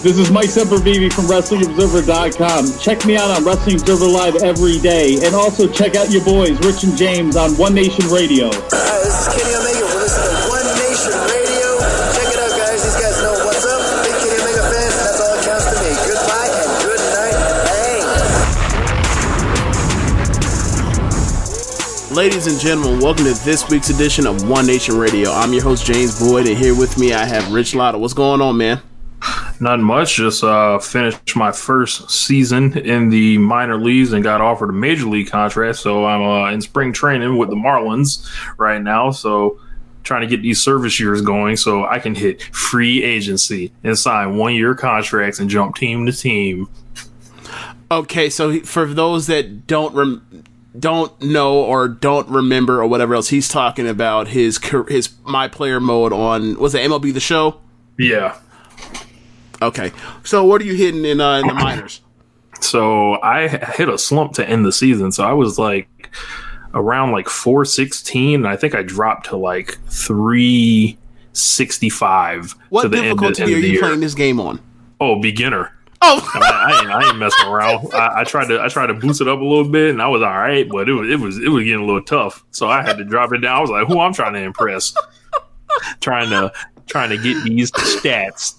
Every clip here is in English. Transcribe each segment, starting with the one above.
This is Mike Sempervive from WrestlingObserver.com. Check me out on Wrestling Observer Live every day. And also check out your boys, Rich and James, on One Nation Radio. Hi, this is Kenny Omega. We're listening to One Nation Radio. Check it out, guys. These guys know what's up. Big Kenny Omega fans, and that's all that counts to me. Goodbye and good night. Bang. Ladies and gentlemen, welcome to this week's edition of One Nation Radio. I'm your host, James Boyd, and here with me I have Rich Lotta. What's going on, man? Not much. Just uh, finished my first season in the minor leagues and got offered a major league contract. So I'm uh, in spring training with the Marlins right now. So trying to get these service years going so I can hit free agency and sign one year contracts and jump team to team. Okay, so for those that don't rem- don't know or don't remember or whatever else, he's talking about his his my player mode on was it MLB the Show? Yeah. Okay, so what are you hitting in uh, in the minors? So I hit a slump to end the season. So I was like around like 416. and I think I dropped to like 365 What to the end, difficulty end are you playing this game on? Oh, beginner. Oh, I, I, ain't, I ain't messing around. I, I tried to I tried to boost it up a little bit, and I was all right, but it was it was it was getting a little tough. So I had to drop it down. I was like, who I'm trying to impress, trying to trying to get these stats.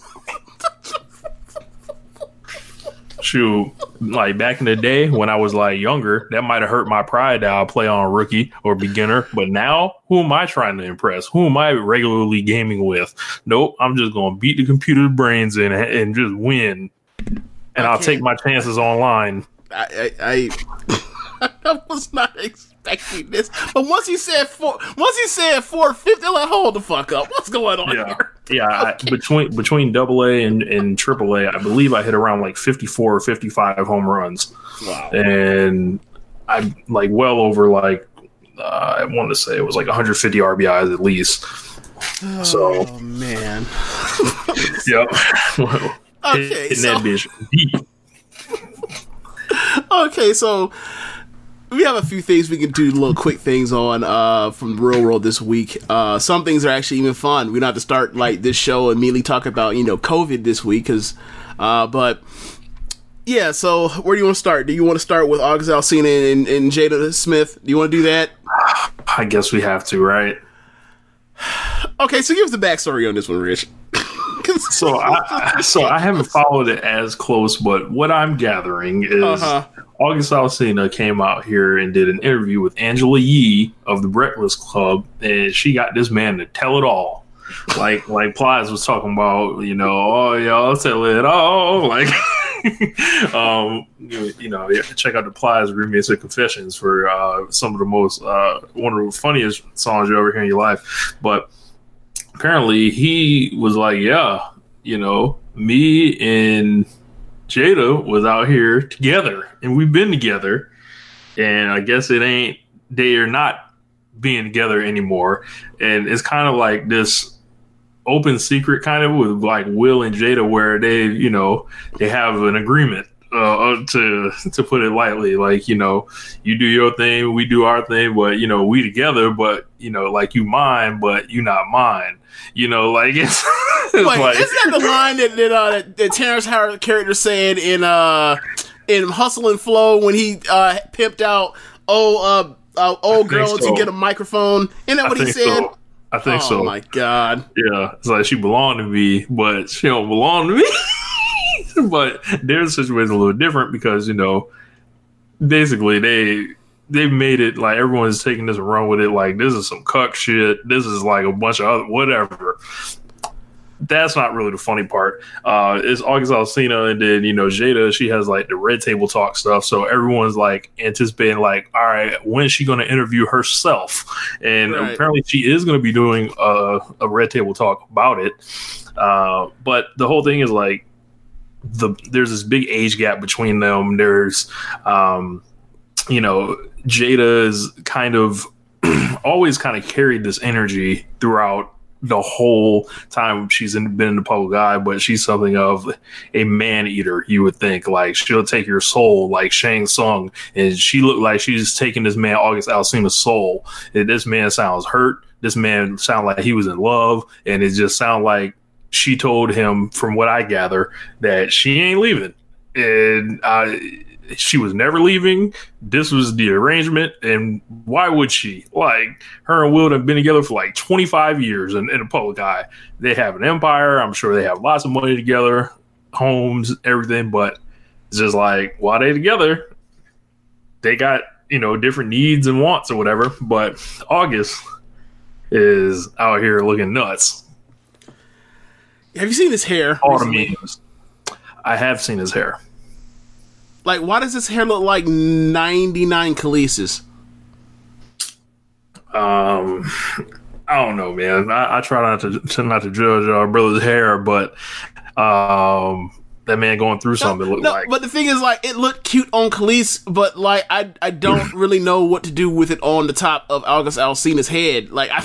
Shoot, like back in the day when I was like younger, that might have hurt my pride that I'll play on rookie or beginner. But now, who am I trying to impress? Who am I regularly gaming with? Nope, I'm just gonna beat the computer's brains in and just win. And I'll take my chances online. I I, I, I was not expecting this, but once he said four, once he said four fifty, like, hold the fuck up, what's going on Yeah, here? yeah. I, between between Double A and and Triple A, I believe I hit around like 54 or 55 home runs. Wow. and I'm like well over like uh, I want to say it was like 150 RBIs at least. So Oh man. yep. Okay, so- that bitch deep. Okay, so we have a few things we can do, little quick things on uh, from the real world this week. Uh, some things are actually even fun. We don't have to start like this show and immediately talk about you know COVID this week, because uh, but Yeah, so where do you want to start? Do you want to start with August Alsina and, and Jada Smith? Do you want to do that? I guess we have to, right? Okay, so give us the backstory on this one, Rich. So I, so I haven't followed it as close, but what I'm gathering is Uh-huh. August Alsina came out here and did an interview with Angela Yee of the Breakfast Club, and she got this man to tell it all. Like like Plies was talking about, you know, oh y'all tell it all. Like um you, know, you know, yeah, check out the Plies remix of Confessions for uh some of the most uh one of the funniest songs you ever hear in your life. But apparently he was like, Yeah, you know, me and Jada was out here together and we've been together. And I guess it ain't, they are not being together anymore. And it's kind of like this open secret kind of with like Will and Jada where they, you know, they have an agreement. Uh, to to put it lightly, like you know, you do your thing, we do our thing, but you know, we together, but you know, like you mine, but you not mine. You know, like it's, it's Wait, like isn't that the line that that, uh, that, that Terrence Howard character said in uh in Hustle and Flow when he uh pimped out oh uh, uh old girl so. to get a microphone? Isn't that I what he said? so. I think oh so. my god. Yeah, it's like she belonged to me, but she don't belong to me. but their situation a little different because you know, basically they they made it like everyone's taking this and run with it. Like this is some cuck shit. This is like a bunch of other whatever. That's not really the funny part. Uh, it's August Alsina and then you know Jada. She has like the red table talk stuff, so everyone's like anticipating like, all right, when is she going to interview herself? And Right. apparently she is going to be doing a, a red table talk about it. Uh, but the whole thing is like the there's this big age gap between them. There's um, you know, Jada is kind of always kind of carried this energy throughout the whole time she's in, been in the public eye, but she's something of a man eater, you would think. Like she'll take your soul, like Shang Tsung, and she looked like she's taking this man August Alsina's soul. And this man sounds hurt. This man sound like he was in love, and it just sound like she told him, from what I gather, that she ain't leaving, and uh, she was never leaving. This was the arrangement, and why would she? Like her and Will have been together for like twenty five years in, in a public eye. They have an empire. I'm sure they have lots of money together, homes, everything. But it's just like while they together, they got you know different needs and wants or whatever. But August is out here looking nuts. Have you seen his hair? All the memes. I have seen his hair. Like, why does his hair look like 99 Kelis's? Um, I don't know, man. I, I try not to, to not to judge our brother's hair, but um, that man going through something looked No, like. but the thing is, like, it looked cute on Kelis, but like, I I don't really know what to do with it on the top of August Alsina's head. Like, I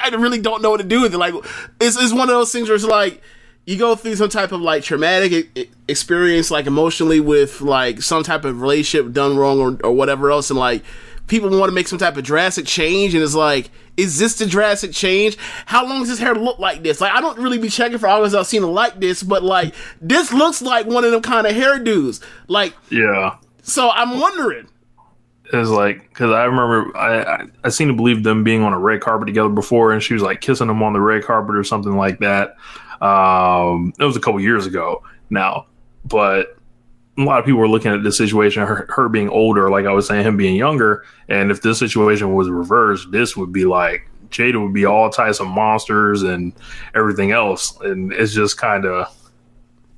I really don't know what to do with it. Like, it's it's one of those things where it's like you go through some type of like traumatic experience, like emotionally with like some type of relationship done wrong or or whatever else, and like people want to make some type of drastic change, and it's like. Is this the drastic change? How long does his hair look like this? Like, I don't really be checking for hours I've seen it like this, but like, this looks like one of them kind of hairdos. Like, yeah, so I'm wondering. it's like because I remember I, I I seem to believe them being on a red carpet together before, and she was like kissing him on the red carpet or something like that. Um, it was a couple years ago now, but a lot of people were looking at this situation, her, her being older, like I was saying, him being younger. And if this situation was reversed, this would be like Jada would be all types of monsters and everything else. And it's just kind of,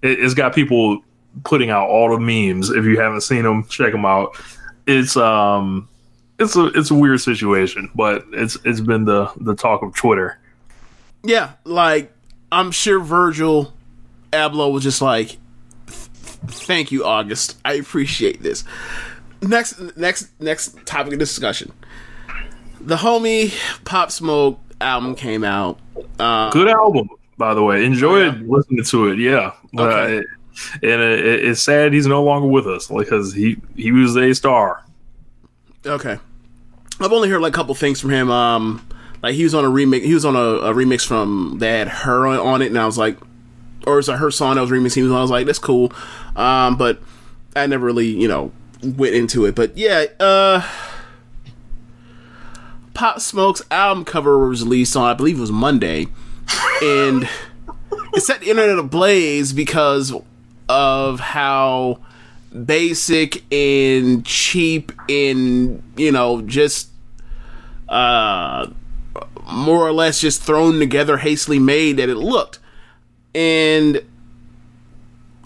it, it's got people putting out all the memes. If you haven't seen them, check them out. It's, um, it's a, it's a weird situation, but it's, it's been the, the talk of Twitter. Yeah, like I'm sure Virgil Abloh was just like, "Thank you, August. I appreciate this." Next, next, next topic of discussion. The homie Pop Smoke album came out. Uh, Good album, by the way. Enjoyed listening to it. Yeah, Okay. Uh, and it, it's sad he's no longer with us because he he was a star. Okay. I've only heard like a couple things from him. Um, like he was on a remix. He was on a, a remix from that her on, it, and I was like, or it's a her song that was remixing. He. I was like, that's cool. Um, but I never really, you know, went into it. But yeah, uh Pop Smoke's album cover was released on I believe it was Monday. And it set the internet ablaze because of how basic and cheap and you know just uh more or less just thrown together hastily made that it looked and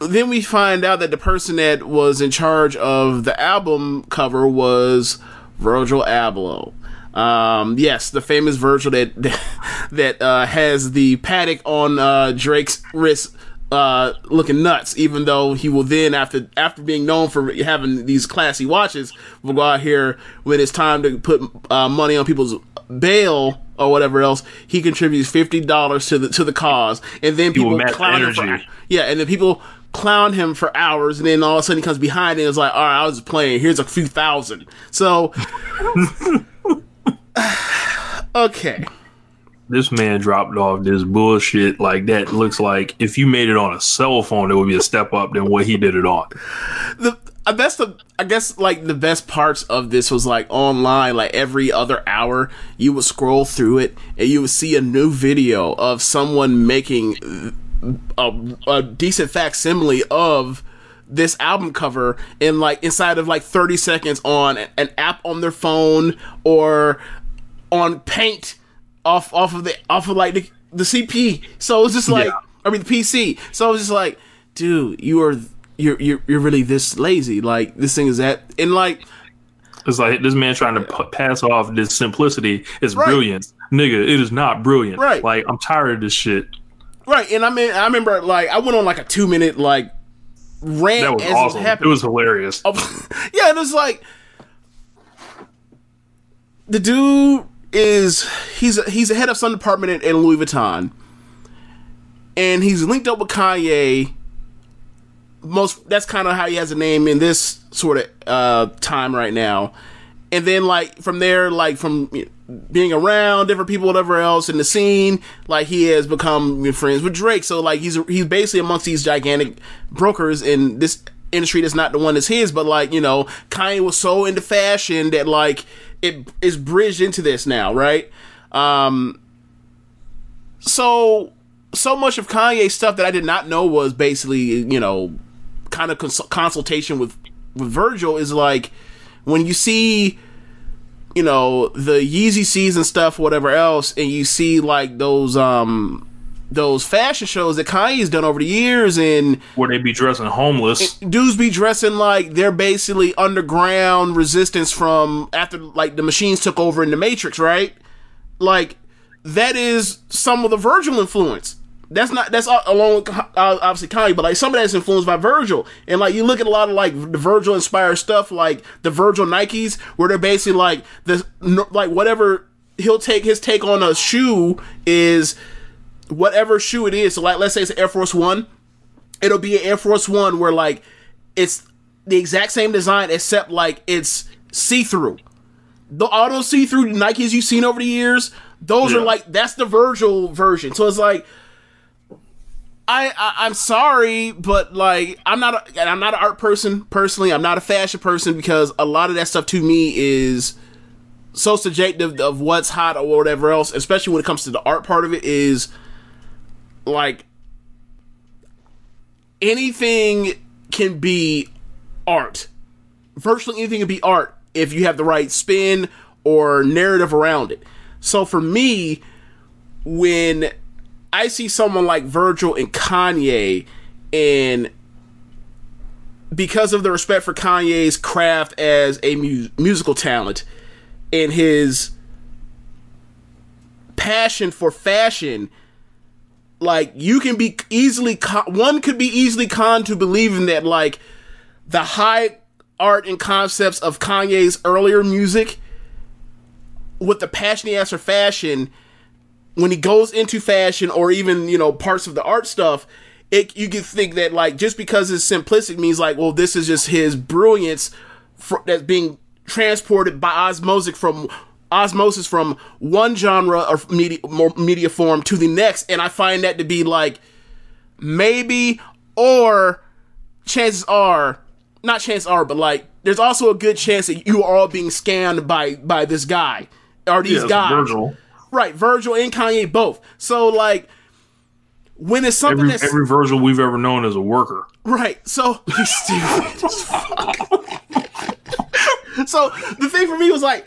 then we find out that the person that was in charge of the album cover was Virgil Abloh. Um, yes, the famous Virgil that that uh, has the Patek on uh, Drake's wrist, uh, looking nuts. Even though he will then, after after being known for having these classy watches, will go out here when it's time to put uh, money on people's bail or whatever else. He contributes fifty dollars to the to the cause, and then People clown him for yeah, and then people clown him for hours, and then all of a sudden he comes behind and is like, "All right, I was playing. Here's a few thousand. So, okay, This man dropped off this bullshit like that. Looks like if you made it on a cell phone, it would be a step up than what he did it on. the I guess the I guess like the best parts of this was like online, like every other hour, you would scroll through it and you would see a new video of someone making a, a decent facsimile of this album cover in like inside of like 30 seconds on an app on their phone or on paint off off of the off of like the, the CP. So it's just like Yeah. I mean the PC. So I was just like, dude, you are you're you're you're really this lazy. Like this thing is that and like It's like this man trying to p- pass off this simplicity as Right. brilliance. Nigga, it is not brilliant. Right. Like, I'm tired of this shit. right. And I mean I remember like I went on like a two minute like rant That was as awesome. it It was hilarious. Oh, yeah, and it's like the dude is he's a, he's a head of some department in, in Louis Vuitton, and he's linked up with Kanye. Most that's kind of how he has a name in this sort of uh, time right now, and then like from there, like from you know, being around different people, whatever else in the scene, like he has become friends with Drake. So like he's he's basically amongst these gigantic brokers in this industry that's not the one that's his, but like you know, Kanye was so into fashion that like it is bridged into this now, right? Um, so so much of Kanye's stuff that I did not know was basically you know kind of cons- consultation with with Virgil is like when you see you know the Yeezy season stuff whatever else and you see like those um those fashion shows that Kanye's done over the years and Where they be dressing homeless. dudes be dressing like they're basically underground resistance from after like the machines took over in the Matrix, right? Like that is some of the Virgil influence. That's not that's all, along with uh, obviously Kanye, but like some of that's influenced by Virgil. And like you look at a lot of like the Virgil inspired stuff, like the Virgil Nikes, where they're basically like the like whatever he'll take his take on a shoe is whatever shoe it is. So like let's say it's an Air Force One it'll be an Air Force One where like it's the exact same design except like it's see through. The auto see through Nikes you've seen over the years, those are like that's the Virgil version. So it's like I, I I'm sorry, but like I'm not a, and I'm not an art person personally. I'm not a fashion person because a lot of that stuff to me is so subjective of what's hot or whatever else, especially when it comes to the art part of it is like anything can be art. Virtually anything can be art if you have the right spin or narrative around it. So for me, when I see someone like Virgil and Kanye, and because of the respect for Kanye's craft as a mu- musical talent and his passion for fashion, like you can be easily con- one could be easily conned to believing that like the high art and concepts of Kanye's earlier music with the passion he has for fashion when he goes into fashion or even you know parts of the art stuff it you can think that like just because it's simplistic means like well this is just his brilliance fr- that's being transported by osmosis from osmosis from one genre of media media form to the next and i find that to be like maybe or chances are not chances are, but like there's also a good chance that you are all being scammed by by this guy or these Yeah, guys. Virgil. Right, Virgil and Kanye both. So like when it's something Every, that's every Virgil we've ever known is a worker. Right. So stupid so the thing for me was like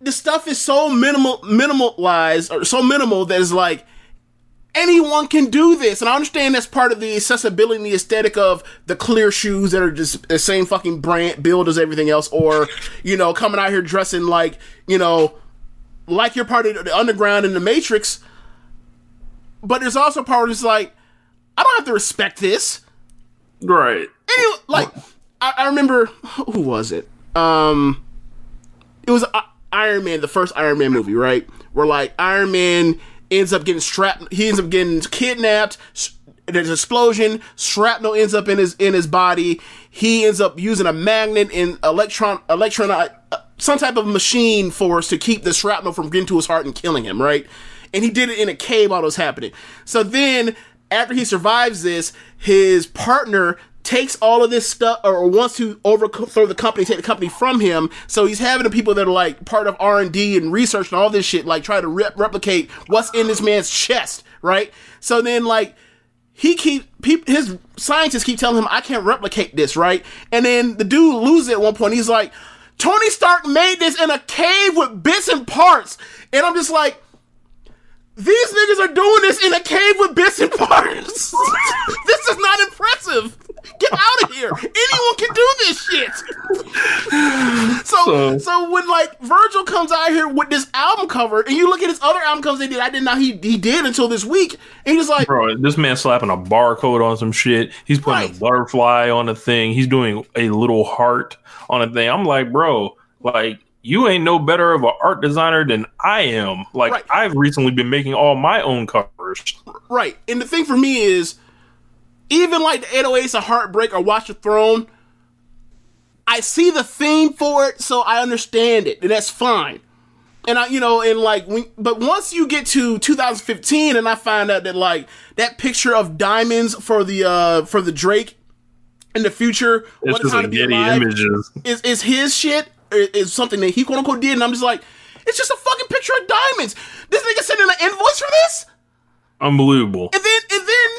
the stuff is so minimal minimalized or so minimal that is like anyone can do this. And I understand that's part of the accessibility and the aesthetic of the clear shoes that are just the same fucking brand build as everything else, or, you know, coming out here dressing like, you know, like you're part of the underground in the Matrix. But there's also part where it's like, I don't have to respect this. Right. Anyway, like I, I remember who was it? Um, it was uh, Iron Man, the first Iron Man movie, right? Where like Iron Man ends up getting strapped. He ends up getting kidnapped. s- There's an explosion. Shrapnel ends up in his in his body. He ends up using a magnet and electron electron uh, some type of machine force to keep the shrapnel from getting to his heart and killing him, right? And he did it in a cave while it was happening. So then, after he survives this, his partner takes all of this stuff or wants to overthrow the company, take the company from him. So he's having the people that are like part of R and D and research and all this shit, like try to rep- replicate what's in this man's chest, right? So then, like he keep peop his scientists keep telling him I can't replicate this, right? And then the dude loses at one point. He's like, Tony Stark made this in a cave with bits and parts, and I'm just like. These niggas are doing this in a cave with bits and parts. this is not impressive. Get out of here. Anyone can do this shit. So, So- so when like Virgil comes out here with this album cover, and you look at his other album covers they did, I didn't know he he did until this week, and he's like, Bro, this man slapping a barcode on some shit. He's putting Right. a butterfly on a thing. He's doing a little heart on a thing. I'm like, bro, like you ain't no better of an art designer than I am. Like Right. I've recently been making all my own covers. Right. And the thing for me is, even like the 808s of Heartbreak or Watch the Throne, I see the theme for it, so I understand it, and that's fine. And I, you know, and like, when, but once you get to 2015, and I find out that like that picture of diamonds for the uh for the Drake in the future, It's what just time a to be alive, images. is is his shit is, is something that he quote unquote did, and I'm just like, it's just a fucking picture of diamonds. This nigga sending an invoice for this, Unbelievable. and then and then.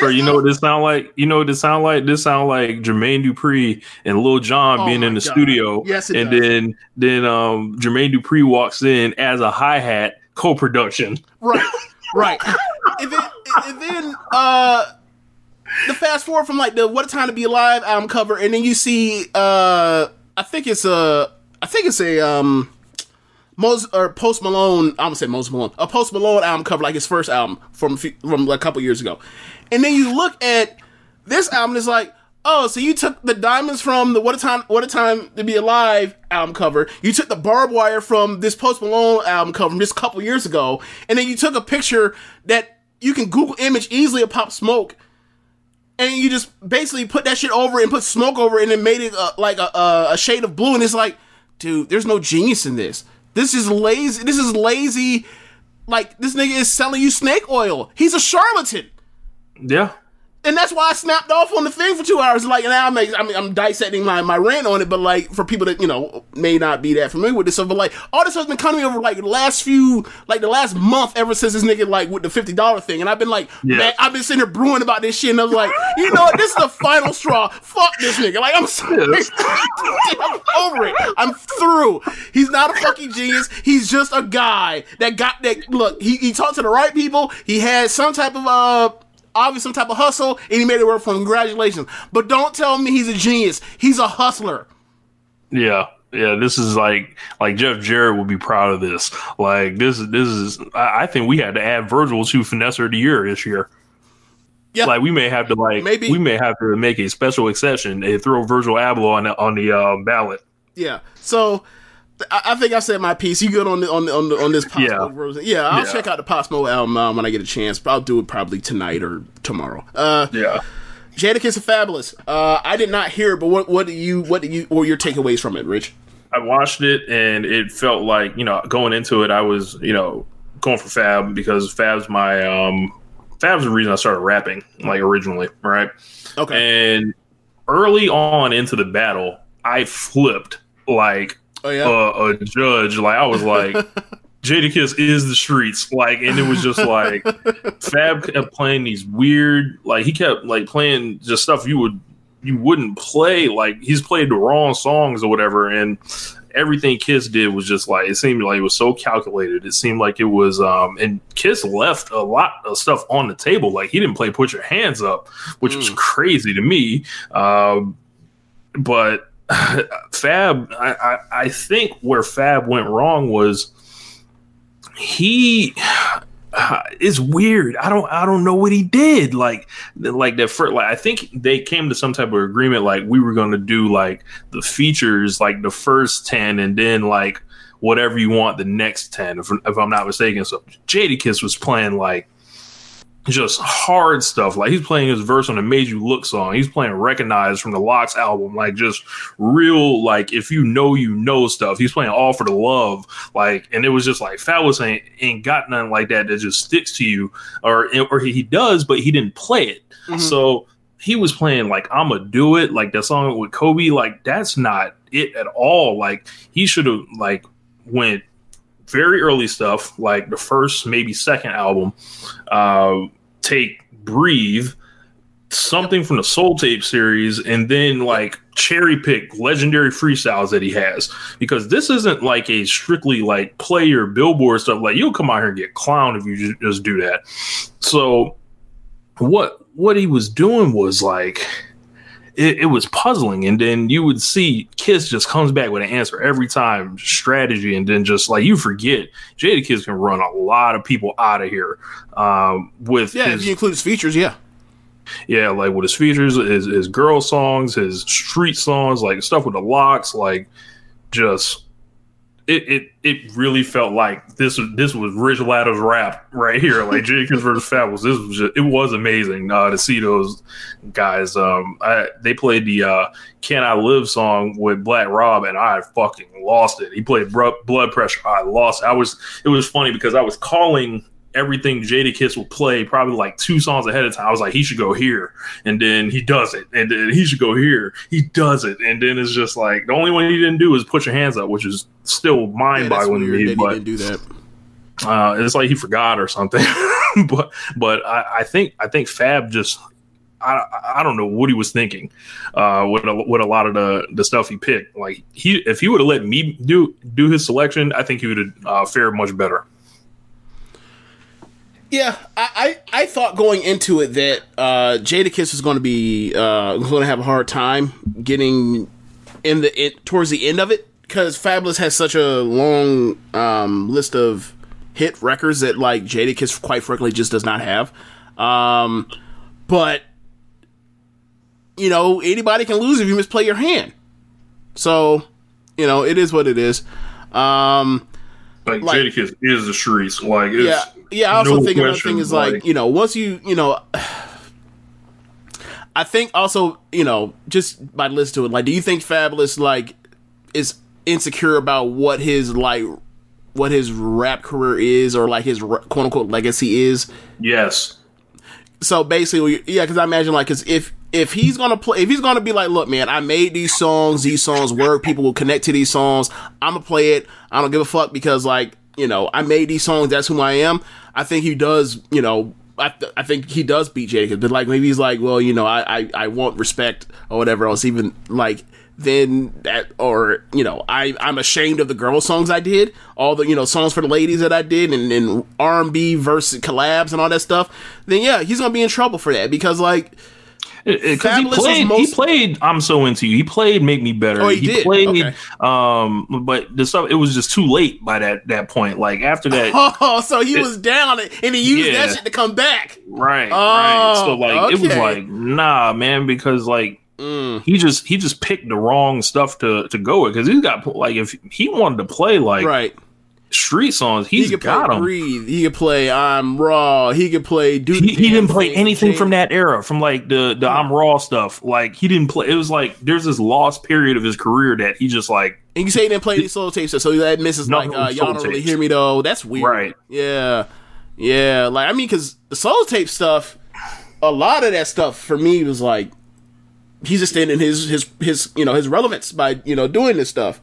Bro, you know what this sound like? You know what this sound like? This sound like Jermaine Dupri and Lil Jon Oh being in the God. studio. Yes, it and does. then then um Jermaine Dupri walks in as a hi hat co-production. Right, right. and then, and then uh, the fast forward from like the "What a Time to Be Alive" album cover, and then you see uh, I think it's a, I think it's a um, Mos or Post Malone. I'm gonna say Mos Malone, a Post Malone album cover, like his first album from from a couple years ago, and then you look at this album, it's like. Oh, so you took the diamonds from the "What a Time, What a Time to Be Alive" album cover. You took the barbed wire from this Post Malone album cover from just a couple years ago, and then you took a picture that you can Google image easily of Pop Smoke, and you just basically put that shit over and put smoke over it and then made it uh, like a, a, a shade of blue. And it's like, dude, there's no genius in this. This is lazy. This is lazy. Like this nigga is selling you snake oil. He's a charlatan Yeah. and that's why I snapped off on the thing for two hours. Like, now I'm, I mean, I'm dissecting my, my rant on it, but like, for people that, you know, may not be that familiar with this stuff, but like, all this has been coming over like the last few, like the last month ever since this nigga, like, with the $50 thing. And I've been like, Yeah. man, I've been sitting here brewing about this shit, and I was like, you know what, this is the final straw. Fuck this nigga. Like, I'm sorry. I'm over it. I'm through. He's not a fucking genius. He's just a guy that got that. Look, he, he talked to the right people. He had some type of, uh, obviously some type of hustle, and he made it work for him. Congratulations. But don't tell me he's a genius. He's a hustler. Yeah. Yeah, this is like like Jeff Jarrett would be proud of this. Like this is this is I, I think we had to add Virgil to finesser of the year this year. Yeah. Like we may have to like Maybe. we may have to make a special exception and throw Virgil Abloh on the on the uh, ballot. Yeah. So I, I think I said my piece. You good on the, on the, on the, on this Pop Yeah. Yeah, I'll Yeah. check out the Pop Smoke album um, when I get a chance. But I'll do it probably tonight or tomorrow. Uh, Yeah. Jadakiss and Fabolous. Uh, I did not hear, it, but what what do you what do you were your takeaways from it, Rich? I watched it and it felt like, you know, going into it I was, you know, going for Fab because Fab's my um Fab's the reason I started rapping, like originally, right? Okay. And early on into the battle, I flipped like Oh yeah. a, a judge. Like I was like, Jadakiss is the streets. Like, and it was just like Fab kept playing these weird, like he kept like playing just stuff you would you wouldn't play. Like he's played the wrong songs or whatever, and everything Kiss did was just like it seemed like it was so calculated. It seemed like it was, um, and Kiss left a lot of stuff on the table. Like he didn't play "Put Your Hands Up," which was crazy to me. Um, but Fab, I, I, I think where Fab went wrong was he it's weird. I don't I don't know what he did. Like like that first like I think they came to some type of agreement like we were gonna do like the features like the first ten and then like whatever you want the next ten if, if I'm not mistaken. So Jadakiss was playing like just hard stuff. Like he's playing his verse on the Made You Look song. He's playing Recognize from the LOX album. Like just real, like if you know, you know stuff. He's playing All for the Love. Like, and it was just like Fab was saying, ain't got nothing like that that just sticks to you. Or, or he does, but he didn't play it. Mm-hmm. So he was playing like I'ma do it, like that song with Kobe. Like that's not it at all. Like he should have like went very early stuff, like the first, maybe second album, uh, take Breathe, something from the Soul Tape series, and then like cherry pick legendary freestyles that he has. Because this isn't like a strictly like player billboard stuff. Like you'll come out here and get clowned if you just do that. So what what he was doing was like it, it was puzzling and then you would see kiss just comes back with an answer every time strategy and then just like you forget Jadakiss can run a lot of people out of here um with Yeah, his if you include his features, yeah. yeah, like with his features, his his girl songs, his street songs, like stuff with the LOX, like just it it it really felt like this was this was Rich Latter's rap right here, like Jadakiss versus Fab was this was just, it was amazing uh, to see those guys. Um, I, they played the uh, "Can I Live" song with Black Rob, and I fucking lost it. He played Blood Pressure, I lost. It. I was it was funny because I was calling everything Jadakiss will play probably like two songs ahead of time. I was like, he should go here, and then he does it, and then he should go here, he does it, and then it's just like the only one he didn't do is put your hands up, which is still Yeah, that's mind-boggling weird to me. that he But didn't do that. uh, it's like he forgot or something. but but I, I think I think Fab just. I, I don't know what he was thinking uh, with a, with a lot of the, the stuff he picked. Like he, if he would have let me do do his selection, I think he would have uh, fared much better. Yeah, I, I, I thought going into it that uh, Jadakiss was going to be uh, going to have a hard time getting in the it, towards the end of it because Fabolous has such a long um, list of hit records that like Jadakiss quite frankly just does not have. Um, but you know anybody can lose if you misplay your hand. So you know it is what it is. Um, Like, Like- Jadakiss is the streets. Like it's, yeah, yeah. I also no think another thing is like, you know, once you you know, I think also you know just by listening to it, like, do you think Fabolous like is insecure about what his like what his rap career is or like his quote unquote legacy is? yes, So basically, yeah, because I imagine like, cause if if he's gonna play, if he's gonna be like, look, man, I made these songs, these songs work, people will connect to these songs. I'm gonna play it. I don't give a fuck because like, you know, I made these songs. That's who I am. I think he does. You know, I th- I think he does beat Jadakiss, but like maybe he's like, well, you know, I I, I want respect or whatever else. Even like then that or you know I I'm ashamed of the girl songs I did all the you know songs for the ladies that I did and, and R&B versus collabs and all that stuff then yeah he's gonna be in trouble for that because like because he played. most- he played. I'm so into you. He played. Make me better. Oh, he did? played. Okay. Um, but the stuff. It was just too late by that that point. Like after that, oh so he was down and he used Yeah. that shit to come back right, right. So Oh, like it was. Mm. like nah, man, because like. He just he just picked the wrong stuff to to go with because he's got like if he wanted to play like right street songs he's he could got play them breathe he could play I'm raw he could play do he, he didn't play anything from that era, from like the the I'm Raw stuff. Like he didn't play. It was like there's this lost period of his career that he just like and you say he didn't play these Soul Tapes so that misses like uh, y'all don't really hear me though that's weird Right. yeah yeah like I mean because the Soul Tape stuff a lot of that stuff for me was like he's extending his his his you know his relevance by you know doing this stuff.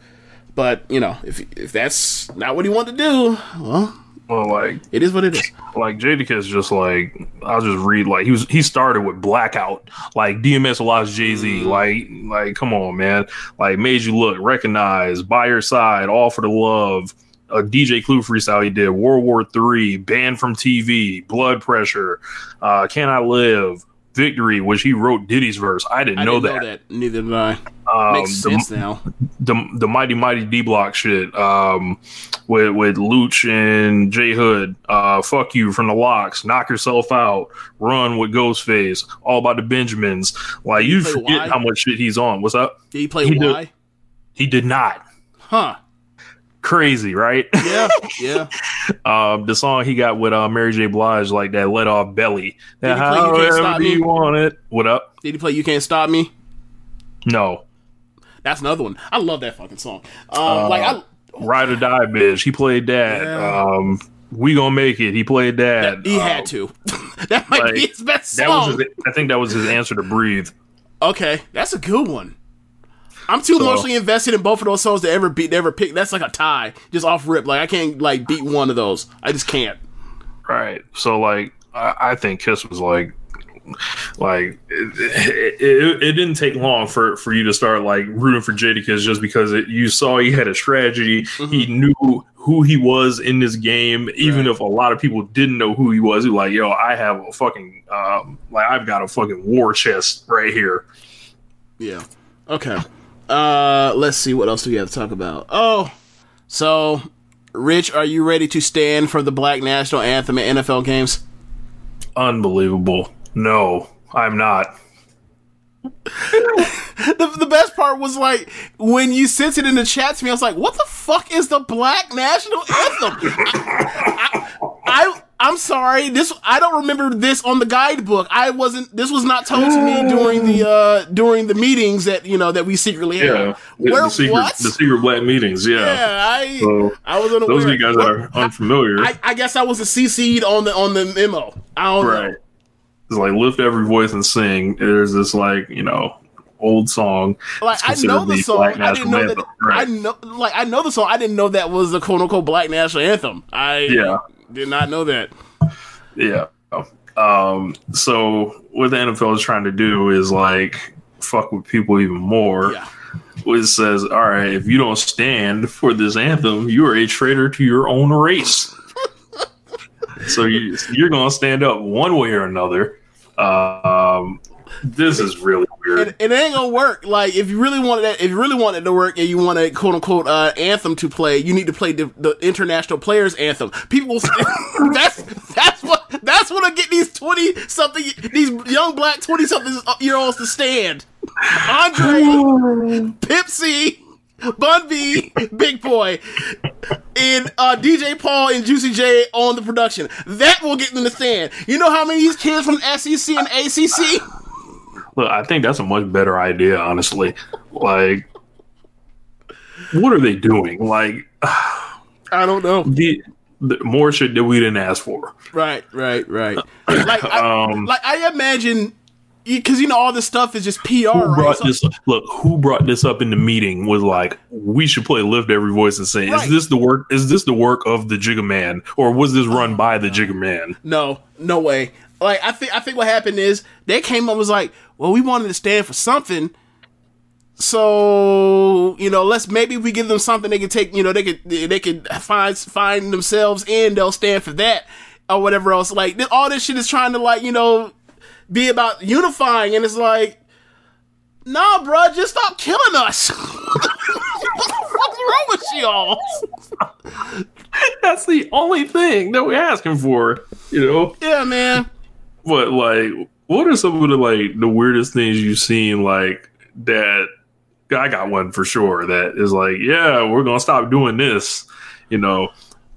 But you know, if if that's not what he wanted to do, well, Well, like it is what it is. like Jadakiss is just like I'll just read like he was he started with blackout. Like DMX LOX Jay Z like like come on man. Like made you look recognize by your side all for the love. A DJ Clue freestyle he did World War Three banned from TV blood pressure uh Can I Live Victory which he wrote Diddy's verse I didn't, I know, didn't that. know that. Neither did I. Um, Makes the- sense now. the the mighty mighty D block shit um with with Louch and J Hood uh fuck you from the LOX knock yourself out run with Ghostface all about the Benjamins like you forget Y? how much shit he's on what's up Did he play He did. He did not Huh? Crazy right Yeah, yeah. um the song he got with uh Mary J Blige like that let off belly Did that he play You Can't Stop however Me? you want it what up Did he play "You Can't Stop Me"? no That's another one. I love that fucking song. Um, like I, Ride or Die bitch he played that Yeah. um we gonna make it he played that he Um, had to. that might be like, his best That song. was his, I think that was his answer to breathe. Okay, that's a good one. I'm too So- emotionally invested in both of those songs to ever beat, to ever pick. That's like a tie, just off rip. Like I can't like beat one of those. I just can't. Right. So like I, I think Kiss was like like it, it, it didn't take long for for you to start like rooting for Jadakiss just because it, you saw he had a strategy. He knew who he was in this game, even if a lot of people didn't know who he was. He was like, yo, I have a fucking um, like I've got a fucking war chest right here. Yeah. Okay. Uh, let's see what else do we have to talk about. Oh, so Rich, are you ready to stand for the Black National Anthem at NFL games? Unbelievable. No, I'm not. the, the best part was like when you sent it in the chat to me. I was like, "What the fuck is the Black National Anthem?" I, I, I am sorry. This I don't remember this on the guidebook. I wasn't. This was not told to me during the uh during the meetings that you know that we secretly had. Yeah, the, Where the secret, what? the secret black meetings. Yeah, yeah, I So, I was unaware. those of you guys that are unfamiliar, I, I guess I was a CC'd on the on the memo. I don't right? know. It's like lift every voice and sing. There's this like you know old song. Like I know considered the song. I didn't know that. right. I know, like I know the song. I didn't know that was the quote unquote Black National Anthem. I Yeah. Did not know that. Yeah. Um. So what the NFL is trying to do is like fuck with people even more. Yeah. Which says, all right, if you don't stand for this anthem, you are a traitor to your own race. so you, you're going to stand up one way or another. Um, this is really weird. It, it ain't gonna work. Like if you really wanted that, if you really wanted it to work, and you want a quote unquote uh, anthem to play, you need to play the, the international players anthem. People, will st- that's that's what that's what'll get these twenty something these young black twenty something year olds to stand. Andre, Pimp C, Bun B, Big Boi, and uh, DJ Paul and Juicy J on the production. That will get them to stand. You know how many of these kids from SEC and ACC? Look, I think that's a much better idea, honestly. Like, what are they doing? Like, I don't know. the, the more shit that we didn't ask for. Right, right, right. Like, I, Um, like I imagine, because you know all this stuff is just PR, Who right? brought So- this? Look, who brought this up in the meeting? Was like, we should play "Lift Every Voice" and say, Right. "Is this the work? Is this the work of the Jigga Man, or was this run by the Jigga Man?" no, no way. Like I think, I think what happened is they came up and was like, well, we wanted to stand for something. So you know, let's maybe we give them something they can take. You know, they could they could find find themselves in. They'll stand for that or whatever else. Like this, all this shit is trying to like you know be about unifying, and it's like, nah, bruh, just stop killing us. what the fuck's wrong with y'all? That's the only thing that we're asking for, you know. Yeah, man. But like, what are some of the like the weirdest things you've seen? Like that, I got one for sure. That is like, yeah, we're gonna stop doing this. You know,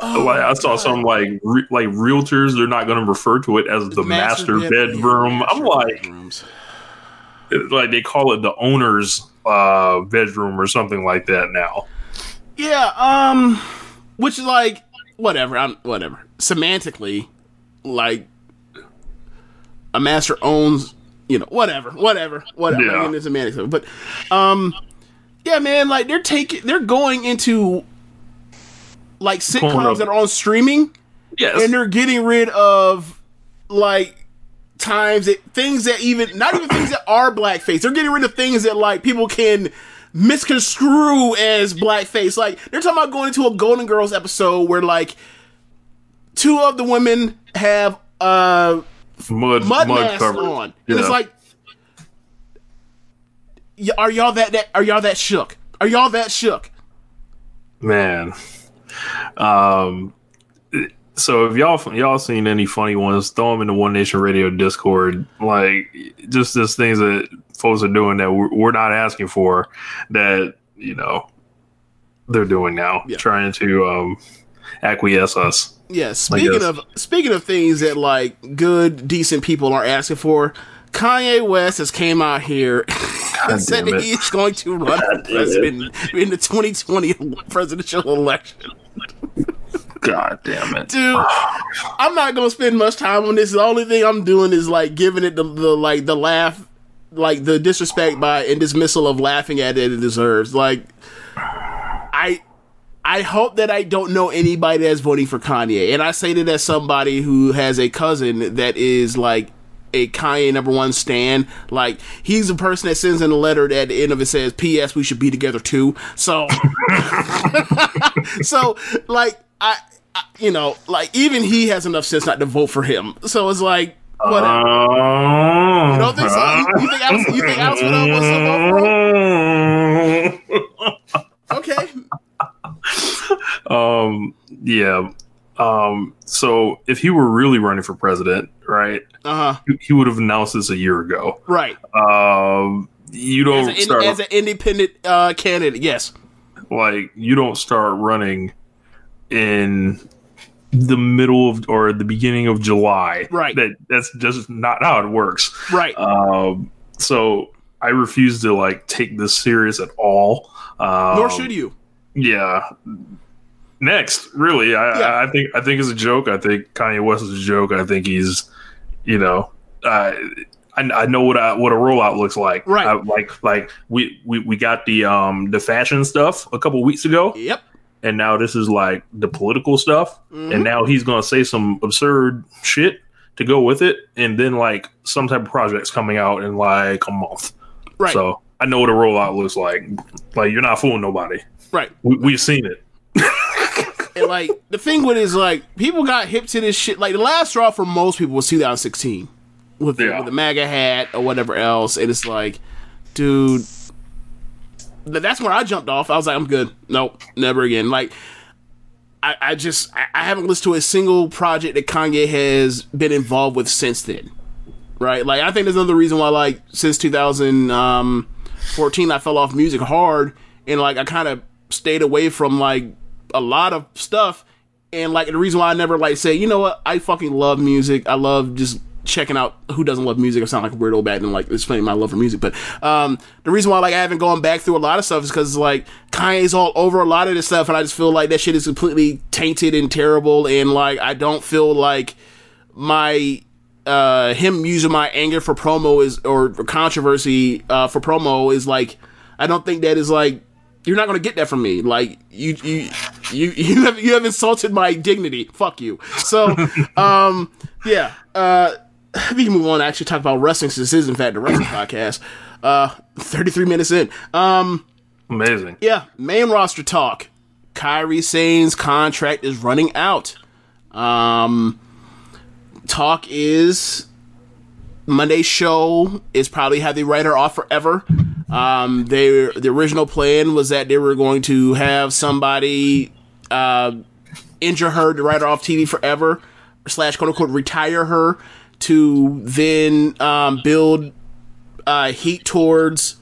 Oh, like I saw some like re- like realtors. They're not gonna refer to it as the, master, bed- bedroom. I'm like, bedrooms. like they call it the owner's uh bedroom or something like that now. Yeah, um, which is like whatever. I'm whatever. Semantically, like a master owns you know, whatever, whatever, whatever. Yeah. I mean, it's a manic, but um, yeah, man, like they're taking, they're going into like sitcoms that are on streaming, Yes. and they're getting rid of like times that things that even not even things that are blackface. They're getting rid of things that like people can misconstrue as blackface. Like they're talking about going into a Golden Girls episode where like two of the women have uh mud mud, mud, covered. on, and Yeah. it's like, are y'all that that are y'all that shook? Are y'all that shook? man. Um. So if y'all y'all seen any funny ones, throw them in the One Nation Radio Discord. Like just just things that folks are doing that we're, we're not asking for, that you know they're doing now, Yeah. trying to um acquiesce us. Yeah, speaking of speaking of things that like good, decent people are asking for, Kanye West has came out here and said that he's going to run for president in the 2020 presidential election. God damn it, Dude, I'm not gonna spend much time on this. The only thing I'm doing is like giving it the, the like the laugh, like the disrespect by and dismissal of laughing at it it deserves. Like, I hope that I don't know anybody that's voting for Kanye. And I say that as somebody who has a cousin that is like a Kanye number one stan. Like he's the person that sends in a letter that at the end of it says, P.S. We should be together too. So So like I, I you know, like even he has enough sense not to vote for him. So it's like whatever. Oh, You don't think so? You, you think Alex? You think Alex would uh, vote for him? Okay. Um yeah um so if he were really running for president right Uh huh. he- he would have announced this a year ago Right. um you don't an, start as an independent uh, candidate, yes. like you don't start running in the middle of or the beginning of july Right. that that's just not how it works Right. um so i refuse to like take this serious at all um, Nor should you. Yeah. Next, really, I, Yeah. I, think I think it's a joke. I think Kanye West is a joke. I think he's, you know, uh, I, I know what I, what a rollout looks like. Right. I, like like we, we we got the um the fashion stuff a couple weeks ago, Yep. and now this is like the political stuff, Mm-hmm. and now he's gonna say some absurd shit to go with it, and then like some type of project's coming out in like a month. Right. So I know what a rollout looks like. Like you're not fooling nobody. Right. We, we've seen it. And like the thing with it is like people got hip to this shit. Like the last straw for most people was 2016 with the, Yeah. with the MAGA hat or whatever else. And it's like, dude, that's when I jumped off. I was like, I'm good. Nope, never again. Like. I, I just I, I haven't listened to a single project that Kanye has been involved with since then. Right? Like I think there's another reason why like since 2014 um, I fell off music hard and like I kind of stayed away from like a lot of stuff and like the reason why I never like say, you know what, I fucking love music. I love just checking out who doesn't love music. I sound like a weirdo back and like explaining my love for music. But um the reason why like I haven't gone back through a lot of stuff is because like Kanye's all over a lot of this stuff and I just feel like that shit is completely tainted and terrible and like I don't feel like my uh him using my anger for promo is or controversy uh for promo is like I don't think that is like you're not gonna get that from me. Like you you you you have you have insulted my dignity. Fuck you. So um yeah. Uh we can move on to actually talk about wrestling since this is in fact a wrestling podcast. Uh 33 minutes in. Um Amazing. yeah, main roster talk. Kairi Sane's contract is running out. Um, talk is Monday's show is probably have the writer off forever. Um, they the original plan was that they were going to have somebody uh, injure her to write her off TV forever, slash quote unquote retire her to then um, build uh, heat towards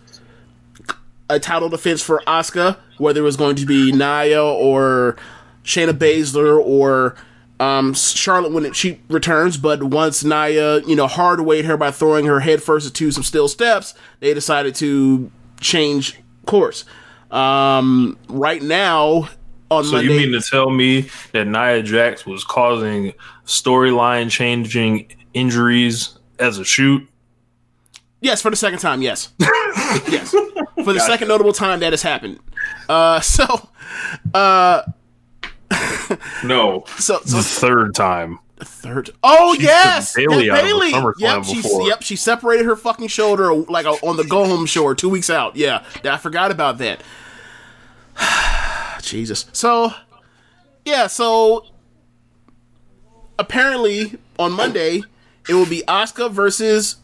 a title defense for Asuka, whether it was going to be Nia or Shayna Baszler or um, Charlotte when it, she returns. But once Nia, you know, hard weight her by throwing her head first into some steel steps, they decided to change course. Um, right now, on So Monday, you mean to tell me that Nia Jax was causing storyline changing injuries as a shoot? Yes, for the second time. Yes, yes, for the second notable time that has happened. Uh, so, uh, No, so so the third time. The third. Oh She yes, took Bayley yeah, out of the Yep, she before. yep she separated her fucking shoulder like uh, on the go home show two weeks out. Yeah, I forgot about that. Jesus. So yeah, so apparently on Monday it will be Asuka versus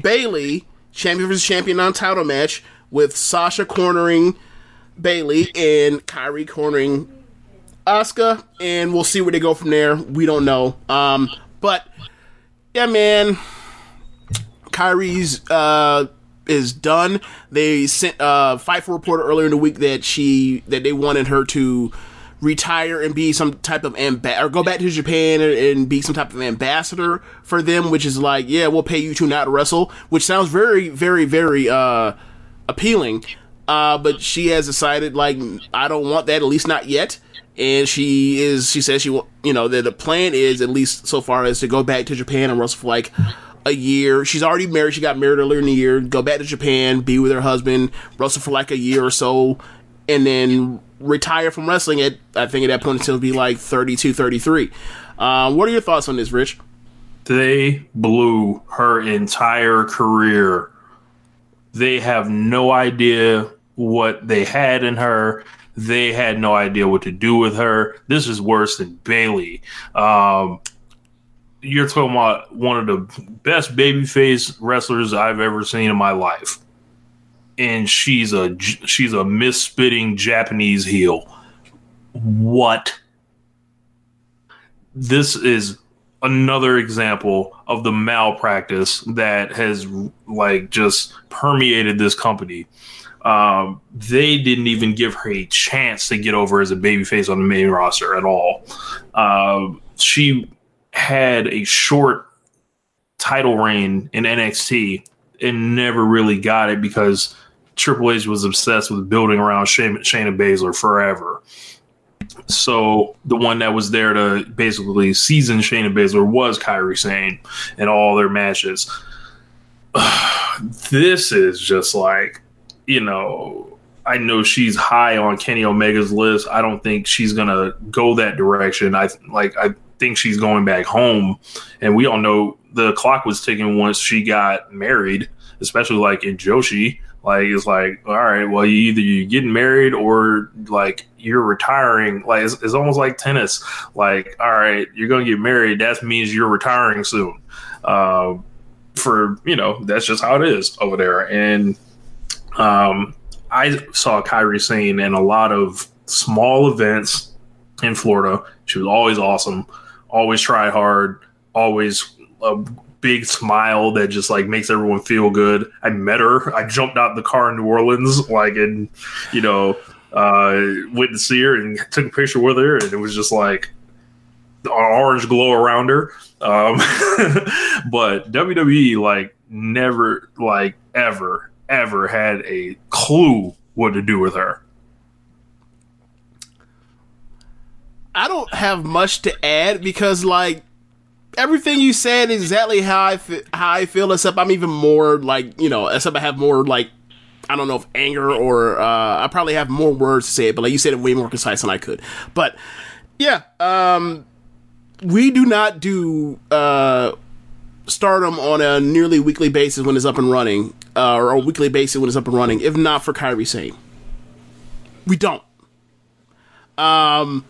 Bayley, champion versus champion on title match with Sasha cornering Bayley and Kairi cornering Asuka, and we'll see where they go from there. We don't know. Um, but yeah, man, Kairi's uh is done. They sent uh Fightful reporter earlier in the week that she that they wanted her to retire and be some type of amba- or go back to Japan and be some type of ambassador for them, which is like, yeah, we'll pay you to not wrestle, which sounds very, very, very uh appealing. Uh, but she has decided like I don't want that, at least not yet. And she is, she says she will, you know, that the plan is at least so far as to go back to Japan and wrestle for like a year. She's already married. She got married earlier in the year. Go back to Japan, be with her husband, wrestle for like a year or so, and then retire from wrestling at, I think at that point until be like 32, 33. Um, what are your thoughts on this, Rich? They blew her entire career. They have no idea what they had in her. They had no idea what to do with her. This is worse than Bayley. Um, you're talking about one of the best babyface wrestlers I've ever seen in my life, and she's a she's a mist-spitting Japanese heel. What? This is another example of the malpractice that has like just permeated this company. Um, they didn't even give her a chance to get over as a babyface on the main roster at all. Um, she had a short title reign in NXT and never really got it because Triple H was obsessed with building around Shayna, Baszler forever. So the one that was there to basically season Shayna Baszler was Kairi Sane in all their matches. this is just like, you know, I know she's high on Kenny Omega's list. I don't think she's gonna go that direction. I like I think she's going back home, and we all know the clock was ticking once she got married, especially like in Joshi. Like it's like, all right, well, you either you're getting married or like you're retiring. Like it's, it's almost like tennis. Like, all right, you're gonna get married. That means you're retiring soon. Uh, for you know, that's just how it is over there. And um, I saw Kairi Sane in a lot of small events in Florida. She was always awesome, always try hard, always a big smile that just like makes everyone feel good. I met her. I jumped out the car in New Orleans, like, and you know, uh, went to see her and took a picture with her, and it was just like an orange glow around her. Um, but WWE like never, like ever, ever had a clue what to do with her. I don't have much to add because like everything you said is exactly how I how I feel. Except I'm even more like you know, except I have more like I don't know if anger or uh, I probably have more words to say it, but like you said it way more concise than I could. But yeah, um, we do not do uh, Stardom on a nearly weekly basis when it's up and running, uh, or a weekly basis when it's up and running. If not for Kairi Sane, we don't. Um,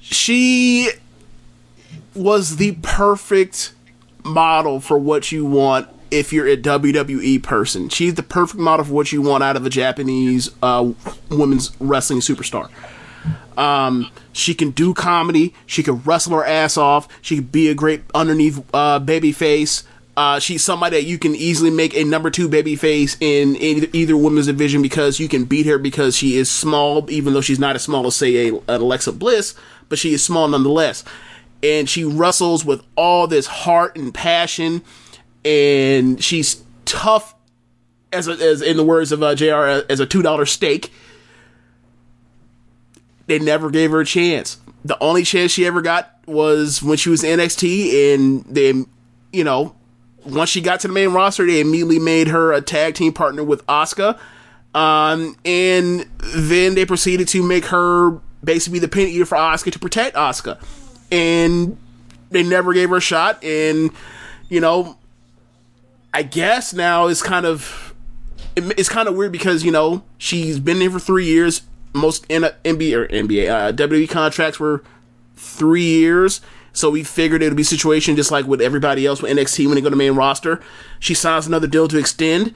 she was the perfect model for what you want if you're a WWE person. She's the perfect model for what you want out of a Japanese uh, women's wrestling superstar. Um, she can do comedy. She can wrestle her ass off. She can be a great underneath uh, baby face. Uh, she's somebody that you can easily make a number two baby face in either, either women's division because you can beat her because she is small, even though she's not as small as say a, an Alexa Bliss, but she is small nonetheless. And she wrestles with all this heart and passion, and she's tough as a, as in the words of uh, Jr. as a two dollar steak. They never gave her a chance. The only chance she ever got was when she was in NXT, and they, you know, once she got to the main roster, they immediately made her a tag team partner with Asuka. Um, and then they proceeded to make her basically the pin eater for Asuka to protect Asuka. And they never gave her a shot. And, you know, I guess now it's kind of it's kind of weird because you know she's been there for three years. Most in NBA or NBA uh, WWE contracts were three years, so we figured it would be a situation just like with everybody else with NXT when they go to main roster. She signs another deal to extend,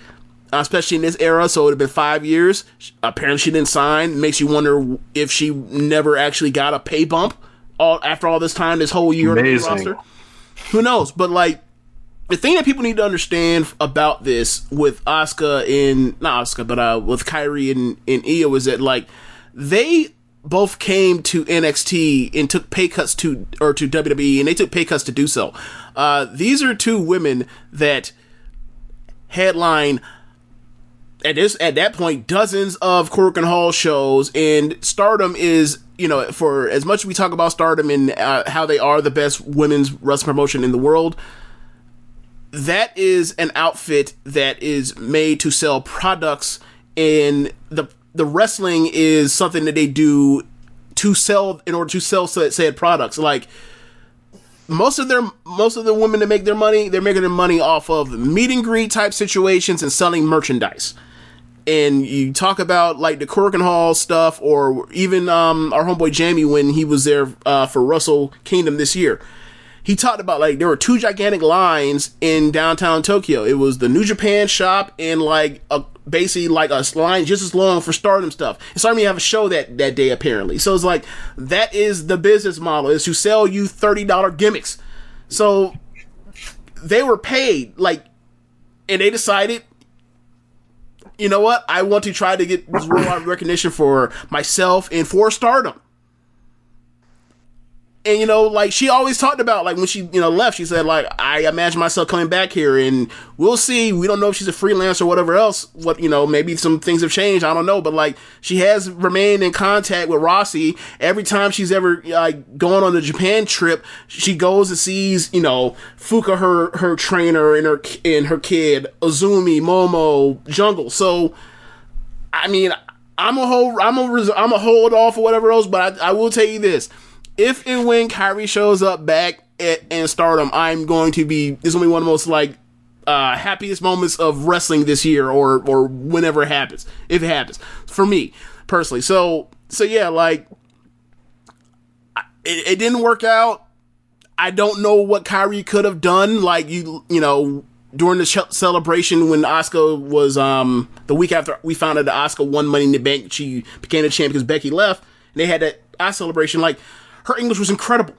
uh, especially in this era, so it would have been five years. Apparently, she didn't sign. Makes you wonder if she never actually got a pay bump all after all this time, this whole year on the main Amazing. roster. Who knows? But like the thing that people need to understand about this with Asuka in not Asuka, but uh, with Kairi and, and Io is that like they both came to NXT and took pay cuts to or to WWE and they took pay cuts to do so. Uh, these are two women that headline at this at that point dozens of Korakuen Hall shows and Stardom is you know for as much as we talk about Stardom and uh, how they are the best women's wrestling promotion in the world that is an outfit that is made to sell products and the the wrestling is something that they do to sell in order to sell said, products like most of their most of the women that make their money they're making their money off of meet and greet type situations and selling merchandise and you talk about like the Korakuen Hall stuff, or even um, our homeboy Jamie when he was there uh, for Wrestle Kingdom this year. He talked about like there were two gigantic lines in downtown Tokyo. It was the New Japan shop and like a basically like a line just as long for Stardom stuff. And Stardom have a show that that day apparently. So it's like that is the business model is to sell you thirty dollar gimmicks. So they were paid like, and they decided you know what? I want to try to get this worldwide recognition for myself and for Stardom. And you know, like she always talked about, like when she you know left, she said like I imagine myself coming back here, and we'll see. We don't know if she's a freelancer or whatever else. What you know, maybe some things have changed. I don't know, but like she has remained in contact with Rossy every time she's ever like going on the Japan trip. She goes and sees you know Fuka, her her trainer, and her and her kid Azumi, Momo, Jungle. So I mean, I'm a whole I'm a, I'm a hold off or whatever else. But I, I will tell you this: if and when Kairi shows up back at, in Stardom, I'm going to be. This is gonna be one of the most like uh, happiest moments of wrestling this year, or or whenever it happens, if it happens for me personally. So so yeah, like it, it didn't work out. I don't know what Kairi could have done. Like you, you know, during the celebration when Asuka was um the week after we found out that Asuka won Money in the Bank, she became the champion because Becky left, and they had that Asuka celebration. Like her English was incredible.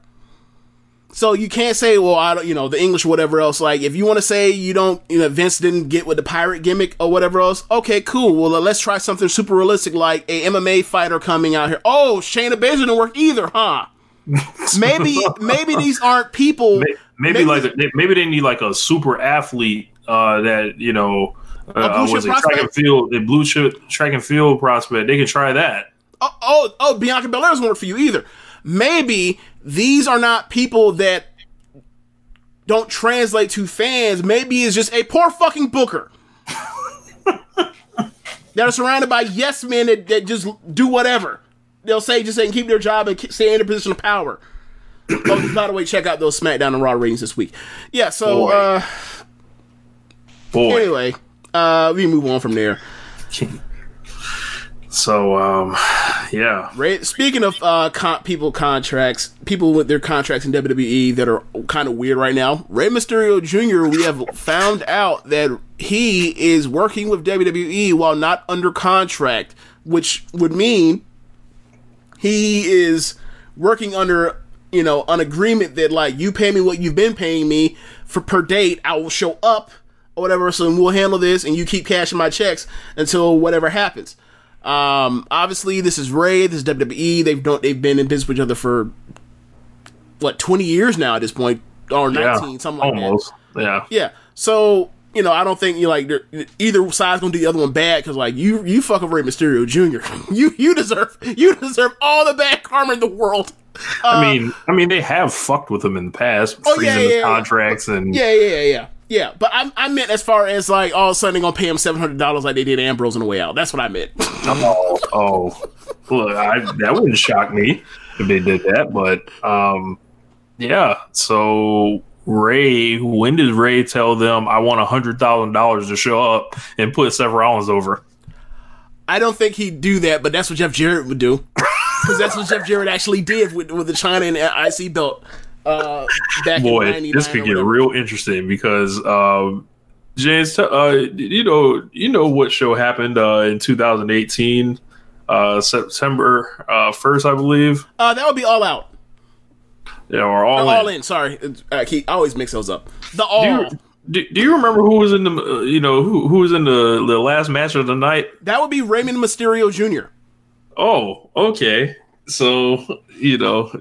So you can't say, well, I don't, you know, the English, or whatever else. Like, if you want to say you don't, you know, Vince didn't get with the pirate gimmick or whatever else, okay, cool. Well, let's try something super realistic, like a MMA fighter coming out here. Oh, Shayna Baszler didn't work either, huh? maybe, maybe these aren't people. Maybe, maybe like maybe they need like a super athlete uh, that you know uh, blue was it track and field, a blue chip track and field prospect. They can try that. oh, oh, oh, Bianca Belair doesn't work for you either. Maybe these are not people that don't translate to fans. Maybe it's just a poor fucking booker that are surrounded by yes men that, that just do whatever. They'll say just they can keep their job and stay in a position of power. oh, by the way, check out those SmackDown and Raw ratings this week. Yeah, so Boy. uh, Boy, anyway, uh, we move on from there. so um, yeah, Rey, speaking of uh, con- people contracts, people with their contracts in WWE that are kind of weird right now. Rey Mysterio Jr. We have found out that he is working with WWE while not under contract, which would mean he is working under you know an agreement that like you pay me what you've been paying me for per date. I will show up or whatever, so we'll handle this, and you keep cashing my checks until whatever happens. Um, obviously, this is Rey. This is WWE. They've don't they've been in business with each other for what twenty years now at this point, or yeah, nineteen, something like that. almost. Yeah, Yeah. So you know, I don't think you like either side's gonna do the other one bad because like you you fuck over Rey Mysterio Jr. you you deserve you deserve all the bad karma in the world. I mean, I mean, they have fucked with him in the past, Oh, freezing yeah, his yeah, yeah. contracts and Yeah, yeah, yeah, yeah. But I, I meant as far as like all of a sudden they're gonna pay him seven hundred dollars like they did Ambrose on the way out. That's what I meant. Oh, oh, look, I, that wouldn't shock me if they did that. But um, yeah. So Rey, when did Rey tell them I want a hundred thousand dollars to show up and put Seth Rollins over? I don't think he'd do that, but that's what Jeff Jarrett would do. Because that's what Jeff Jarrett actually did with, with the Chyna and IC belt uh, Boy, this could get real interesting because um, James, uh, you know, you know what show happened uh, in 2018, uh, September uh, first, I believe. Uh, that would be all out. Yeah, or all, all in. all in. Sorry, I, keep, I always mix those up. The all. Do you, do, do you remember who was in the uh, you know who who was in the the last match of the night? That would be Raymond Mysterio Jr. Oh, okay. So you know,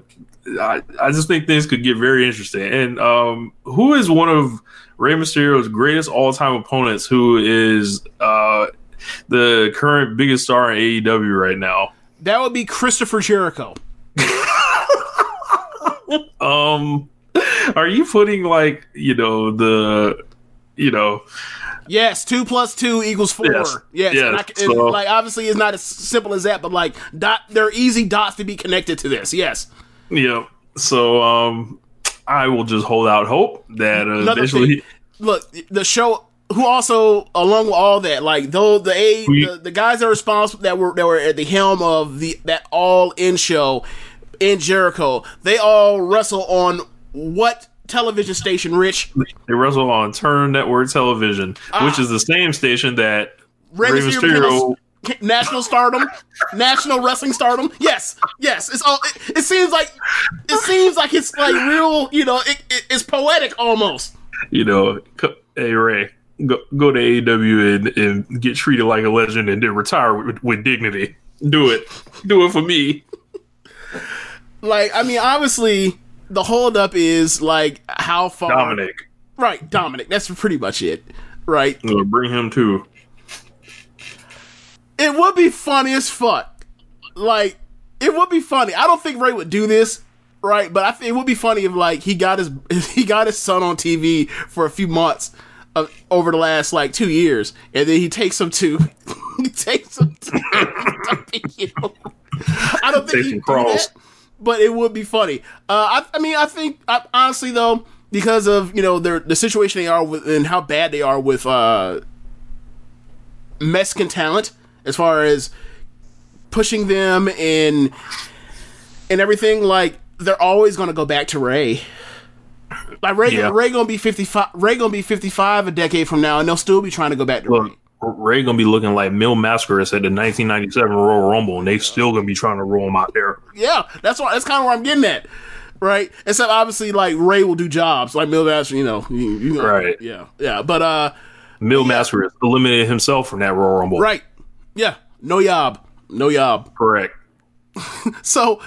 I I just think things could get very interesting. And um, who is one of Rey Mysterio's greatest all time opponents? Who is uh the current biggest star in AEW right now? That would be Christopher Jericho. Um, are you putting like you know the you know Yes, two plus two equals four. Yes. Yes, Yes, I so- like obviously it's not as simple as that, but like dot, they're easy dots to be connected to this. Yes, yeah? So um, I will just hold out hope that uh, Another eventually. thing, look, the show. Who also, along with all that, like though the a We- the, the guys that are responsible that were that were at the helm of the that all in show in Jericho, they all wrestle on what television station? Rich They wrestle on Turn Network Television, which is the same station that Rey Mysterio Mysterio. became a- national stardom, national wrestling stardom. Yes, yes. It's all. It, it seems like it seems like it's like real. You know, it, it, it's poetic almost. You know, hey Rey, go go to AEW and, and get treated like a legend, and then retire with, with dignity. Do it, do it for me. Like, I mean, obviously, the holdup is like how far. Dominic, Right, Dominic. That's pretty much it. Right. Uh, bring him too. It would be funny as fuck. Like, it would be funny. I don't think Rey would do this, right? But I think it would be funny if like he got his he got his son on TV for a few months uh, over the last like two years, and then he takes him to he takes him to I don't think he him do crawls. but it would be funny. Uh, I, I mean, I think I, honestly though, because of you know their the situation they are with and how bad they are with uh, Mexican talent as far as pushing them and and everything. Like they're always going to go back to Rey. Like Rey, Yeah. Rey gonna be fifty five. Rey gonna be fifty five a decade from now, and they'll still be trying to go back to Rey. Look, Rey gonna be looking like Mil Mascaras at the 1997 Royal Rumble, and they still gonna be trying to roll him out there. Yeah, that's why. That's kind of where I'm getting at, right? Except obviously, like Rey will do jobs like Mil Master, you know, you, you know, Right. Yeah, yeah, but uh, Mil Mascaras eliminated himself from that Royal Rumble. right, yeah, no yob, no yob. Correct. So,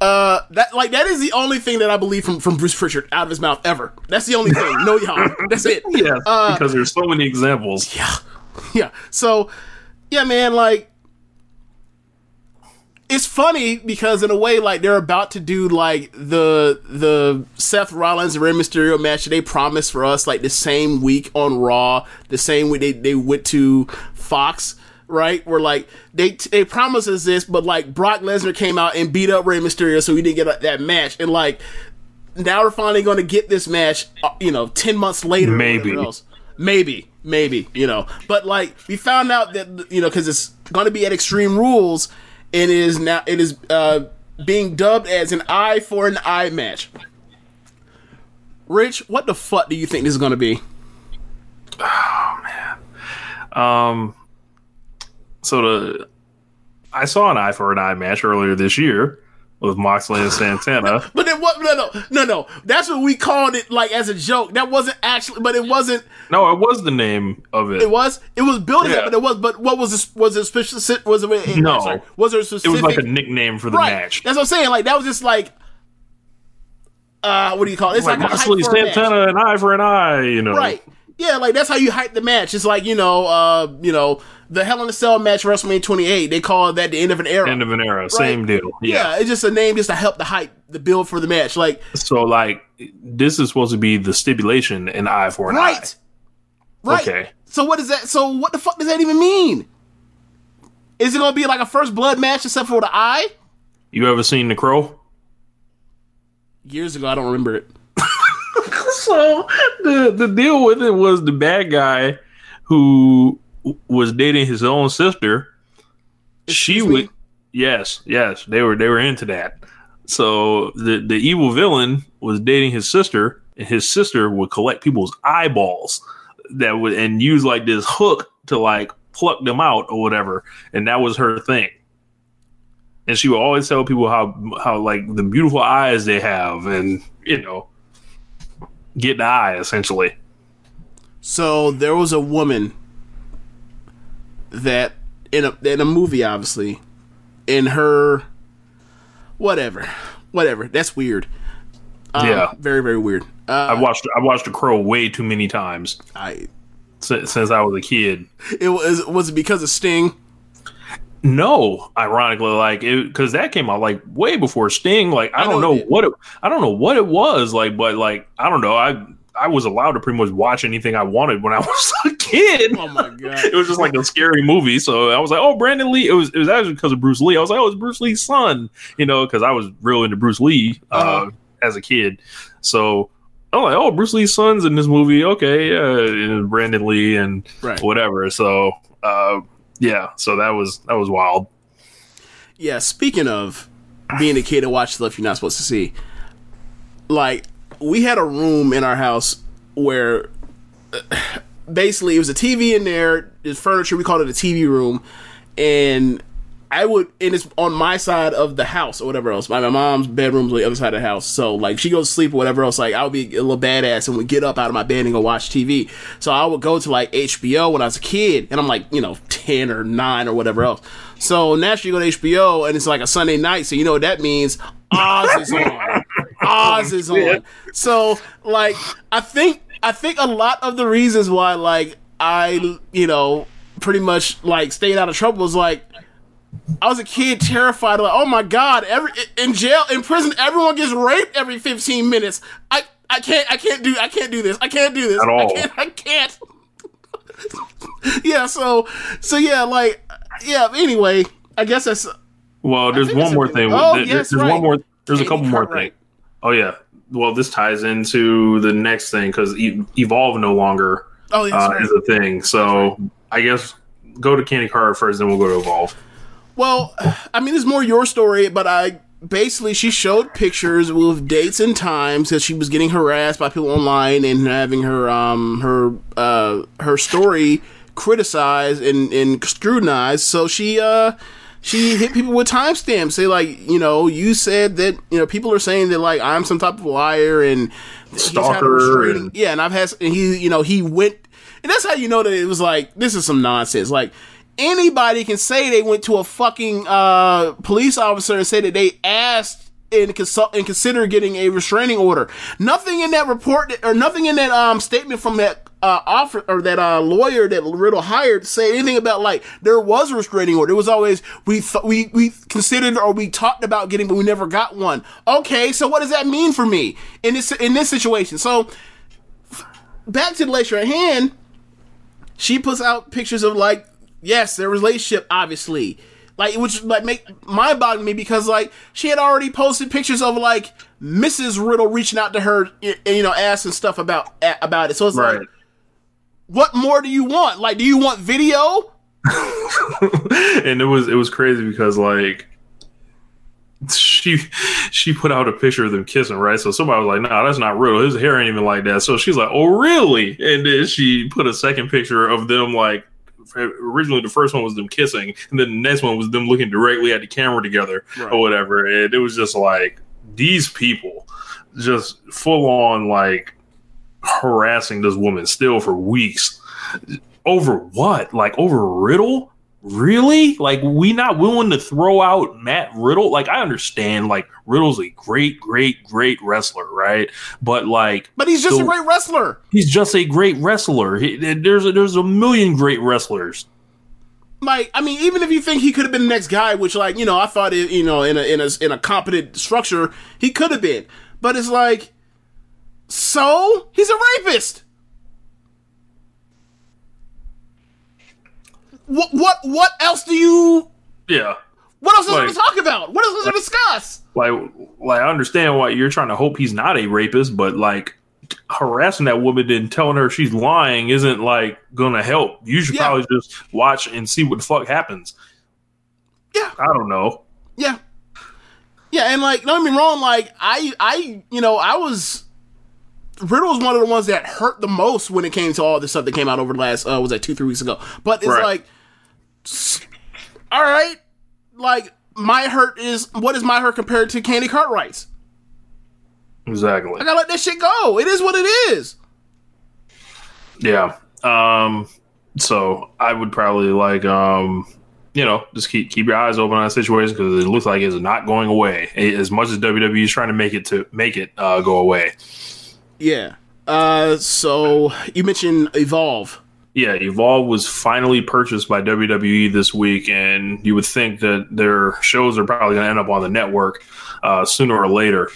uh, that like that is the only thing that I believe from from Bruce Prichard out of his mouth ever. That's the only thing. No yob. That's it. Yes, Uh, because there's so many examples. Yeah. Yeah. So, yeah, man, like it's funny because in a way, like they're about to do like the the Seth Rollins and Rey Mysterio match that they promised for us like the same week on Raw, the same week they, they went to Fox, right? Where like they they promised us this, but like Brock Lesnar came out and beat up Rey Mysterio, so we didn't get that match, and like now we're finally going to get this match, uh, you know, ten months later, Maybe. maybe, maybe, you know. But like we found out that you know because it's going to be at Extreme Rules, and it is now it is uh, being dubbed as an eye for an eye match. Rich, what the fuck do you think this is going to be? Oh man. Um, so the I saw an eye for an eye match earlier this year with Moxley and Santana. But it was no, no, no, no. That's what we called it, like as a joke. That wasn't actually, but it wasn't. no, it was the name of it. It was. It was building Yeah. up, but it was. But what was this? Was it specific? Was it? No. sorry, was there a specific? it was like a nickname for the right. match. That's what I'm saying. Like that was just like. Uh, what do you call it? It's like like, Moxley for a match. Santana, an eye for an eye. You know, Right. Yeah, like that's how you hype the match. It's like you know, uh, you know, the Hell in a Cell match, WrestleMania 28. They call that the end of an era. End of an era. Same deal. Yeah. it's just a name just to help the hype, the build for the match. Like So like this is supposed to be the stipulation an eye for an right, eye. right. Okay. So what does that? So what the fuck does that even mean? Is it gonna be like a first blood match except for the eye? You ever seen the crow? Years ago, I don't remember it. So the the deal with it was the bad guy who was dating his own sister. she Excuse me? would yes, yes, they were they were into that. So the the evil villain was dating his sister, and his sister would collect people's eyeballs that would and use like this hook to like pluck them out or whatever, and that was her thing. And she would always tell people how how like the beautiful eyes they have, and you know, get the eye essentially. So there was a woman that in a in a movie, obviously, in her whatever, whatever. That's weird. Um, Yeah. very very weird. Uh, I watched I watched The Crow way too many times I since, since I was a kid. it was was it because of Sting? No, ironically, like because that came out like way before Sting. Like I, I don't know know what it, I don't know what it was like, but like I don't know. I I was allowed to pretty much watch anything I wanted when I was a kid. Oh my god! it was just like a scary movie. So I was like, oh, Brandon Lee. It was it was actually because of Bruce Lee. I was like, oh, it's Bruce Lee's son. You know, because I was real into Bruce Lee uh, Uh-huh. as a kid. So I'm like, oh, Bruce Lee's son's in this movie. Okay, and Brandon Lee and Right. whatever. So uh, yeah, so that was that was wild. Yeah, speaking of being a kid and watch stuff you're not supposed to see, like we had a room in our house where basically it was a TV in there, there's furniture, we called it a TV room, and I would and it's on my side of the house or whatever else. My, my mom's bedroom's on the other side of the house. So like she goes to sleep or whatever else, like I would be a little badass and would get up out of my bed and go watch TV. So I would go to like HBO when I was a kid and I'm like, you know, ten or nine or whatever else. So naturally you go to HBO and it's like a Sunday night, so you know what that means. Oz is on. Oz is on. So like I think I think a lot of the reasons why like I you know pretty much like stayed out of trouble was like I was a kid terrified like oh my god every in jail in prison everyone gets raped every 15 minutes I I can't I can't do I can't do this I can't do this At I all. can't I can't yeah so so yeah like yeah anyway I guess that's Well, there's one more thing. Oh, There- yes, there's right. one more. There's a couple more Cartwright. things. Oh yeah. Well, this ties into the next thing because Evolve no longer oh yes uh, right. is a thing. So I guess go to Candy Card first, then we'll go to Evolve. Well, I mean, it's more your story, but I basically she showed pictures with dates and times that she was getting harassed by people online and having her um her uh her story criticized and and scrutinized. So she uh she hit people with timestamps. Say like, you know, you said that you know people are saying that like I'm some type of liar and he's had a Stalker and- yeah, and I've had and he you know he went and that's how you know that it was like this is some nonsense. Like anybody can say they went to a fucking uh, police officer and say that they asked and consult and consider getting a restraining order. Nothing in that report or nothing in that um statement from that uh offer or that uh lawyer that Riddle hired say anything about like there was a restraining order. It was always we th- we we considered or we talked about getting but we never got one. Okay, so what does that mean for me in this in this situation? So back to the lecture at hand she puts out pictures of like yes their relationship obviously like which like make mind boggling me because like she had already posted pictures of like mrs riddle reaching out to her you know asking stuff about about it so it's Right. like what more do you want like do you want video and it was it was crazy because like she she put out a picture of them kissing, right? So somebody was like, "Nah, that's not real. His hair ain't even like that." So she's like, "Oh, really?" And then she put a second picture of them like originally the first one was them kissing, and then the next one was them looking directly at the camera together or whatever. And it was just like these people just full on like harassing this woman still for weeks over what? Like over Riddle? Really? Like, we not willing to throw out Matt Riddle? Like, I understand, like, Riddle's a great, great, great wrestler, right? But like, But he's just the- a great wrestler. he's just a great wrestler. He, there's a, there's a million great wrestlers. Like, I mean, even if you think he could have been the next guy, which, like, you know, I thought, it, you know, in a in a in a competent structure, he could have been. But it's like, so he's a rapist. What what what else do you? Yeah. What else is there Like- to talk about? What else is there to discuss? like like I understand why you're trying to hope he's not a rapist, but like harassing that woman and telling her she's lying isn't like gonna help. You should Yeah. probably just watch and see what the fuck happens. Yeah. I don't know. Yeah. Yeah, and like, don't get me wrong, like I I you know, I was Riddle was one of the ones that hurt the most when it came to all this stuff that came out over the last uh was that two, three weeks ago. But it's Right. like all right, like my hurt is what is my hurt compared to Candy Cartwright's? Exactly. I gotta let that shit go. It is what it is. Yeah. Um so I would probably like um you know, just keep keep your eyes open on that situation because it looks like it's not going away. As much as WWE is trying to make it to make it uh, go away. Yeah. Uh so you mentioned Evolve. Yeah, Evolve was finally purchased by WWE this week, and you would think that their shows are probably going to end up on the network uh, sooner or later.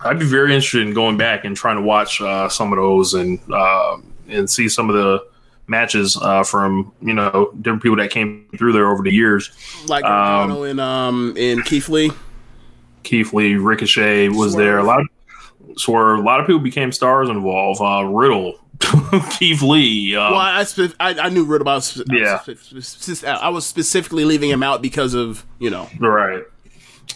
I'd be very interested in going back and trying to watch uh, some of those and uh, and see some of the matches uh, from you know different people that came through there over the years. Like Um, Gargano and um and Keith Lee. Keith Lee, Ricochet was there. A lot of swerve. A lot of people became stars in Evolve. Uh, Riddle, Keith Lee. Um, Well, I, spe- I I knew Riddle. I was, Yeah. I was, spe- I was specifically leaving him out because of you know. Right.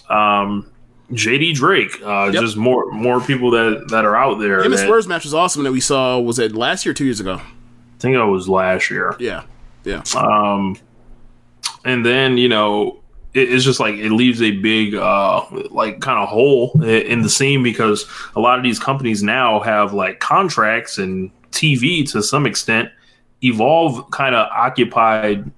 Um, JD Drake. Uh, Yep. Just more more people that that are out there. Him and Spurs match was awesome that we saw. Was it last year, two years ago? I think it was last year. Yeah, yeah. Um, and then you know it's just like it leaves a big uh like kind of hole in the scene because a lot of these companies now have like contracts and TV to some extent. Evolve kind of occupied,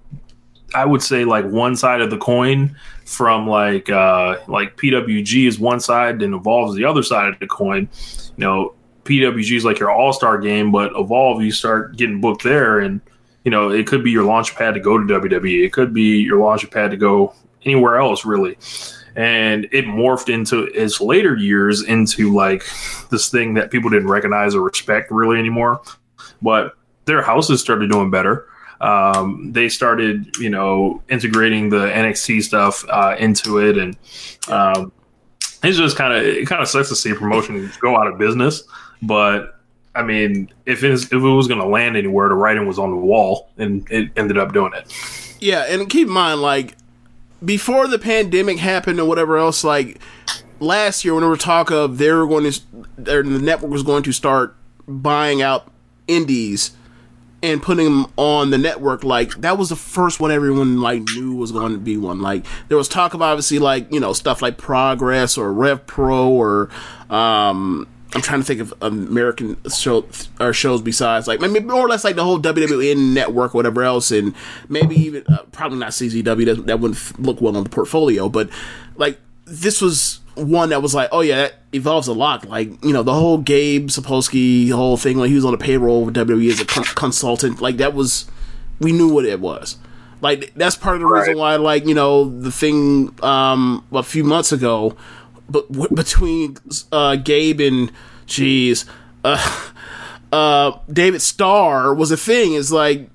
I would say, like one side of the coin from like uh like PWG is one side and Evolve is the other side of the coin. You know, PWG is like your all star game, but Evolve you start getting booked there and you know, it could be your launch pad to go to WWE. It could be your launch pad to go anywhere else, really. And it morphed into its later years into like this thing that people didn't recognize or respect really anymore. But their houses started doing better. Um, they started, you know, integrating the NXT stuff uh, into it, and um, it's just kind of it kind of sucks to see promotion go out of business. But I mean, if it, is, if it was going to land anywhere, the writing was on the wall, and it ended up doing it. Yeah, and keep in mind, like before the pandemic happened or whatever else, like last year when there were talk of they were going to, the network was going to start buying out indies and putting them on the network, like that was the first one everyone like knew was going to be one. Like there was talk of obviously like you know stuff like Progress or Rev Pro or um. I'm trying to think of American show or shows besides like maybe more or less like the whole WWE network, or whatever else, and maybe even uh, probably not CZW. That, that wouldn't f- look well on the portfolio, but like this was one that was like, oh yeah, that evolves a lot. Like you know the whole Gabe Sapolsky whole thing, like he was on the payroll with WWE as a con- consultant. Like that was, we knew what it was. Like that's part of the reason why, like you know, the thing um a few months ago, but w- between uh Gabe and jeez, uh, uh David Starr was a thing. Is like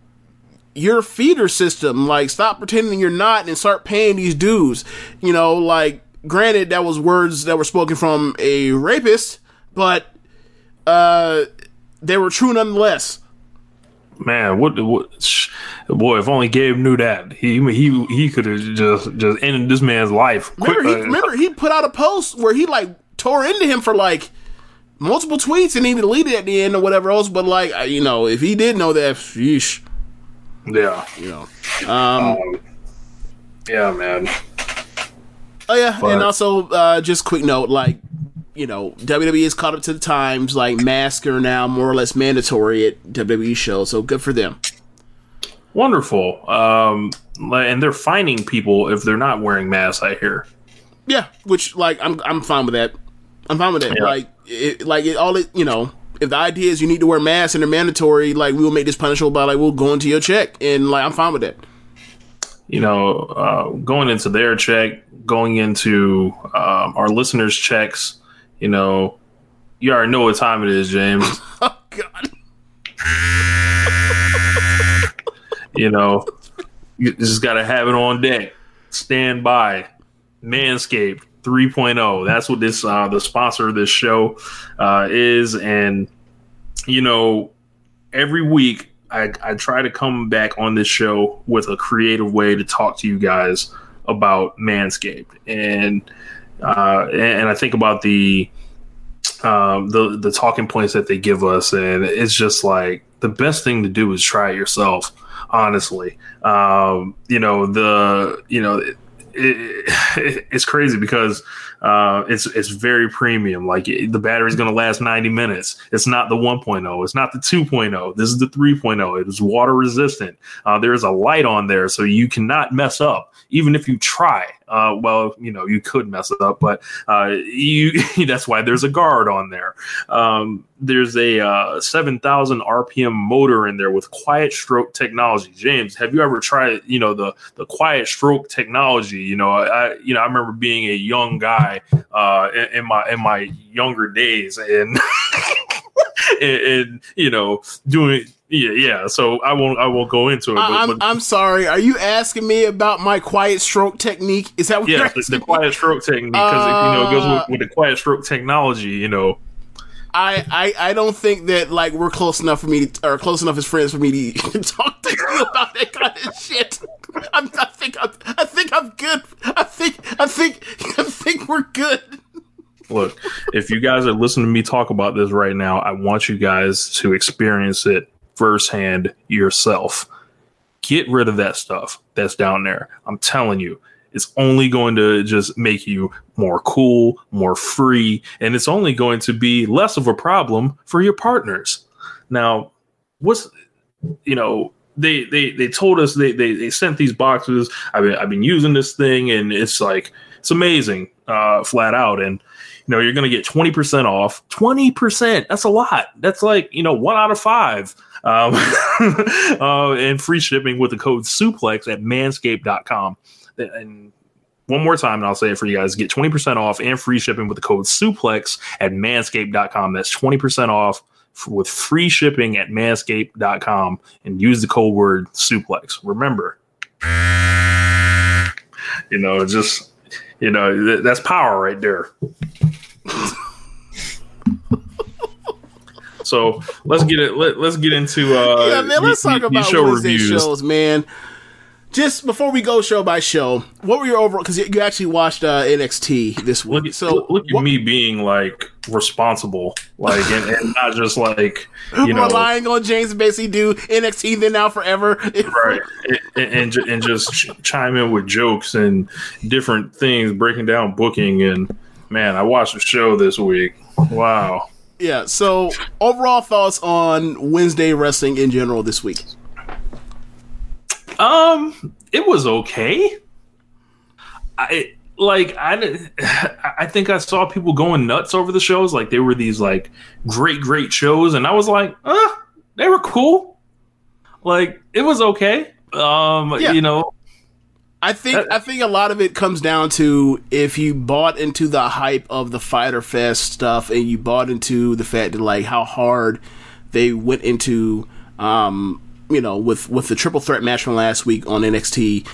your feeder system. Like, stop pretending you're not and start paying these dues. You know, like, granted, that was words that were spoken from a rapist, but uh, they were true nonetheless. Man, what, what boy? If only Gabe knew that, he he he could have just just ended this man's life. Remember, he, uh, remember, he put out a post where he like tore into him for like multiple tweets and he deleted at the end or whatever else. But like, you know, if he did know that, sheesh, yeah, you know. Um, yeah, man. Oh yeah, But- and also uh, just quick note, like you know, WWE is caught up to the times. Like masks are now more or less mandatory at WWE shows, so good for them. wonderful. Um, and they're finding people if they're not wearing masks. I hear. Yeah, which like I'm I'm fine with that. I'm fine with that. Yeah. Like it, like it, all it you know. If the idea is you need to wear masks and they're mandatory, like we will make this punishable by like we'll go into your check and like I'm fine with that. you know, uh, going into their check, going into um, our listeners' checks, you know, you already know what time it is, James. Oh God. you know, you just got to have it on deck. Stand by. Manscaped 3.0. That's what this, uh, the sponsor of this show uh, is. And, you know, every week I, I try to come back on this show with a creative way to talk to you guys about Manscaped. And, uh, and, and I think about the, um, the the talking points that they give us, and it's just like the best thing to do is try it yourself. Honestly, um, you know the you know it, it, it's crazy because uh, it's it's very premium. Like the battery's going to last ninety minutes. It's not the 1.0. It's not the 2.0. This is the 3.0. It is water resistant. Uh, there is a light on there, so you cannot mess up, even if you try. Uh, well, you know you could mess it up, but uh, you that's why there's a guard on there. Um, there's a uh, 7,000 RPM motor in there with quiet stroke technology. James, have you ever tried, you know, the the quiet stroke technology? You know, I you know I remember being a young guy uh, in, in my in my younger days, and and, and you know doing yeah yeah. So I won't I won't go into it. But, I'm but I'm sorry. Are you asking me about my quiet stroke technique? Is that what you're asking? yeah, the, the quiet stroke technique because you know it goes Uh, with, with the quiet stroke technology. You know. I, I I don't think that like we're close enough for me to, or close enough as friends for me to talk to you about that kind of shit. I'm, I think I'm, I think I'm good. I think I think I think we're good. Look, if you guys are listening to me talk about this right now, I want you guys to experience it firsthand yourself. Get rid of that stuff that's down there. I'm telling you, it's only going to just make you more cool, more free, and it's only going to be less of a problem for your partners. Now, what's you know, they they they told us they they, they sent these boxes. I've been I've been using this thing and it's like it's amazing, uh, flat out. And you know, you're gonna get 20% off. 20%, that's a lot. That's like, you know, one out of five. Um, uh, and free shipping with the code suplex at manscaped.com. And one more time, and I'll say it for you guys get 20% off and free shipping with the code suplex at manscaped.com. That's 20% off f- with free shipping at manscaped.com and use the code word suplex. Remember, you know, just, you know, th- that's power right there. so let's get it. Let, let's get into uh, yeah, man. Let's y- talk y- about show reviews. shows, man. Just before we go show by show, what were your overall? Because you actually watched uh, NXT this week. Look, so look at me being like responsible, like and, and not just like you know, relying on James to basically do NXT then now forever. right, and and, and just ch- chime in with jokes and different things, breaking down booking. And man, I watched the show this week. Wow. Yeah. So overall thoughts on Wednesday wrestling in general this week? Um, it was okay. I like I I think I saw people going nuts over the shows like they were these like great great shows and I was like, "Uh, they were cool." Like it was okay. Um, Yeah. you know, I think I think a lot of it comes down to if you bought into the hype of the Fyter Fest stuff and you bought into the fact that like how hard they went into um you know with with the triple threat match from last week on NXT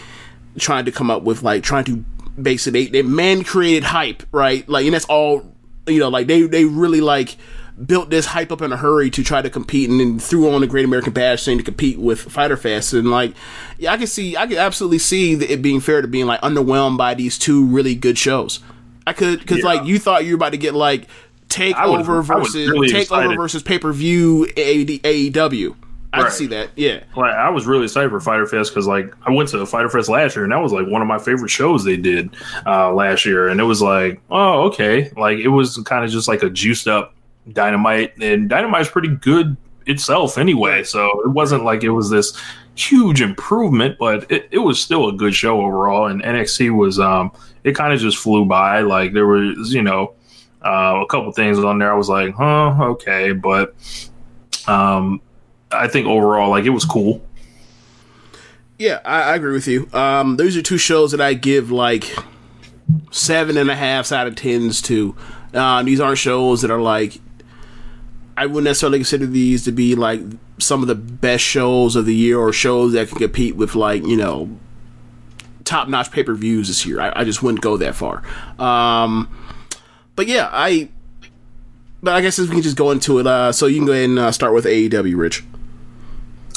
trying to come up with like trying to basically they, they man created hype right? Like and that's all you know like they they really like built this hype up in a hurry to try to compete and then threw on the Great American Bash thing to compete with Fyter Fest. And like yeah I can see I can absolutely see it being fair to being like underwhelmed by these two really good shows. I could because like you thought you were about to get like takeover I versus really takeover excited. versus pay per view AEW I Right. see that yeah like I was really excited for Fyter Fest because like I went to Fyter Fest last year and that was like one of my favorite shows they did uh, last year and it was like oh okay like it was kind of just like a juiced up Dynamite and Dynamite's pretty good itself anyway so it wasn't like it was this huge improvement, but it, it was still a good show overall. And NXT was um it kind of just flew by. Like there was you know uh, a couple things on there. I was like, huh, okay, but um I think overall like it was cool. Yeah, I, I agree with you. Um, those are two shows that I give like seven and a half out of tens to. Uh, these aren't shows that are like I wouldn't necessarily consider these to be like some of the best shows of the year or shows that can compete with like you know top notch pay per views this year. I, I, just wouldn't go that far. Um, but yeah, I. But I guess we can just go into it, uh, so you can go ahead and uh, start with AEW, Rich.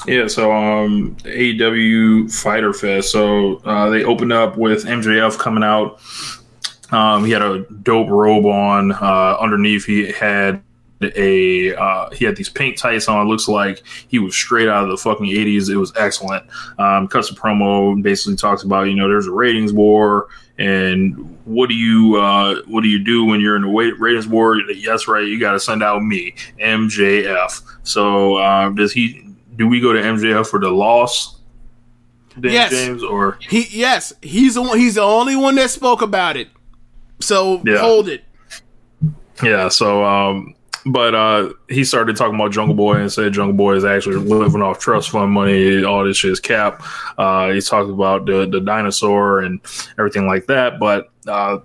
Yeah, so um, AEW Fyter Fest. So uh, they opened up with MJF coming out. Um, he had a dope robe on. Uh, underneath, he had a uh, he had these pink tights on. Looks like he was straight out of the fucking eighties. It was excellent. Um, cuts a promo basically talks about you know there's a ratings war and what do you uh, what do you do when you're in the ratings war? Yes, right. You got to send out me MJF. So uh, does he? Do we go to MJF for the loss? Dan yes. James or he? Yes, he's the one. He's the only one that spoke about it. So yeah. hold it. Yeah. So um, but uh, he started talking about Jungle Boy and said Jungle Boy is actually living off trust fund money. All this shit is cap. Uh, he talked about the the dinosaur and everything like that. But uh,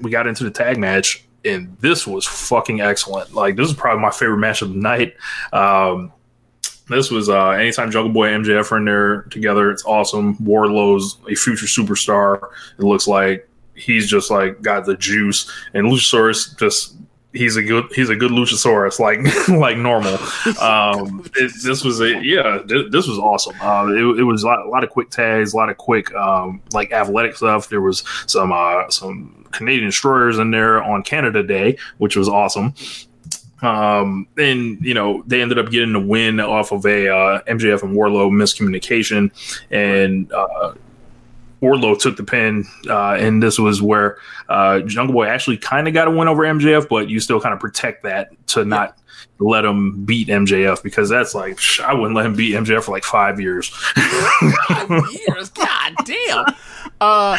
we got into the tag match, and this was fucking excellent. Like this is probably my favorite match of the night. Um, this was uh, anytime Jungle Boy and MJF are in there together, it's awesome. Wardlow's a future superstar. It looks like he's just like got the juice, and Luchasaurus just he's a good he's a good Luchasaurus, like like normal. Um, it, this was a yeah, this was awesome. Uh, it, it, was a lot, a lot, of quick tags, a lot of quick um, like athletic stuff. There was some uh, some Canadian destroyers in there on Canada Day, which was awesome. Um, and you know they ended up getting the win off of a uh, MJF and Wardlow miscommunication, and uh, Wardlow took the pin, uh, and this was where uh, Jungle Boy actually kind of got a win over MJF, but you still kind of protect that to not let him beat MJF because that's like I wouldn't let him beat MJF for like five years. five years, god damn. Uh,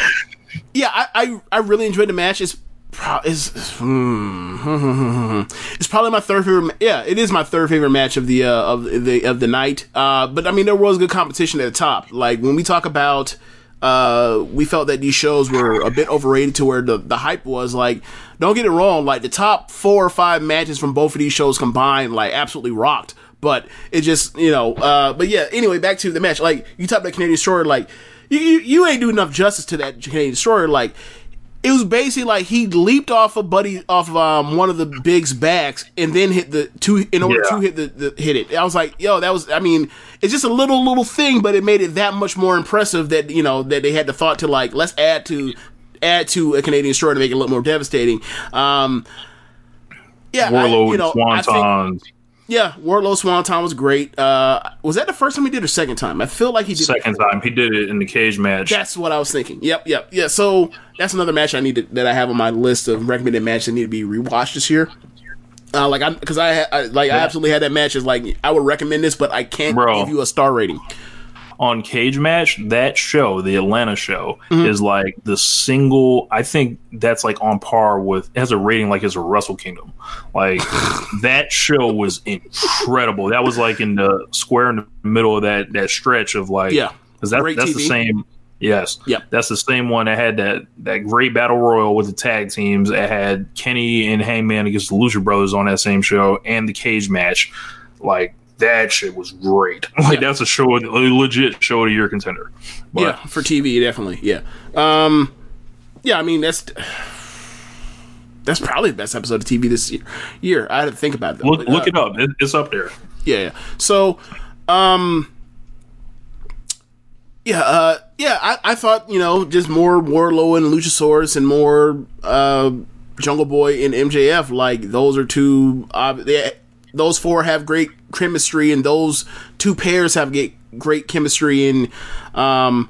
yeah, I, I, I really enjoyed the match. It's pro- is hmm, it's probably my third favorite. Yeah, it is my third favorite match of the uh, of the of the night. Uh, but I mean, there was good competition at the top. Like when we talk about uh, we felt that these shows were a bit overrated to where the, the hype was. Like, don't get it wrong, like the top four or five matches from both of these shows combined, like, absolutely rocked. But it just, you know, uh, but yeah, anyway, back to the match. Like, you talk about Canadian Destroyer, like, you, you, you ain't do enough justice to that Canadian Destroyer. Like, it was basically like he leaped off a buddy off of um, one of the big's backs and then hit the two in order yeah. to hit the, the, hit it. I was like, yo, that was. I mean, it's just a little little thing, but it made it that much more impressive that you know that they had the thought to like let's add to add to a Canadian story to make it a little more devastating. Um, yeah, Wardlow I, you know, Swanton. Yeah, Wardlow Swanton was great. Uh, was that the first time he did or second time? I feel like he did second time. He did it in the cage match. That's what I was thinking. Yep, yep, yeah. So that's another match I need to, that I have on my list of recommended matches that need to be rewatched this year. Uh, like I, because I, I, like yeah. I absolutely had that match. Is like I would recommend this, but I can't Bro. give you a star rating on Cage Match, that show, the Atlanta show, mm-hmm. is like the single. I think that's like on par with has a rating like as a Wrestle Kingdom. Like that show was incredible. That was like in the square in the middle of that that stretch of like yeah, because that, that's TV. the same. Yes. Yeah. That's the same one that had that that great battle royal with the tag teams. It had Kenny and Hangman against the Lucha Brothers on that same show and the cage match. Like that shit was great. Like yeah. that's a show, a legit show of the year contender. But, yeah, for TV, definitely. Yeah, um, yeah. I mean, that's that's probably the best episode of TV this year. Year, I had to think about it. Though, look, look uh, it up. It, it's up there. Yeah. yeah. So, um, yeah, uh, yeah. I, I thought you know just more Wardlow and Luchasaurus and more uh, Jungle Boy and MJF. Like those are two. Uh, they, those four have great chemistry, and those two pairs have great great chemistry. And um,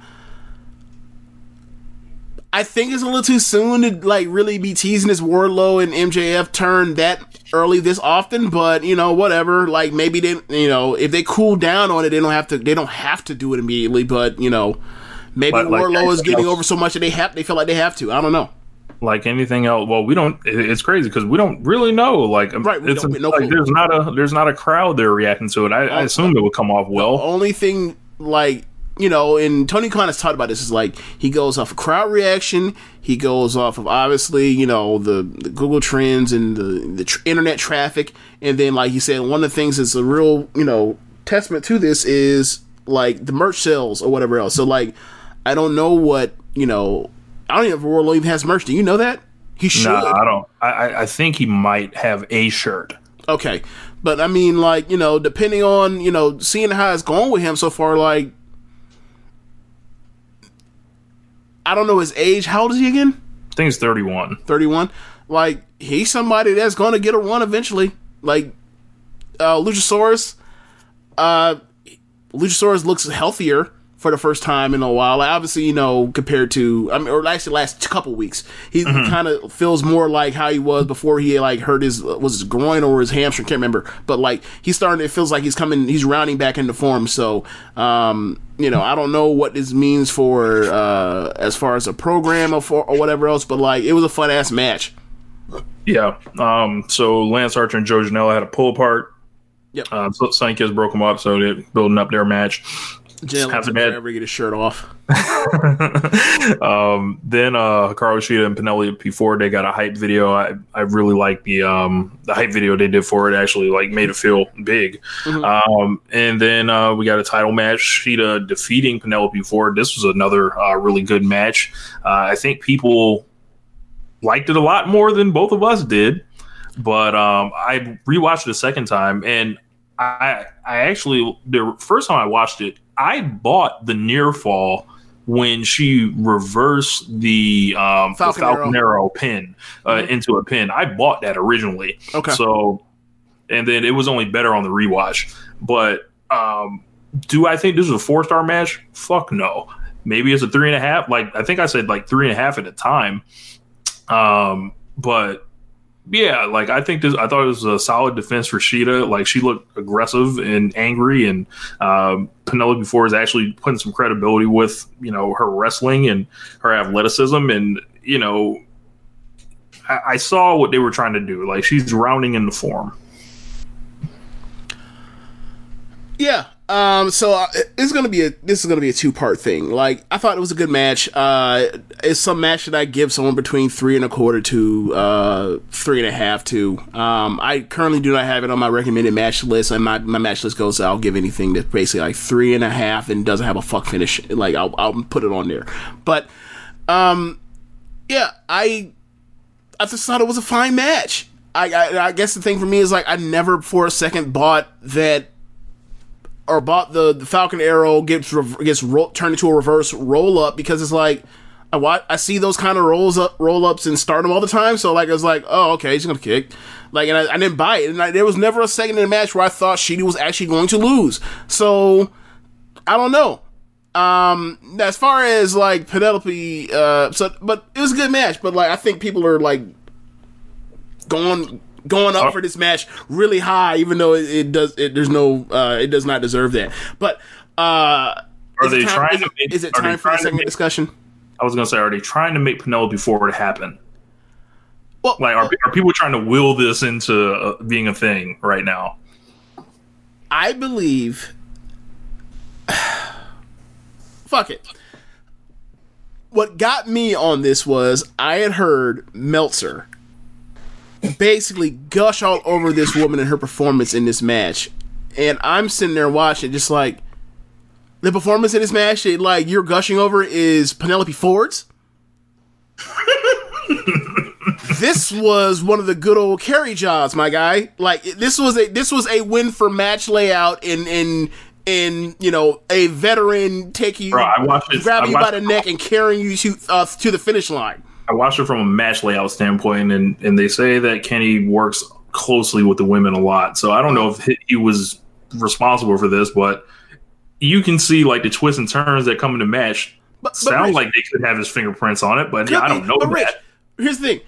I think it's a little too soon to like really be teasing this Wardlow and MJF turn that early this often, but you know, whatever. Like maybe they, you know, if they cool down on it, they don't have to. They don't have to do it immediately. But you know, maybe Like- like Wardlow is getting over so much that they have. They feel like they have to. I don't know. Like anything else. Well, we don't. It's crazy because we don't really know. Like, um, Right, we it's no like there's not a there's not a crowd there reacting to it. I, I oh, assume it would come off well. only thing like you know and tony khan has talked about this is like he goes off of crowd reaction he goes off of obviously you know the, the google trends and the, the tr- internet traffic and then like he said one of the things that's a real you know testament to this is like the merch sales or whatever else so like i don't know what you know i don't even know if Wardlow even has merch do you know that he should Nah, I don't. I, I I think he might have a shirt. Okay. But I mean, like, you know, depending on, you know, seeing how it's going with him so far, like, I don't know his age. How old is he again? I think he's 31. 31. Like, he's somebody that's going to get a run eventually. Like, uh, Luchasaurus, uh, Luchasaurus looks healthier for the first time in a while. Like, obviously, you know, compared to, I mean, or actually last couple weeks, he kind of feels more like how he was before he like hurt his was his groin or his hamstring, can't remember. But like he's starting, it feels like he's coming, he's rounding back into form. So, um, you know, I don't know what this means for uh as far as a program or for or whatever else, but like it was a fun ass match. Yeah. Um. So Lance Archer and Joe Janela had a pull apart. Yep. Uh, so Kids broke them up, so they're building up their match. Jalen Have to took admit- forever to get his shirt off. um, then uh, Hikaru Shida and Penelope Ford they got a hype video. I, I really like the um, the hype video they did for it. Actually, like made it feel big. Um, and then uh, we got a title match. Shida defeating Penelope Ford. This was another uh, really good match. Uh, I think people liked it a lot more than both of us did. But um, I rewatched it a second time, and I I actually the first time I watched it, I bought the near fall when she reversed the um Falcon the Falcon Arrow. Arrow pin uh, into a pin. I bought that originally. Okay. So and then it was only better on the rewatch. But um do I think this is a four star match? Fuck no. Maybe it's a three and a half. Like I think I said like three and a half at a time. Um but yeah, like I think this. I thought it was a solid defense for Shida. Like she looked aggressive and angry, and um, Penelope Ford is actually putting some credibility with you know her wrestling and her athleticism, and you know I, I saw what they were trying to do. Like she's rounding in the form. Yeah. Um. So uh, it's gonna be a this is gonna be a two part thing. Like I thought it was a good match. Uh, it's some match that I give someone between three and a quarter to uh three and a half to. Um. I currently do not have it on my recommended match list, and my my match list goes. I'll give anything that's basically like three and a half and doesn't have a fuck finish. Like I'll I'll put it on there. But, um, yeah, I I just thought it was a fine match. I, I I guess the thing for me is like I never for a second bought that or bought the, the Falcon Arrow gets gets ro- turned into a reverse roll up because it's like I watch, I see those kind of rolls up roll ups in Stardom all the time. So like I was like, oh okay, he's gonna kick. Like and I, I didn't buy it, and I, there was never a second in the match where I thought Shida was actually going to lose. So I don't know. Um, as far as like Penelope, uh, so but it was a good match. But like I think people are like going going up for this match really high, even though it, it does it, there's no uh, it does not deserve that. But uh, Are is it they time, trying is to it- make- is it time for a second make- discussion? I was gonna say, are they trying to make Penelope Ford happen? Well, Like, are, are people trying to will this into uh, being a thing right now? I believe. Fuck it. What got me on this was I had heard Meltzer basically gush all over this woman and her performance in this match. And I'm sitting there watching, just like the performance in this match, that, like you're gushing over is Penelope Ford's. this was one of the good old carry jobs, my guy. Like this was a this was a win for match layout in in in you know a veteran taking you Bro, I watched grabbing I you by watched- the neck and carrying you to uh, to the finish line. I watched it from a match layout standpoint, and and they say that Kenny works closely with the women a lot. So I don't know if he- was responsible for this, but you can see like the twists and turns that come in the match. But, but Sound Rich, like they could have his fingerprints on it, but could I don't know but Rich, that. here's the thing.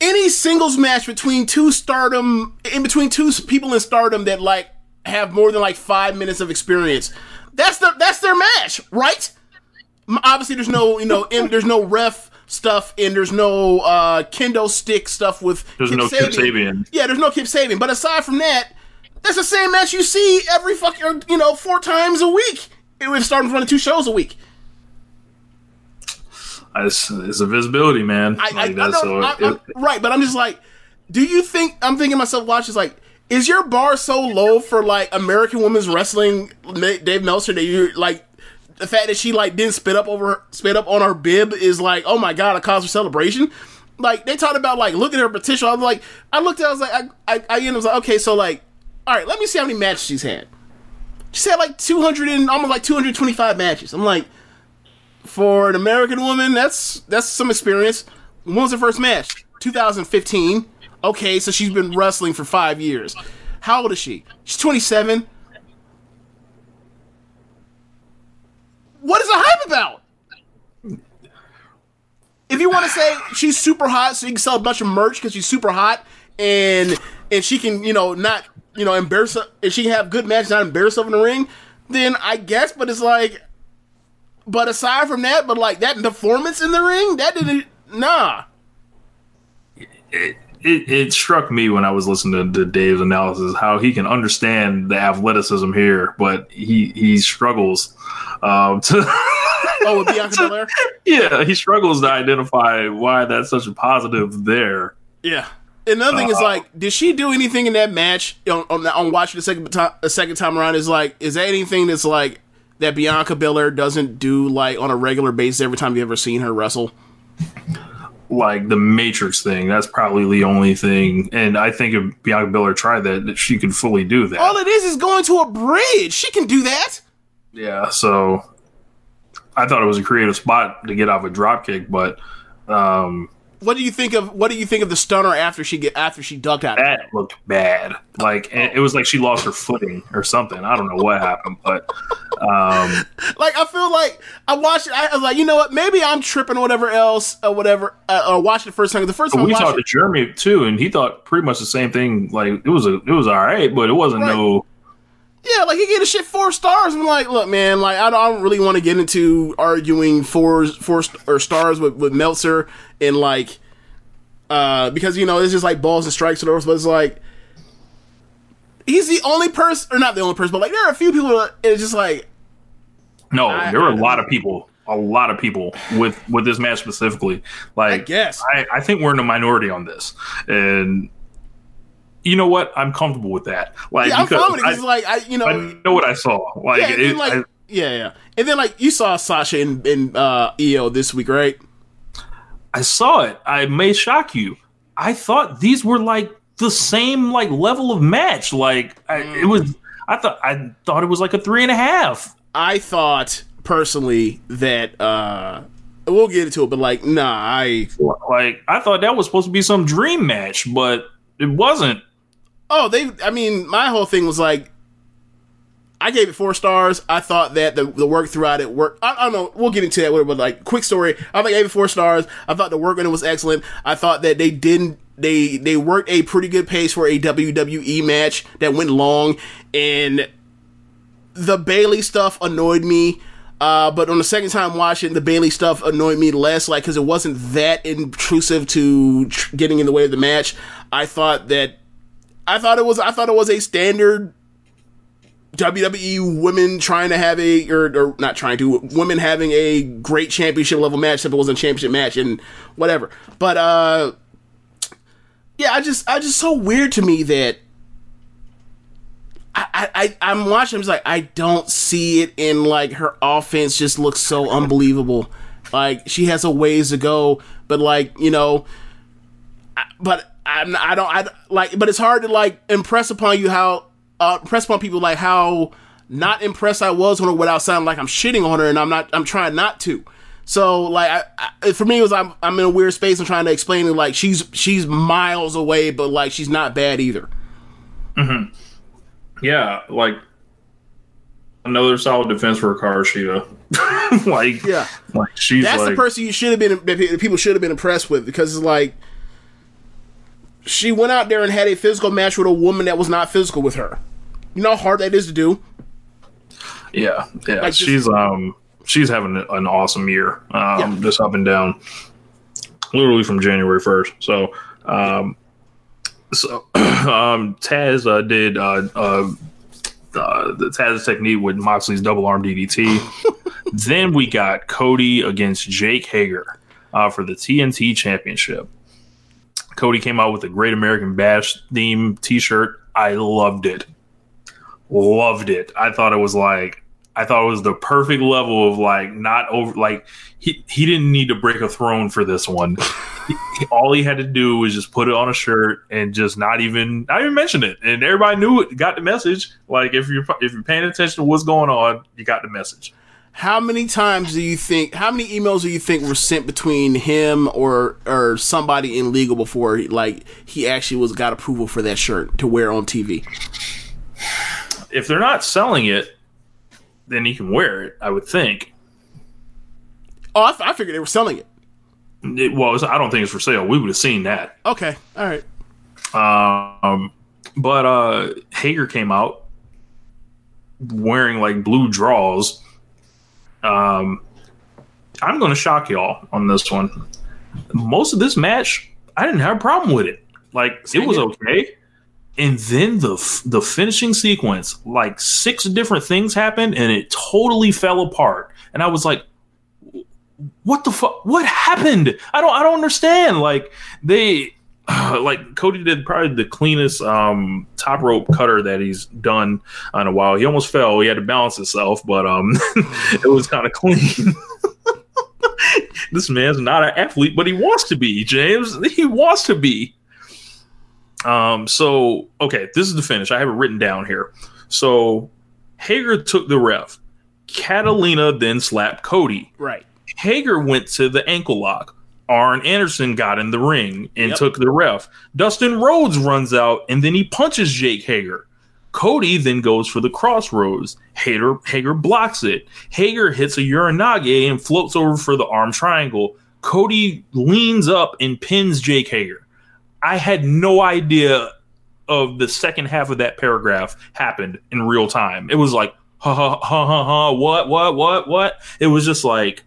Any singles match between two stardom, in between two people in stardom that like have more than like five minutes of experience, that's the that's their match, right? Obviously, there's no you know, and there's no ref stuff, and there's no uh kendo stick stuff with. There's no Kip Sabian. Yeah, there's no Kip Sabian. But aside from that, that's the same match you see every fucking you know four times a week. It was start in front of two shows a week. It's, it's a visibility, man. I, I, Like I know, so I, it- right, but I'm just like, do you think I'm thinking myself watch is like, is your bar so low for like American women's wrestling, Dave Meltzer, that you like the fact that she like didn't spit up over spit up on her bib is like, oh my god, a cause for celebration. Like they talked about like look at her potential. I was like, I looked at, it, I was like, I, I, I up was like, okay, so like, all right, let me see how many matches she's had. She's had like 200 and almost like 225 matches. I'm like, for an American woman, that's that's some experience. When was her first match? 2015. Okay, so she's been wrestling for five years. How old is she? She's 27. What is the hype about? If you want to say she's super hot, so you can sell a bunch of merch because she's super hot, and and she can you know not you know embarrass and she can have good matches, not embarrass herself in the ring, then I guess. But it's like but aside from that, but like that performance in the ring, that didn't. Nah. it, it, it struck me when I was listening to Dave's analysis how he can understand the athleticism here, but he he struggles um, to. Oh, with Bianca Belair. yeah, he struggles to identify why that's such a positive there. Yeah. Another thing is Uh, like, did she do anything in that match on on, on watching the second time the second time around? Is like, is that anything that's like that Bianca Belair doesn't do like on a regular basis every time you ever seen her wrestle? Like the Matrix thing, that's probably the only thing. And I think if Bianca Belair tried that, that she could fully do that. All it is is going to a bridge. She can do that. Yeah, so I thought it was a creative spot to get off a drop kick, but um, What do you think of what do you think of the stunner after she get after she ducked out? that looked bad. Like it was like she lost her footing or something. I don't know what happened, but um, Like I feel like I watched it. I was like, you know what? Maybe I'm tripping or whatever else or whatever. Uh, or watched it the first time. The first time we talked to Jeremy too, and he thought pretty much the same thing. Like it was a it was all right, but it wasn't Right. no. Yeah, like he gave a shit four stars. I'm like, look, man, like I don't, I don't really want to get into arguing fours, four st- or stars with with Meltzer and like, uh, because you know it's just like balls and strikes and whatever. But it's like. He's the only person, or not the only person, but like there are a few people. That it's just like, No, I- there were a lot of people, a lot of people with with this match specifically. Like, I guess. I, I think we're in a minority on this, and you know what? I'm comfortable with that. Like, yeah, I'm fine with it. 'cause I, like I, you know, I know what I saw. Like, yeah, it, like, I- yeah, yeah, and then like you saw Sasha in, in uh, EO this week, right? I saw it. I may shock you. I thought these were like the same like level of match. Like I, it was. I thought I thought it was like a three and a half. I thought personally that uh we'll get into it, but like, nah, I Like I thought that was supposed to be some dream match, but it wasn't. Oh they I mean my whole thing was like I gave it four stars. I thought that the, the work throughout it worked. I, I don't know. We'll get into that. But like, quick story. I think I gave it four stars. I thought the work on it was excellent. I thought that they didn't. They they worked a pretty good pace for a WWE match that went long, and the Bayley stuff annoyed me. Uh, but on the second time watching, the Bayley stuff annoyed me less, like because it wasn't that intrusive to tr- getting in the way of the match. I thought that I thought it was I thought it was a standard WWE women trying to have a or, or not trying to women having a great championship level match if it wasn't a championship match and whatever. But uh yeah, I just I just so weird to me that I, I, I'm watching I'm just like I don't see it in like her offense just looks so unbelievable. Like she has a ways to go, but like, you know, I, but I'm I don't I like but it's hard to like impress upon you how uh, impress upon people like how not impressed I was on her without sounding like I'm shitting on her, and I'm not. I'm trying not to. So like, I, I, for me, it was I'm I'm in a weird space. I'm trying to explain it. Like she's she's miles away, but like she's not bad either. Yeah, like another solid defense for Hikaru Shida. like, Yeah. like she's That's like, the person you should have been that people should have been impressed with because it's like she went out there and had a physical match with a woman that was not physical with her. You know how hard that is to do. Yeah, yeah. Like, just- she's um she's having an awesome year. Um Yeah. just up and down. Literally from January first. So um so um Taz uh, did uh uh uh, the Taz technique with Moxley's double arm DDT. then we got Cody against Jake Hager uh, for the TNT Championship. Cody came out with a Great American Bash theme T-shirt. I loved it loved it. I thought it was like I thought it was the perfect level of like not over like he he didn't need to break a throne for this one. All he had to do was just put it on a shirt and just not even not even mention it, and everybody knew it. Got the message. Like if you're if you're paying attention to what's going on, you got the message. How many times do you think? How many emails do you think were sent between him or or somebody in legal before like he actually was got approval for that shirt to wear on TV? If they're not selling it, then he can wear it. I would think. Oh, I, I figured they were selling it. It was. I don't think it's for sale. We would have seen that. Okay, all right. Um, but uh, Hager came out wearing like blue draws. Um, I'm going to shock y'all on this one. Most of this match, I didn't have a problem with it. Like it was okay. And then the f- the finishing sequence, like six different things happened, and it totally fell apart. And I was like, "What the fuck? What happened? I don't I don't understand." Like they like Cody did probably the cleanest um, top rope cutter that he's done in a while. He almost fell. He had to balance himself, but um, it was kind of clean. this man's not an athlete, but he wants to be. James, he wants to be. Um. So okay, this is the finish. I have it written down here. So Hager took the ref. Catalina then slapped Cody. Right. Hager went to the ankle lock. Arn Anderson got in the ring and Yep. took the ref. Dustin Rhodes runs out and then he punches Jake Hager. Cody then goes for the crossroads. Hager, Hager blocks it. Hager hits a Uranage and floats over for the arm triangle. Cody leans up and pins Jake Hager. I had no idea of the second half of that paragraph happened in real time. It was like, ha ha ha ha ha, what, what, what, what? It was just like,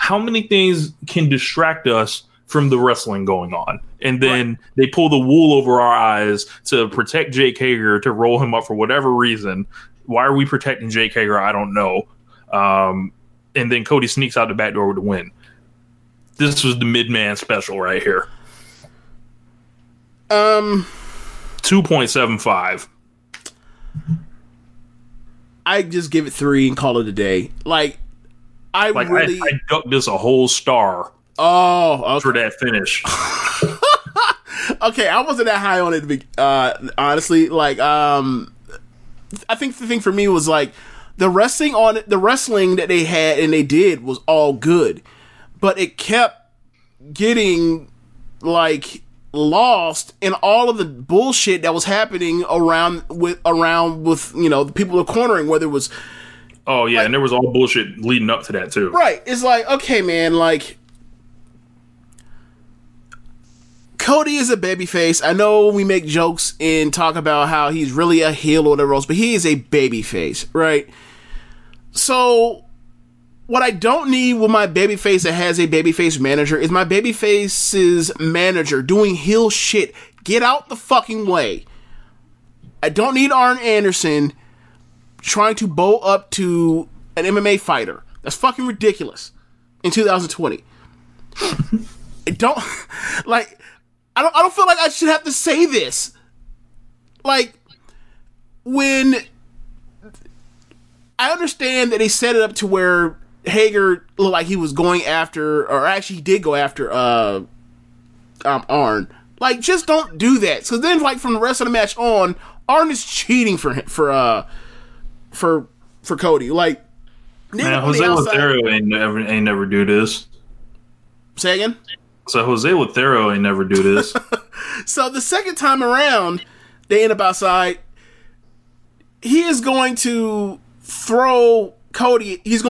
how many things can distract us from the wrestling going on? And then they pull the wool over our eyes to protect Jake Hager to roll him up for whatever reason. Why are we protecting Jake Hager? I don't know. Um, and then Cody sneaks out the back door with the win. This was the mid man special right here. Um, 2.75. I just give it three and call it a day. Like, I Like, really. I, I ducked this a whole star oh, okay. for that finish. okay, I wasn't that high on it. to be- Uh, honestly, like, um, I think the thing for me was like the wrestling on it, the wrestling that they had and they did was all good, but it kept getting like lost in all of the bullshit that was happening around with around with you know the people were cornering whether it was Oh, yeah. and there was all bullshit leading up to that, too. Right. It's like, okay, man, like Cody is a babyface. I know we make jokes and talk about how he's really a heel or whatever else, but he is a babyface, right? So what I don't need with my babyface that has a babyface manager is my babyface's manager doing heel shit. Get out the fucking way. I don't need Arn Anderson trying to bow up to an MMA fighter. That's fucking ridiculous in 2020. I don't like I don't I don't feel like I should have to say this. Like when I understand that they set it up to where Hager looked like he was going after or actually he did go after uh um Arn. Like just don't do that. So then like from the rest of the match on, Arn is cheating for him for uh for for Cody. Like Man, Jose Lothario ain't never, ain't never do this. Say again? So Jose Lothario ain't never do this. So the second time around, they end up outside. He is going to throw Cody. He's going.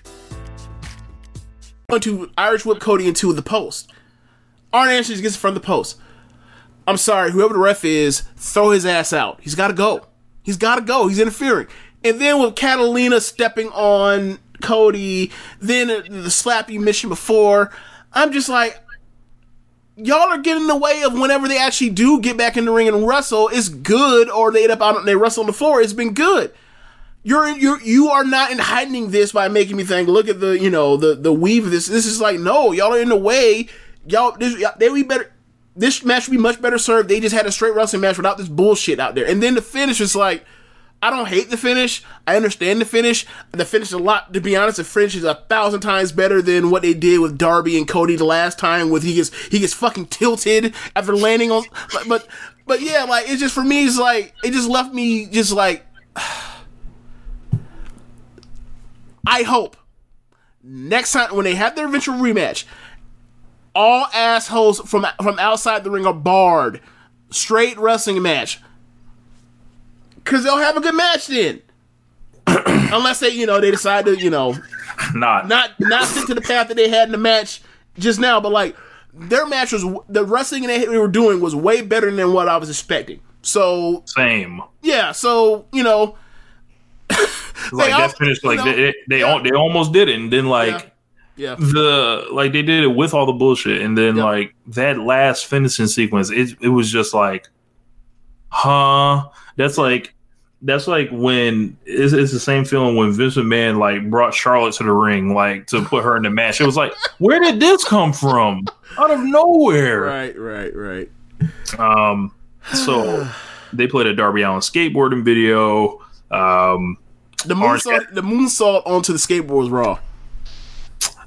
Going to Irish whip Cody into the post. Arn Anderson gets from the post. I'm sorry, whoever the ref is, throw his ass out. He's got to go. He's got to go. He's interfering. And then with Catalina stepping on Cody, then the slap you mentioned before, I'm just like, y'all are getting in the way of whenever they actually do get back in the ring and wrestle. It's good, or they end up out they wrestle on the floor. It's been good. You're you're you are not heightening this by making me think. Look at the you know the the weave of this. This is like no, y'all are in the way. Y'all this, y'all they we better. This match would be much better served. They just had a straight wrestling match without this bullshit out there. And then the finish is like, I don't hate the finish. I understand the finish. The finish is a lot. To be honest, the finish is a thousand times better than what they did with Darby and Cody the last time. With he gets he gets fucking tilted after landing on. But but, but yeah, like it's just for me. It's like it just left me just like. I hope next time when they have their eventual rematch, all assholes from from outside the ring are barred. Straight wrestling match. Cause they'll have a good match then. Unless they, you know, they decide to, you know, not not not stick to the path that they had in the match just now, but like their match was the wrestling they were doing was way better than what I was expecting. So same. Yeah, so you know, like that finished like they they, they, al- they almost did it, and then like yeah. the like they did it with all the bullshit, and then like that last finishing sequence, it it was just like, huh? That's like that's like when it's, it's the same feeling when Vince McMahon like brought Charlotte to the ring, like to put her in the match. It was like, where did this come from? Out of nowhere. Right, right, right. Um, so they played a Darby Allin skateboarding video. Um, The moonsault, the moonsault onto the skateboard was raw.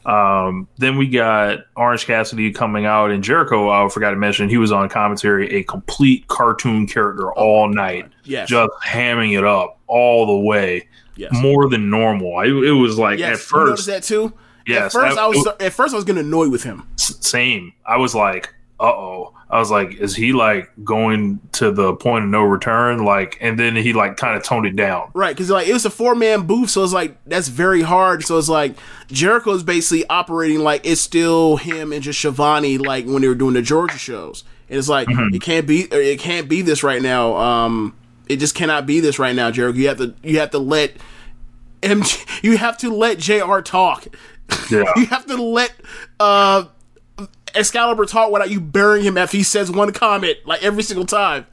Um, then we got Orange Cassidy coming out, and Jericho. I forgot to mention he was on commentary, a complete cartoon character all night, Yes. just hamming it up all the way, Yes. more than normal. I, it was like Yes, at first, that too. yes, At first, I- I was at first I was getting annoyed with him. same. I was like, uh oh. I was like, is he like going to the point of no return? Like, and then he like kind of toned it down. Right, because like it was a four man booth, so it's like that's very hard. So it's like Jericho's basically operating like it's still him and just Schiavone, like when they were doing the Georgia shows. And it's like Mm-hmm. it can't be, it can't be this right now. Um, it just cannot be this right now, Jericho. You have to, you have to let MJ, you have to let Jr. talk. Yeah. you have to let uh Excalibur talk without you burying him after he says one comment, like every single time.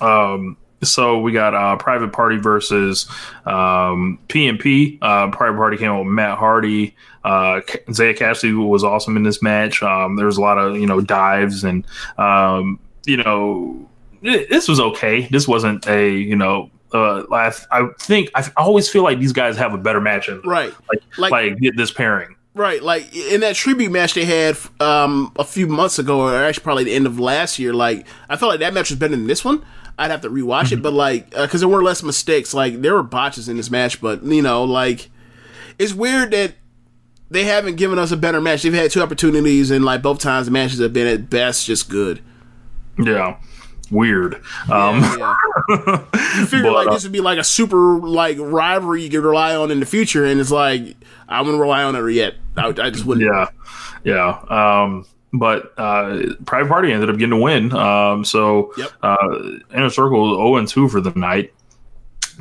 Um, so we got uh, Private Party versus um, PNP. Uh, Private Party came out with Matt Hardy. Uh, Isiah Kassidy was awesome in this match. Um, there was a lot of you know dives and um, you know it- this was okay. This wasn't a you know. Uh, I, I think I, I always feel like these guys have a better match in them. Right. like Like- like, this pairing. Right, like in that tribute match they had um, a few months ago, or actually probably the end of last year. Like I felt like that match was better than this one. I'd have to rewatch it, but like because there were less mistakes. Like there were botches in this match, but you know, like it's weird that they haven't given us a better match. They've had two opportunities, and like both times the matches have been at best just good. Yeah, weird. Um, Yeah. you figure But, like uh, this would be like a super like rivalry you could rely on in the future, and it's like I wouldn't rely on it yet. I, I just wouldn't. Yeah, yeah. Um, but uh, Private Party ended up getting a win. Um, so Yep. uh, Inner Circle zero and two for the night.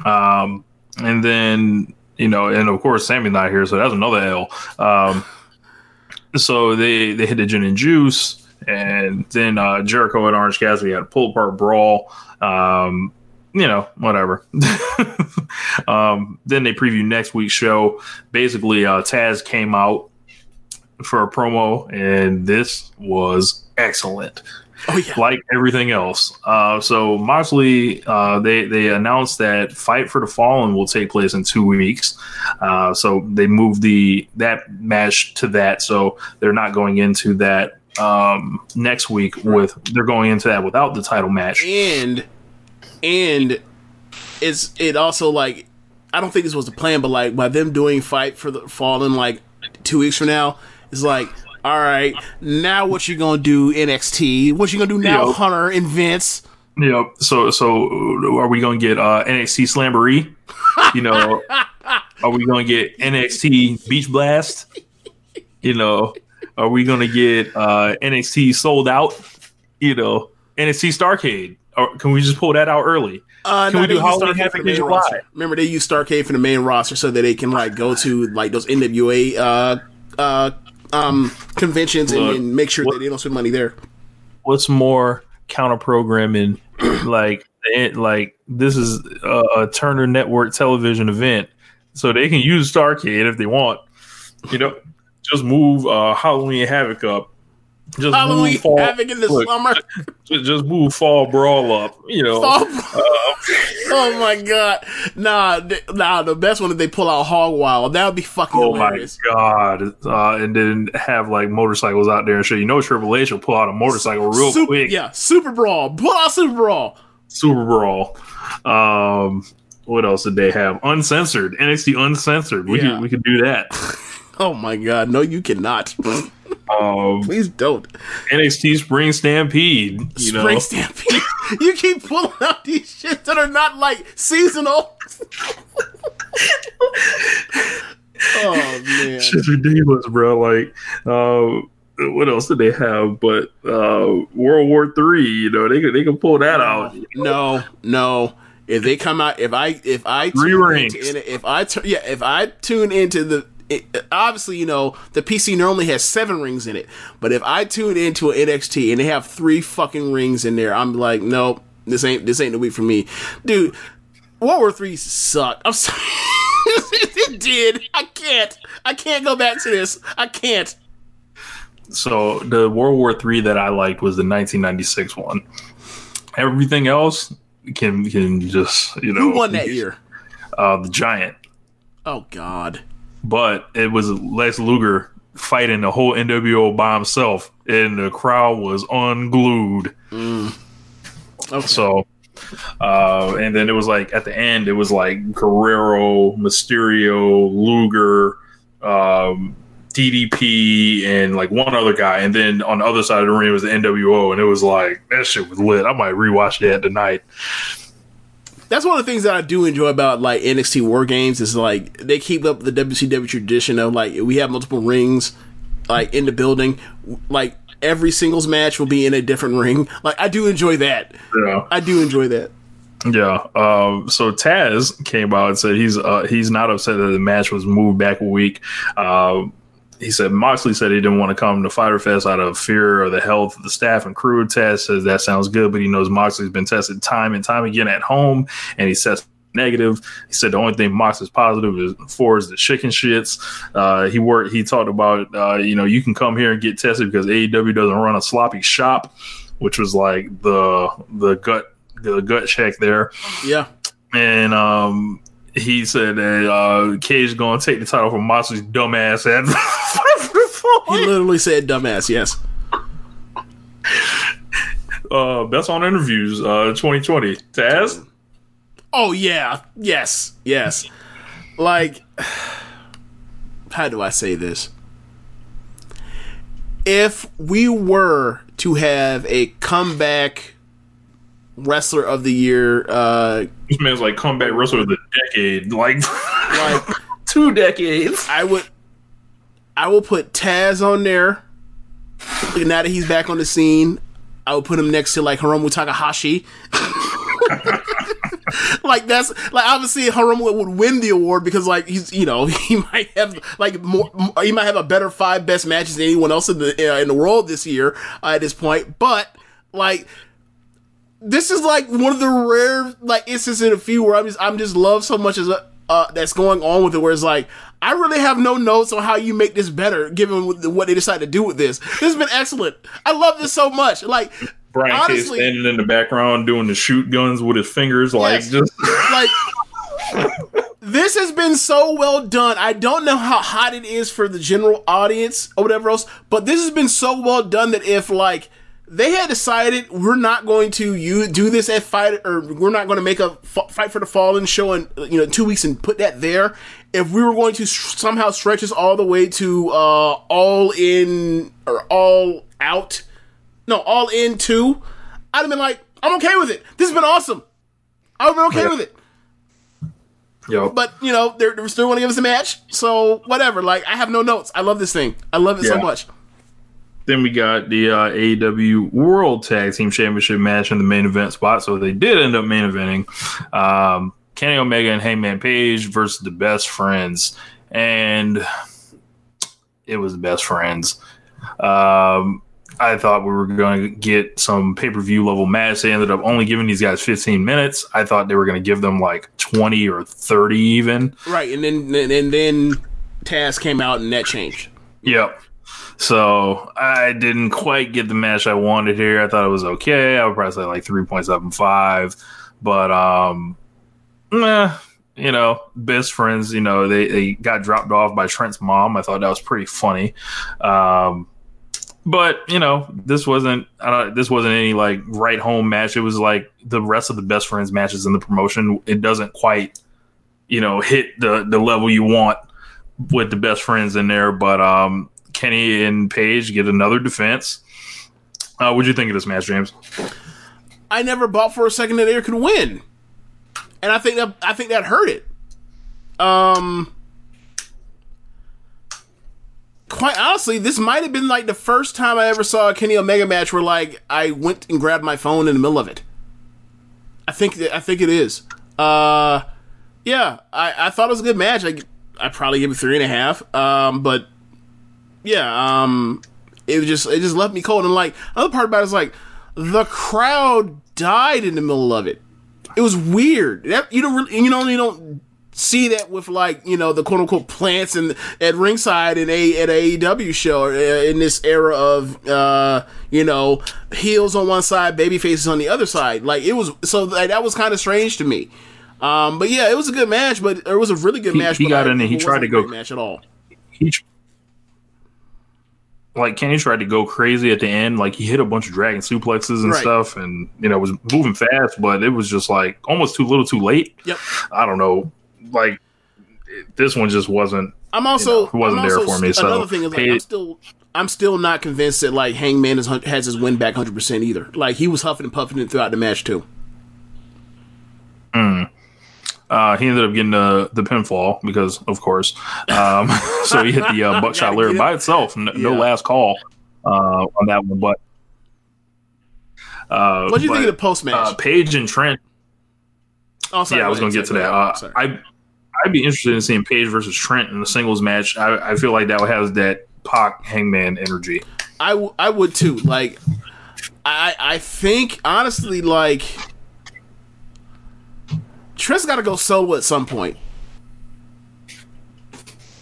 Um, and then you know, and of course Sammy's not here, so that's another L. Um, so they they hit the gin and juice, and then uh, Jericho and Orange Cassidy had a pull apart brawl. Um, you know, whatever. um, then they preview next week's show. Basically, uh, Taz came out for a promo, and this was excellent. Oh yeah. Like everything else. Uh, so Moxley, uh, they they announced that Fight for the Fallen will take place in two weeks. Uh, so they moved the that match to that. So they're not going into that um, next week with. They're going into that without the title match. and and it's it also like I don't think this was the plan, but like by them doing fight for the fallen like two weeks from now, it's like all right, now what you gonna do NXT? What you gonna do now, Yep. Hunter and Vince? Yep. So so are we gonna get uh, NXT Slamboree? You know, are we gonna get NXT Beach Blast? You know, are we gonna get uh, NXT Sold Out? You know, NXT Starrcade? Or can we just pull that out early? Uh, Can no, we do Halloween Havoc in. July? Remember, they use Starrcade for the main roster so that they can like go to like those NWA uh, uh, um, conventions and, and make sure what- that they don't spend money there. What's more counter programming? like it, like this is a, a Turner Network television event, so they can use Starrcade if they want. You know, just move uh, Halloween Havoc up. Just Halloween move fall, Havoc in the look, summer. Just, just move Fall Brawl up. You know, Uh, Oh my god! Nah, th- nah. The best one if they pull out Hog Wild. That would be fucking Oh my god! Uh, and then have like motorcycles out there and shit. You know, Triple H will pull out a motorcycle real Super- quick. Yeah, Super Brawl. Pull out Super Brawl. Super Brawl. Um, what else did they have? Uncensored NXT Uncensored. We Yeah. could we could do that. Oh my god! No, you cannot. Um, Please don't. NXT Spring Stampede. You Spring know, Stampede. you keep pulling out these shits that are not like seasonal. oh man. shit's ridiculous, bro. Like, uh, what else did they have? But uh, World War Three. You know, they could they could pull that out. No, no. If they come out, if I if I Three rings. into- if I yeah, if I tune into the it, obviously you know the PC normally has seven rings in it, but if I tune into an NXT and they have three fucking rings in there, I'm like, nope, this ain't this ain't the week for me, dude. World War Three sucked. I'm sorry, it did. I can't. I can't go back to this. I can't. So the World War Three that I liked was the 1996 one. Everything else can can just you know Who won that year? Uh, the Giant. Oh God. But it was Lex Luger fighting the whole NWO by himself, and the crowd was unglued. So, uh, and then it was like at the end, it was like Guerrero, Mysterio, Luger, um, DDP, and like one other guy, and then on the other side of the ring was the NWO, and it was like that shit was lit. I might rewatch that tonight. That's one of the things that I do enjoy about like NXT War Games is like they keep up the WCW tradition of like we have multiple rings like in the building. Like every singles match will be in a different ring. Like I do enjoy that. Yeah. I do enjoy that. Yeah. Um, so Taz came out and said he's uh, he's not upset that the match was moved back a week. Uh, he said Moxley said he didn't want to come to Fyter Fest out of fear of the health of the staff and crew. Taz says that sounds good, but he knows Moxley's been tested time and time again at home, and he says negative. He said the only thing Moxley's positive is for is the chicken shits. Uh, he worked. He talked about uh, you know you can come here and get tested because AEW doesn't run a sloppy shop, which was like the the gut the gut check there. Yeah. And um, he said that uh, Cage going to take the title from Moxley's dumbass. He literally said dumbass, yes. uh, best on interviews, uh, 2020. Taz? Oh yeah. Yes. Yes. Like how do I say this? If we were to have a comeback wrestler of the year uh This man's like comeback wrestler of the decade. Like, like two decades. I would I will put Taz on there. Now that he's back on the scene, I would put him next to like Hiromu Takahashi. like that's like obviously would, would win the award because like he's you know he might have like more he might have a better five best matches than anyone else in the uh, in the world this year uh, at this point. But like this is like one of the rare like instances in a few where I'm just I'm just love so much as uh, that's going on with it. Where it's like I really have no notes on how you make this better, given what they decide to do with this. This has been excellent. I love this so much. Like Brian honestly, standing in the background doing the shoot guns with his fingers, like Yes. just like this has been so well done. I don't know how hot it is for the general audience or whatever else, but this has been so well done that if like they had decided we're not going to you do this at fight or we're not going to make a f- fight for the fallen show in you know two weeks and put that there. If we were going to somehow stretch this all the way to uh, all in or all out, no, all in two, I'd have been like, I'm okay with it. This has been awesome. I've been okay Yeah. with it. yo. But you know, they're, they're still want to give us a match, so whatever. Like, I have no notes. I love this thing. I love it so much. Then we got the uh, AEW World Tag Team Championship match in the main event spot. So they did end up main eventing. Um, Kenny Omega and Hangman Page versus the Best Friends, and it was the Best Friends. Um, I thought we were going to get some pay per view level match. They ended up only giving these guys 15 minutes. I thought they were going to give them like 20 or 30 even. Right, and then and, and then Taz came out, and that changed. Yep. So I didn't quite get the match I wanted here. I thought it was okay. I would probably say like three point seven five, but um, nah, you know, best friends. You know, they they got dropped off by Trent's mom. I thought that was pretty funny. Um, but you know, this wasn't. I don't. This wasn't any like right home match. It was like the rest of the best friends matches in the promotion. It doesn't quite, you know, hit the the level you want with the best friends in there. But um, Kenny and Page get another defense. Uh, what'd you think of this match, James? I never bought for a second that they could win, and I think that I think that hurt it. Um, quite honestly, this might have been like the first time I ever saw a Kenny Omega match where like I went and grabbed my phone in the middle of it. I think that, I think it is. Uh, yeah, I, I thought it was a good match. I I probably give it three and a half. Um, but yeah, um, it was just it just left me cold. And like other part about it is like the crowd died in the middle of it. It was weird. That you don't really, you know you don't see that with like you know the quote unquote plants and at ringside in a at a AEW show uh, in this era of uh you know heels on one side, baby faces on the other side. Like it was so like, that was kind of strange to me. Um, but yeah, it was a good match. But it was a really good He- match. he got like, in and he tried to go- match at all. He like Kenny tried to go crazy at the end. Like he hit a bunch of dragon suplexes and Right. stuff, and you know was moving fast, but it was just like almost too little, too late. Yep. I don't know. Like this one just wasn't. I'm also it wasn't I'm there also- for me, so another thing is like, I'm still I'm still not convinced that like Hangman is, has his win back 100 percent either. Like he was huffing and puffing it throughout the match too. Hmm. Uh, he ended up getting the the pinfall because, of course. Um, so he hit the uh, buckshot lariat by it. itself. No, no last call uh, on that one, but. Uh, What do you think of the post match? Uh, Page and Trent. oh, sorry, yeah, I was going to get to that. Uh. I I'd be interested in seeing Page versus Trent in a singles match. I, I feel like that has that Pac Hangman energy. I, w- I would too. Like, I I think honestly, like, Trent's got to go solo at some point.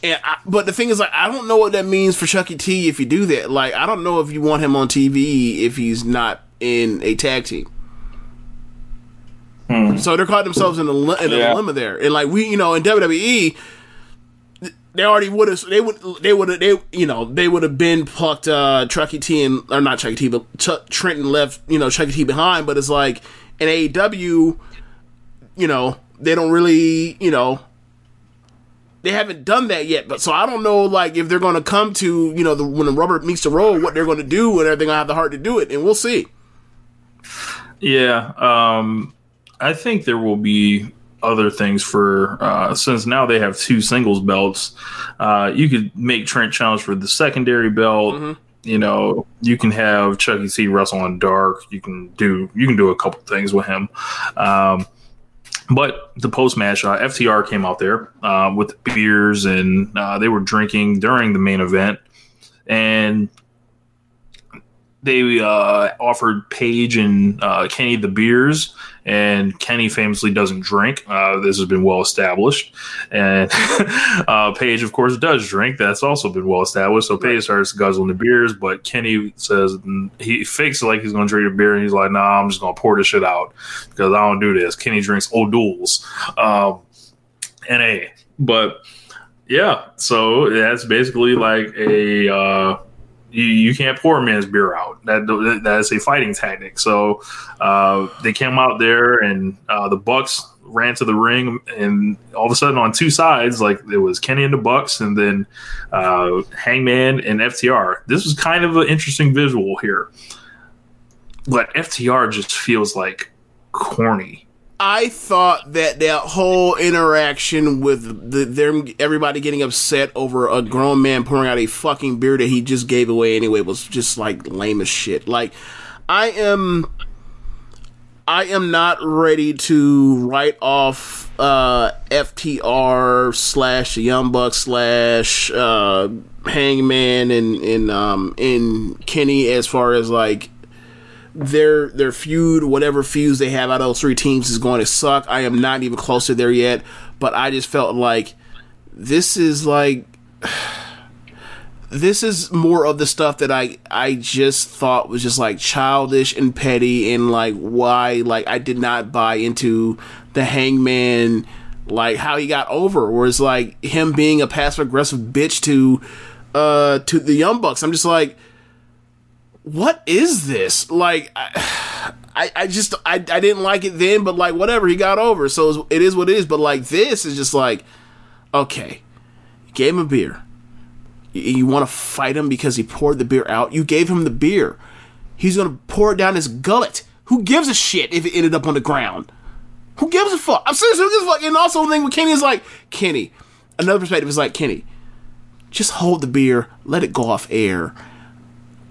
And I, but the thing is, like, I don't know what that means for Chucky T if you do that. Like, I don't know if you want him on TV if he's not in a tag team. So they're caught themselves in a, in a Yeah. dilemma there, and like we, you know, in WWE, they already would have they would they would have they you know they would have been plucked uh Chucky T and or not Chucky T but Ch- Trenton left you know Chucky T behind but it's like in AEW you know they don't really you know they haven't done that yet but so I don't know like if they're going to come to you know the when the rubber meets the road what they're going to do and are they going to have the heart to do it and we'll see Yeah, um, I think there will be other things for uh, since now they have two singles belts. Uh, you could make Trent challenge for the secondary belt. You know, you can have Chucky T wrestle on Dark. You can do you can do a couple things with him. Um, But the post match, uh, FTR came out there uh, with beers and uh, they were drinking during the main event. And they uh, offered Page and uh, Kenny the beers, and Kenny famously doesn't drink. Uh, this has been well established, and uh, Page, of course, does drink. That's also been well established. So Page starts guzzling the beers, but Kenny says he fakes it like he's going to drink a beer, and he's like, "Nah, I'm just going to pour this shit out because I don't do this." Kenny drinks O'Doul's, um, NA, but yeah, so that's basically like a uh, you, you can't pour a man's beer out. That that is a fighting tactic. So uh, they came out there, and uh, the Bucks ran to the ring, and all of a sudden, on two sides, like it was Kenny and the Bucks, and then uh, Hangman and FTR. This was kind of an interesting visual here, but FTR just feels like corny. I thought that that whole interaction with the them everybody getting upset over a grown man pouring out a fucking beer that he just gave away anyway was just like lame as shit. Like I am I am not ready to write off uh, FTR slash Young Buck slash uh, Hangman and and um and Kenny as far as like their their feud, whatever feuds they have out of those three teams is going to suck. I am not even close to there yet, but I just felt like this is like this is more of the stuff that I I just thought was just like childish and petty and like why like I did not buy into the hangman like how he got over whereas like him being a passive aggressive bitch to uh to the young bucks i'm just like what is this? Like, I, I, I just, I, I didn't like it then, but like, whatever, he got over. So it is what it is. But like, this is just like, okay, you gave him a beer. You, you want to fight him because he poured the beer out? You gave him the beer. He's going to pour it down his gullet. Who gives a shit if it ended up on the ground? Who gives a fuck? I'm serious, who gives a fuck? And also, the thing with Kenny is like, Kenny, another perspective is like, Kenny, just hold the beer, let it go off air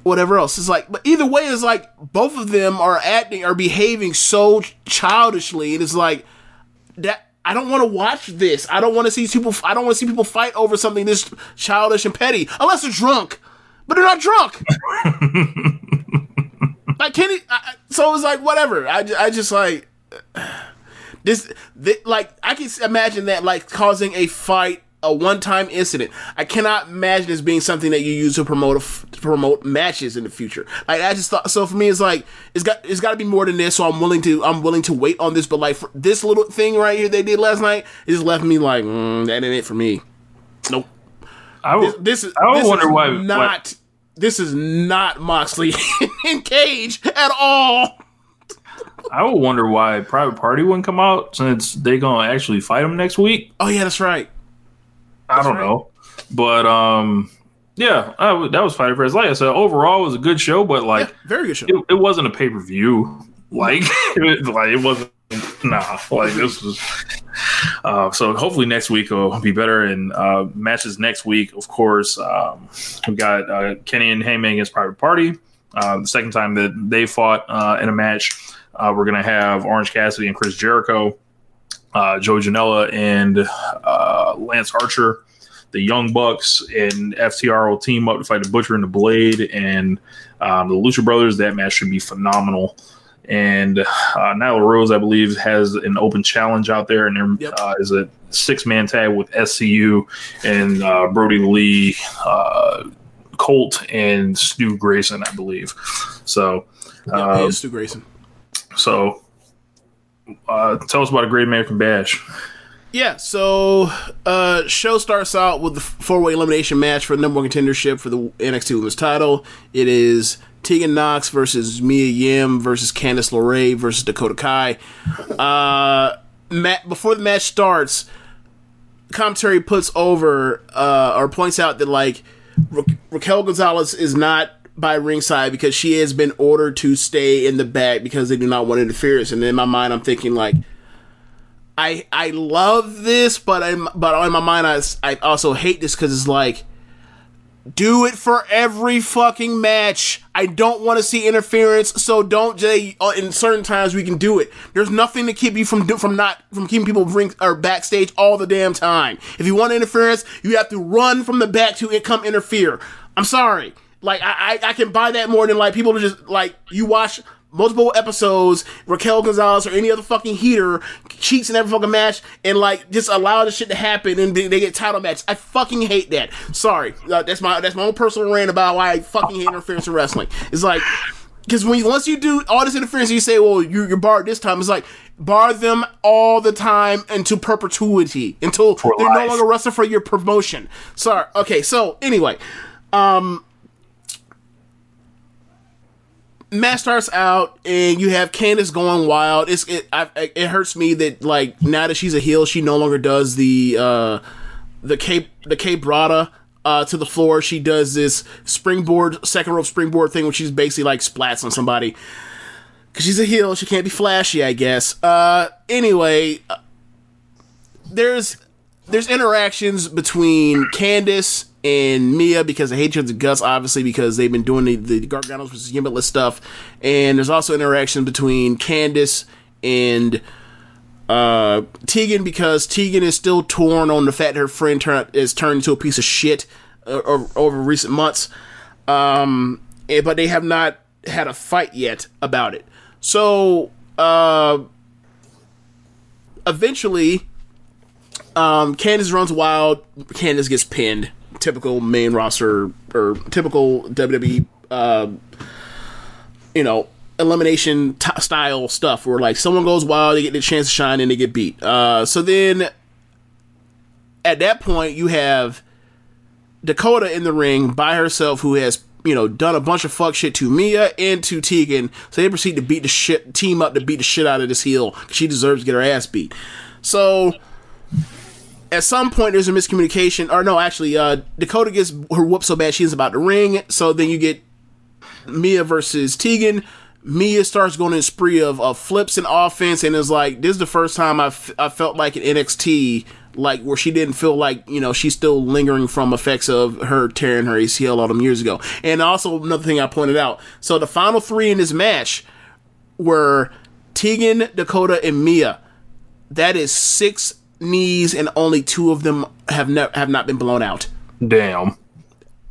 whatever else. It's like, but either way, it's like both of them are acting, are behaving so childishly. and It is like that. I don't want to watch this. I don't want to see people. I don't want to see people fight over something this childish and petty, unless they're drunk. But they're not drunk. like Kenny. I, so it's like whatever. I, I just like this. this like I can imagine that like causing a fight a one-time incident. I cannot imagine this being something that you use to promote to promote matches in the future. Like I just thought. So for me, it's like it's got it's got to be more than this. So I'm willing to I'm willing to wait on this. But like this little thing right here they did last night, it just left me like mm, that ain't it for me. Nope. I this, this is I this wonder is why not. why- This is not Moxley in Cage at all. I would wonder why Private Party wouldn't come out since they gonna actually fight him next week. Oh yeah, that's right. I don't know, but um, yeah, I that was Fyter Fest. Like I said, overall it was a good show, but like Yeah, very good show. it, it wasn't a pay per view. Like, it, like it wasn't. Nah, like this was. Uh, so hopefully next week will be better. And uh, matches next week, of course, um, we got uh, Kenny and Hangman against Private Party. Uh, the second time that they fought uh, in a match, uh, we're gonna have Orange Cassidy and Chris Jericho, uh, Joe Janela and uh, Lance Archer the Young Bucks and FTR will team up to fight the Butcher and the Blade and um, the Lucha Brothers. That match should be phenomenal. And uh, Nyla Rose, I believe, has an open challenge out there, and there Yep. uh, is a six man tag with SCU and uh, Brodie Lee, uh, Colt, and Stu Grayson, I believe. So, Yeah, uh, Stu Grayson. so uh, tell us about a Great American Bash. Yeah, so uh show starts out with the four way elimination match for the number one contendership for the NXT Women's title. It is Tegan Knox versus Mia Yim versus Candice LeRae versus Dakota Kai. Uh Matt before the match starts, commentary puts over uh or points out that like Ra- Raquel Gonzalez is not by ringside because she has been ordered to stay in the back because they do not want interference. And in my mind I'm thinking like I I love this, but I'm but in my mind I, I also hate this because it's like Do it for every fucking match. I don't want to see interference, so don't Jay, uh, in certain times we can do it. There's nothing to keep you from from not from keeping people ring or backstage all the damn time. If you want interference, you have to run from the back to come interfere. I'm sorry. Like I, I, I can buy that more than like people to just like you watch multiple episodes, Raquel Gonzalez or any other fucking heater cheats in every fucking match and like just allow the shit to happen and they, they get title match. I fucking hate that. Sorry, uh, that's my that's my own personal rant about why I fucking hate interference in wrestling. It's like because when you, once you do all this interference, you say, "Well, you, you're barred this time." It's like bar them all the time into perpetuity until For they're no longer wrestling for your promotion. Sorry. Okay. So anyway, um, match starts out and you have Candice going wild. It's it I, it hurts me that like now that she's a heel, she no longer does the uh the Cape the Cape uh to the floor. She does this springboard second rope springboard thing, which she's basically like splats on somebody. Cause she's a heel, she can't be flashy, I guess. Uh, anyway, uh, there's there's interactions between Candice and Mia because of Hatred of Gus, obviously because they've been doing the, the Garganos versus Gimmitless stuff, and there's also interaction between Candice and uh, Tegan because Tegan is still torn on the fact that her friend turn, is turned into a piece of shit uh, over, over recent months, um, eh, but they have not had a fight yet about it. So uh, eventually um, Candice runs wild. Candice gets pinned. Typical main roster or typical WWE, uh, you know, elimination t- style stuff where like someone goes wild, they get the chance to shine, and they get beat. Uh, so then at that point, you have Dakota in the ring by herself, who has you know done a bunch of fuck shit to Mia and to Tegan. So they proceed to beat the shit, team up to beat the shit out of this heel. She deserves to get her ass beat. So at some point there's a miscommunication or no actually uh dakota gets her whoop so bad she's about to ring so then you get mia versus tegan. Mia starts going in spree of, of flips and offense and is like this is the first time I, f- I felt like an nxt like where she didn't feel like you know she's still lingering from effects of her tearing her acl all them years ago. And also another thing i pointed out so the final three in this match were tegan dakota and mia. That is six knees and only two of them have ne- have not been blown out. Damn.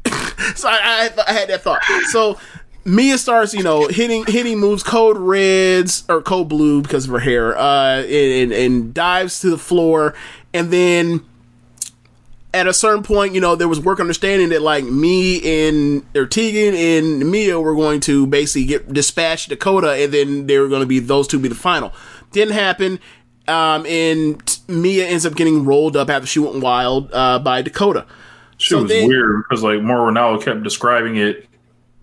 So I, I, I had that thought. So Mia starts, you know, hitting hitting moves, code reds or code blue because of her hair, uh, and, and, dives to the floor, and then at a certain point, you know, there was work understanding that like me and or Tegan and Mia were going to basically get dispatch Dakota, and then they were going to be those two be the final. Didn't happen. Um, and t- Mia ends up getting rolled up after she went wild uh, by Dakota. She So was then- weird because like Mauro Ranallo kept describing it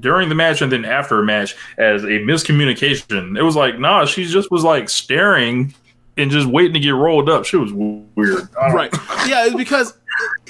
during the match and then after a match as a miscommunication. It was like, nah, she just was like staring and just waiting to get rolled up. She was weird. Right. Yeah, it's because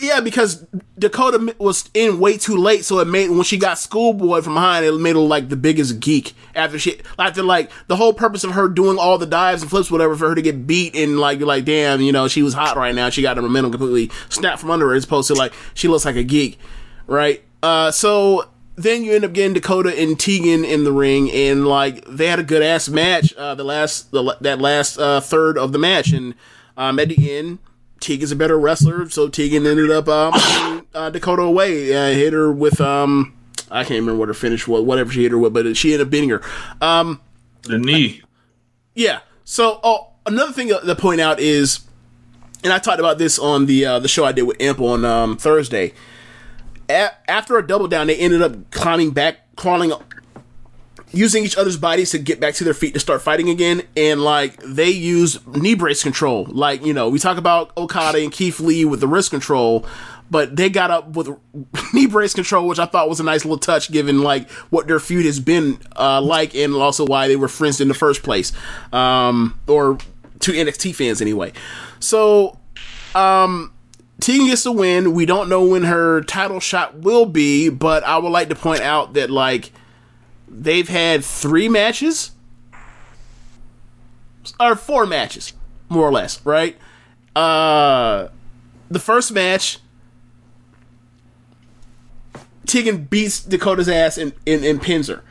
yeah, because Dakota was in way too late, so it made when she got schoolboy from behind, it made her like the biggest geek. After she, after like the whole purpose of her doing all the dives and flips, whatever, for her to get beat and like like, damn, you know, she was hot right now. She got her momentum completely snapped from under her, as opposed to like she looks like a geek, right? Uh, so then you end up getting Dakota and Tegan in the ring, and like they had a good ass match. Uh, the last the that last uh, third of the match, and um, at the end, Tegan's a better wrestler, so Tegan ended up um, uh, Dakota away. Uh, hit her with um, I can't remember what her finish was, whatever she hit her with, but she ended up beating her. Um, The knee. yeah. So, oh, another thing to point out is, and I talked about this on the uh, the show I did with Imp on um, Thursday. A- after a double down, they ended up climbing back, crawling, up, using each other's bodies to get back to their feet to start fighting again. And like they use knee brace control. Like you know, we talk about Okada and Keith Lee with the wrist control. But they got up with knee brace control, which I thought was a nice little touch, given like what their feud has been uh, like, and also why they were friends in the first place, um, or to NXT fans anyway. So, um, Tegan gets the win. We don't know when her title shot will be, but I would like to point out that like they've had three matches or four matches, more or less, right? Uh, the first match Tegan beats Dakota's ass and, and, and pins her.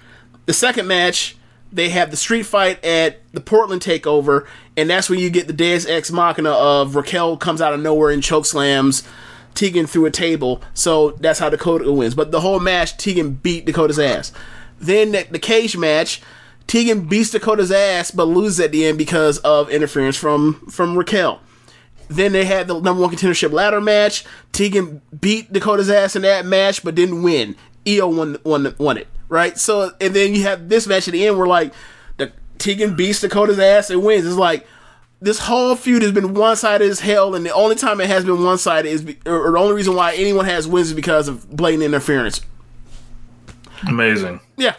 The second match, they have the street fight at the Portland Takeover, and that's when you get the Deus Ex Machina of Raquel comes out of nowhere and choke slams Tegan through a table. So that's how Dakota wins. But the whole match, Tegan beat Dakota's ass. Then the, the cage match, Tegan beats Dakota's ass but loses at the end because of interference from from Raquel. Then they had the number one contendership ladder match. Tegan beat Dakota's ass in that match, but didn't win. Io won won won it, right? So and then you have this match at the end where like the Tegan beats Dakota's ass and wins. It's like this whole feud has been one sided as hell, and the only time it has been one sided is, or, or the only reason why anyone has wins is because of blatant interference. Amazing. Yeah.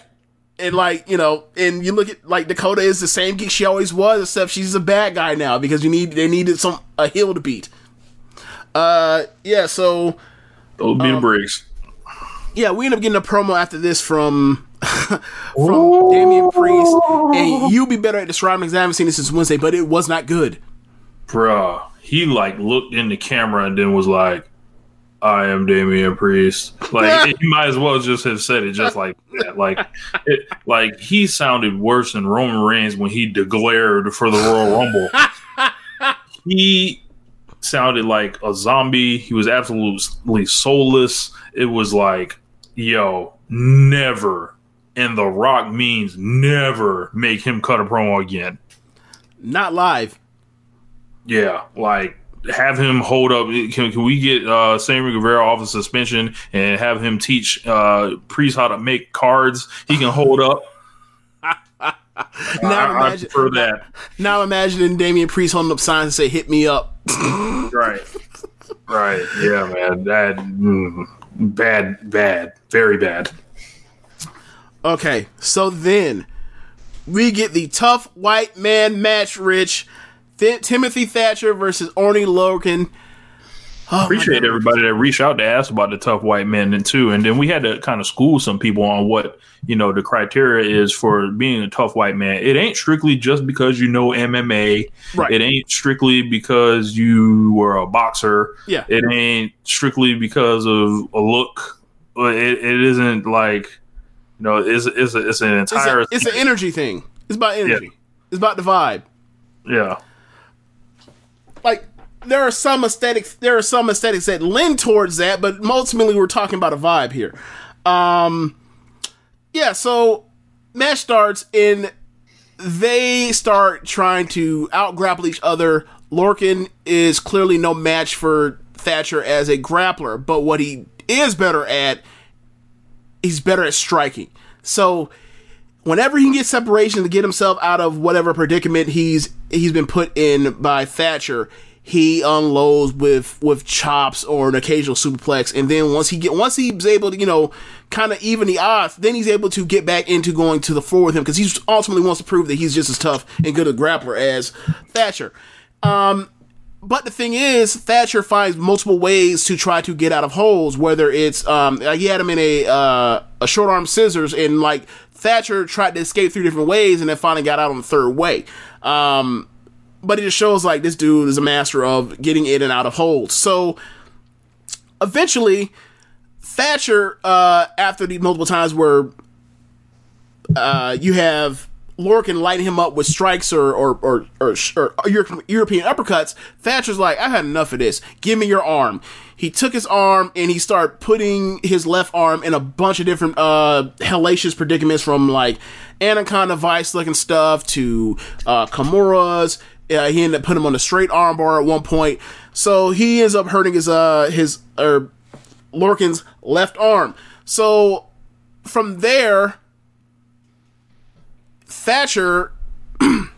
And like, you know, and you look at like Dakota is the same geek she always was, except she's a bad guy now because you need they needed some a heel to beat. Uh yeah, so Those be the breaks. yeah, we end up getting a promo after this from from Damian Priest, and you be better at describing because I haven't seen this since Wednesday, but it was not good. Bruh. He like looked in the camera and then was like, I am Damian Priest. Like he might as well just have said it just like that. Like it like he sounded worse than Roman Reigns when he declared for the Royal Rumble. he sounded like a zombie. He was absolutely soulless. It was like, yo, never. And The Rock means never make him cut a promo again. Not live. Yeah, like have him hold up. Can, can we get uh, Sammy Guevara off of suspension and have him teach uh, Priest how to make cards he can hold up? Now I, I imagine prefer that. now imagining Damian Priest holding up signs and say "Hit me up." Right, right. Yeah, man. That mm, bad, bad, very bad. Okay, so then we get the tough white man match. Rich Th- Timothy Thatcher versus Oney Lorcan. Oh, Appreciate everybody that reached out to ask about the tough white men and too, and then we had to kind of school some people on what you know the criteria is for being a tough white man. It ain't strictly just because you know MMA. Right. It ain't strictly because you were a boxer. Yeah. It ain't strictly because of a look. Uh, it, it isn't like you know it's it's a, it's an It's, entire a, it's an energy thing. It's about energy. It's about the vibe. yeah. Like there are some aesthetics. There are some aesthetics that lend towards that, but ultimately we're talking about a vibe here. Um, yeah. So match starts and they start trying to out grapple each other. Lorcan is clearly no match for Thatcher as a grappler, but what he is better at, he's better at striking. So whenever he can get separation to get himself out of whatever predicament he's he's been put in by Thatcher, he unloads with with chops or an occasional superplex, and then once he get once he's able to you know kind of even the odds, then he's able to get back into going to the floor with him because he ultimately wants to prove that he's just as tough and good a grappler as Thatcher. Um, but the thing is, Thatcher finds multiple ways to try to get out of holes. Whether it's um, he had him in a uh, a short arm scissors, and like Thatcher tried to escape three different ways, and then finally got out on the third way. Um, but it just shows like this dude is a master of getting in and out of holes. So eventually, Thatcher, uh, after the multiple times where uh, you have Lorcan lighting him up with strikes or or or, or, or Euro- European uppercuts. Thatcher's like, I've had enough of this. Give me your arm. He took his arm and he started putting his left arm in a bunch of different uh, hellacious predicaments, from like anaconda vice looking stuff to uh, Kimura's. Uh, he ended up putting him on a straight arm bar at one point. So he ends up hurting his uh his or Lorcan's left arm. So from there, Thatcher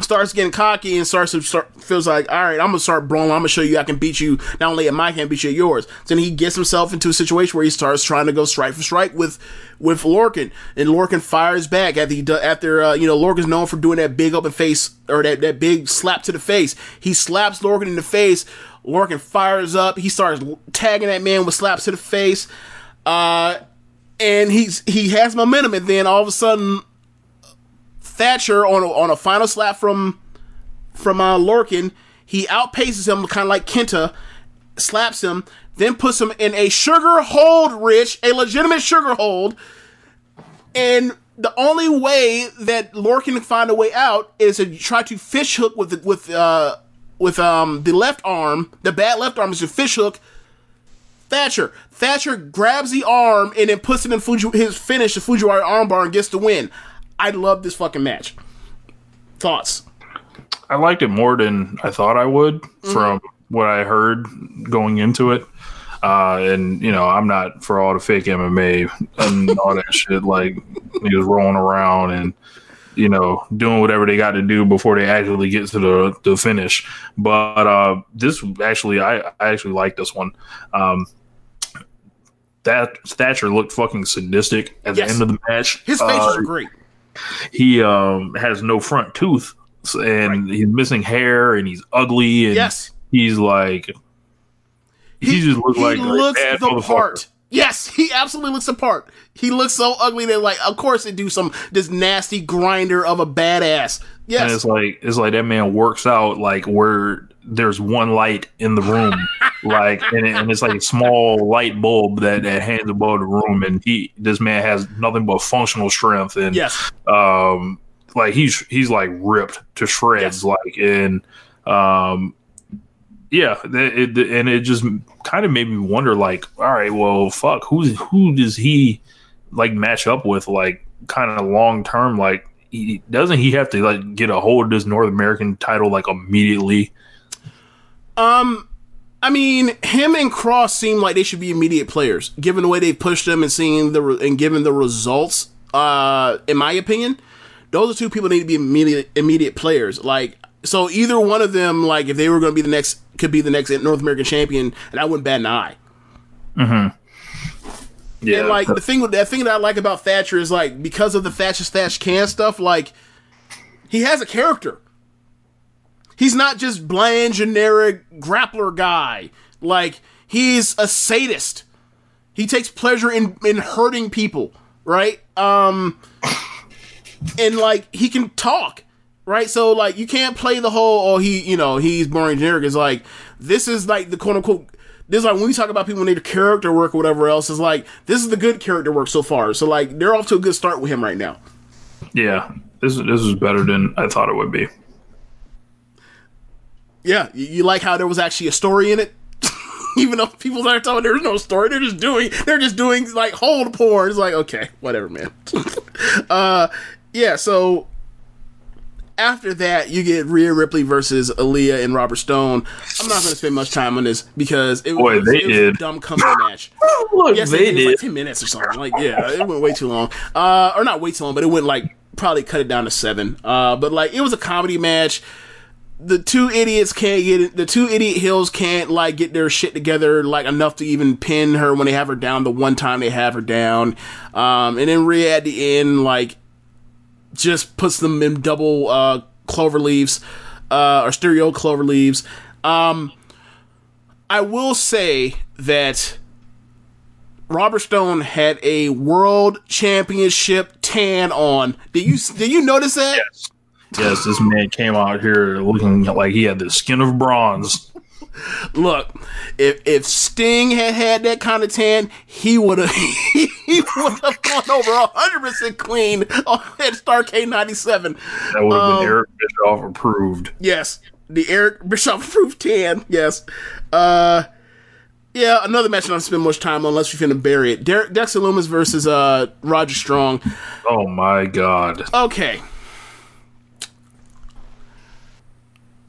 starts getting cocky and starts to start feels like, all right, I'm gonna start brawling. I'm gonna show you I can beat you not only at my hand, beat you at yours. Then he gets himself into a situation where he starts trying to go strike for strike with with Lorcan, and Lorcan fires back after he after uh, you know Lorcan's known for doing that big open face or that that big slap to the face. He slaps Lorcan in the face. Lorcan fires up. He starts tagging that man with slaps to the face. Uh, and he's he has momentum, and then all of a sudden Thatcher on a, on a final slap from from uh, Lorcan, he outpaces him kind of like Kenta, slaps him, then puts him in a sugar hold, Rich, a legitimate sugar hold, and the only way that Lorcan can find a way out is to try to fish hook with the, with uh with um the left arm. The bad left arm is to fish hook Thatcher. Thatcher grabs the arm and then puts it in Fuji, his finish, the Fujiwara armbar, and gets the win. I love this fucking match. Thoughts? I liked it more than I thought I would from what I heard going into it. Uh, and you know, I'm not for all the fake MMA and all that shit. Like he was rolling around and you know doing whatever they got to do before they actually get to the the finish. But uh, this actually, I I actually like this one. Um, that Thatcher looked fucking sadistic at Yes. the end of the match. His facials Uh, are great. He um has no front tooth and he's missing hair and he's ugly and Yes. he's like he, just looks he like a looks the part. Yes, he absolutely looks the part. He looks so ugly that, like, of course, they do some this nasty grinder of a badass. Yes. And it's like it's like that man works out like where there's one light in the room like and, it, and it's like a small light bulb that, that hangs above the room and he this man has nothing but functional strength and yes, um like he's he's like ripped to shreds Yes. like and um yeah it, it, and it just kind of made me wonder like all right well fuck who's who does he like match up with like kind of long term? Like he, doesn't he have to like get a hold of this north american title like immediately? Um, I mean, him and Cross seem like they should be immediate players, given the way they pushed them and seeing the re- and given the results. Uh, in my opinion, those are two people that need to be immediate immediate players. Like, so either one of them, like, if they were going to be the next, could be the next North American champion, and I wouldn't bat an eye. Mm-hmm. Yeah And like the thing that thing that I like about Thatcher is like because of the Thatcher Thatch can stuff, like he has a character. He's not just bland generic grappler guy. Like he's a sadist. He takes pleasure in in hurting people, right? Um and like he can talk, right? So like you can't play the whole oh he, you know, he's boring generic. It's like this is like the quote unquote this is like when we talk about people when character work or whatever else, is like this is the good character work so far. So like they're off to a good start with him right now. yeah this, this is better than i thought it would be Yeah, you, you like how there was actually a story in it, even though people are telling there's no story. They're just doing they're just doing like hold porn. It's like okay, whatever, man. uh, yeah. So after that, you get Rhea Ripley versus Aliyah and Robert Stone. I'm not going to spend much time on this because it, Boy, was, they it was a dumb comeback match. Look, Yes, they it was did like ten minutes or something. Like, yeah, it went way too long. Uh, or not way too long, but it went like probably cut it down to seven. Uh, but like it was a comedy match. The two idiots can't get it. The two idiot hills can't like get their shit together like enough to even pin her when they have her down. The one time they have her down, um, and then Rhea at the end like just puts them in double uh, clover leaves uh, or stereo clover leaves. Um, I will say that Robert Stone had a world championship tan on. Did you did you notice that? yes this man came out here looking like he had the skin of bronze Look, if if Sting had had that kind of tan, he would have he, would have gone over hundred percent clean on that Starrcade ninety seven. that would have Um, been eric bischoff approved Yes, the Eric Bischoff approved tan. Yes. Uh, yeah, another match I don't spend much time on unless you're finna bury it. Derek Dexter Lumis versus uh Roger Strong. oh my god Okay.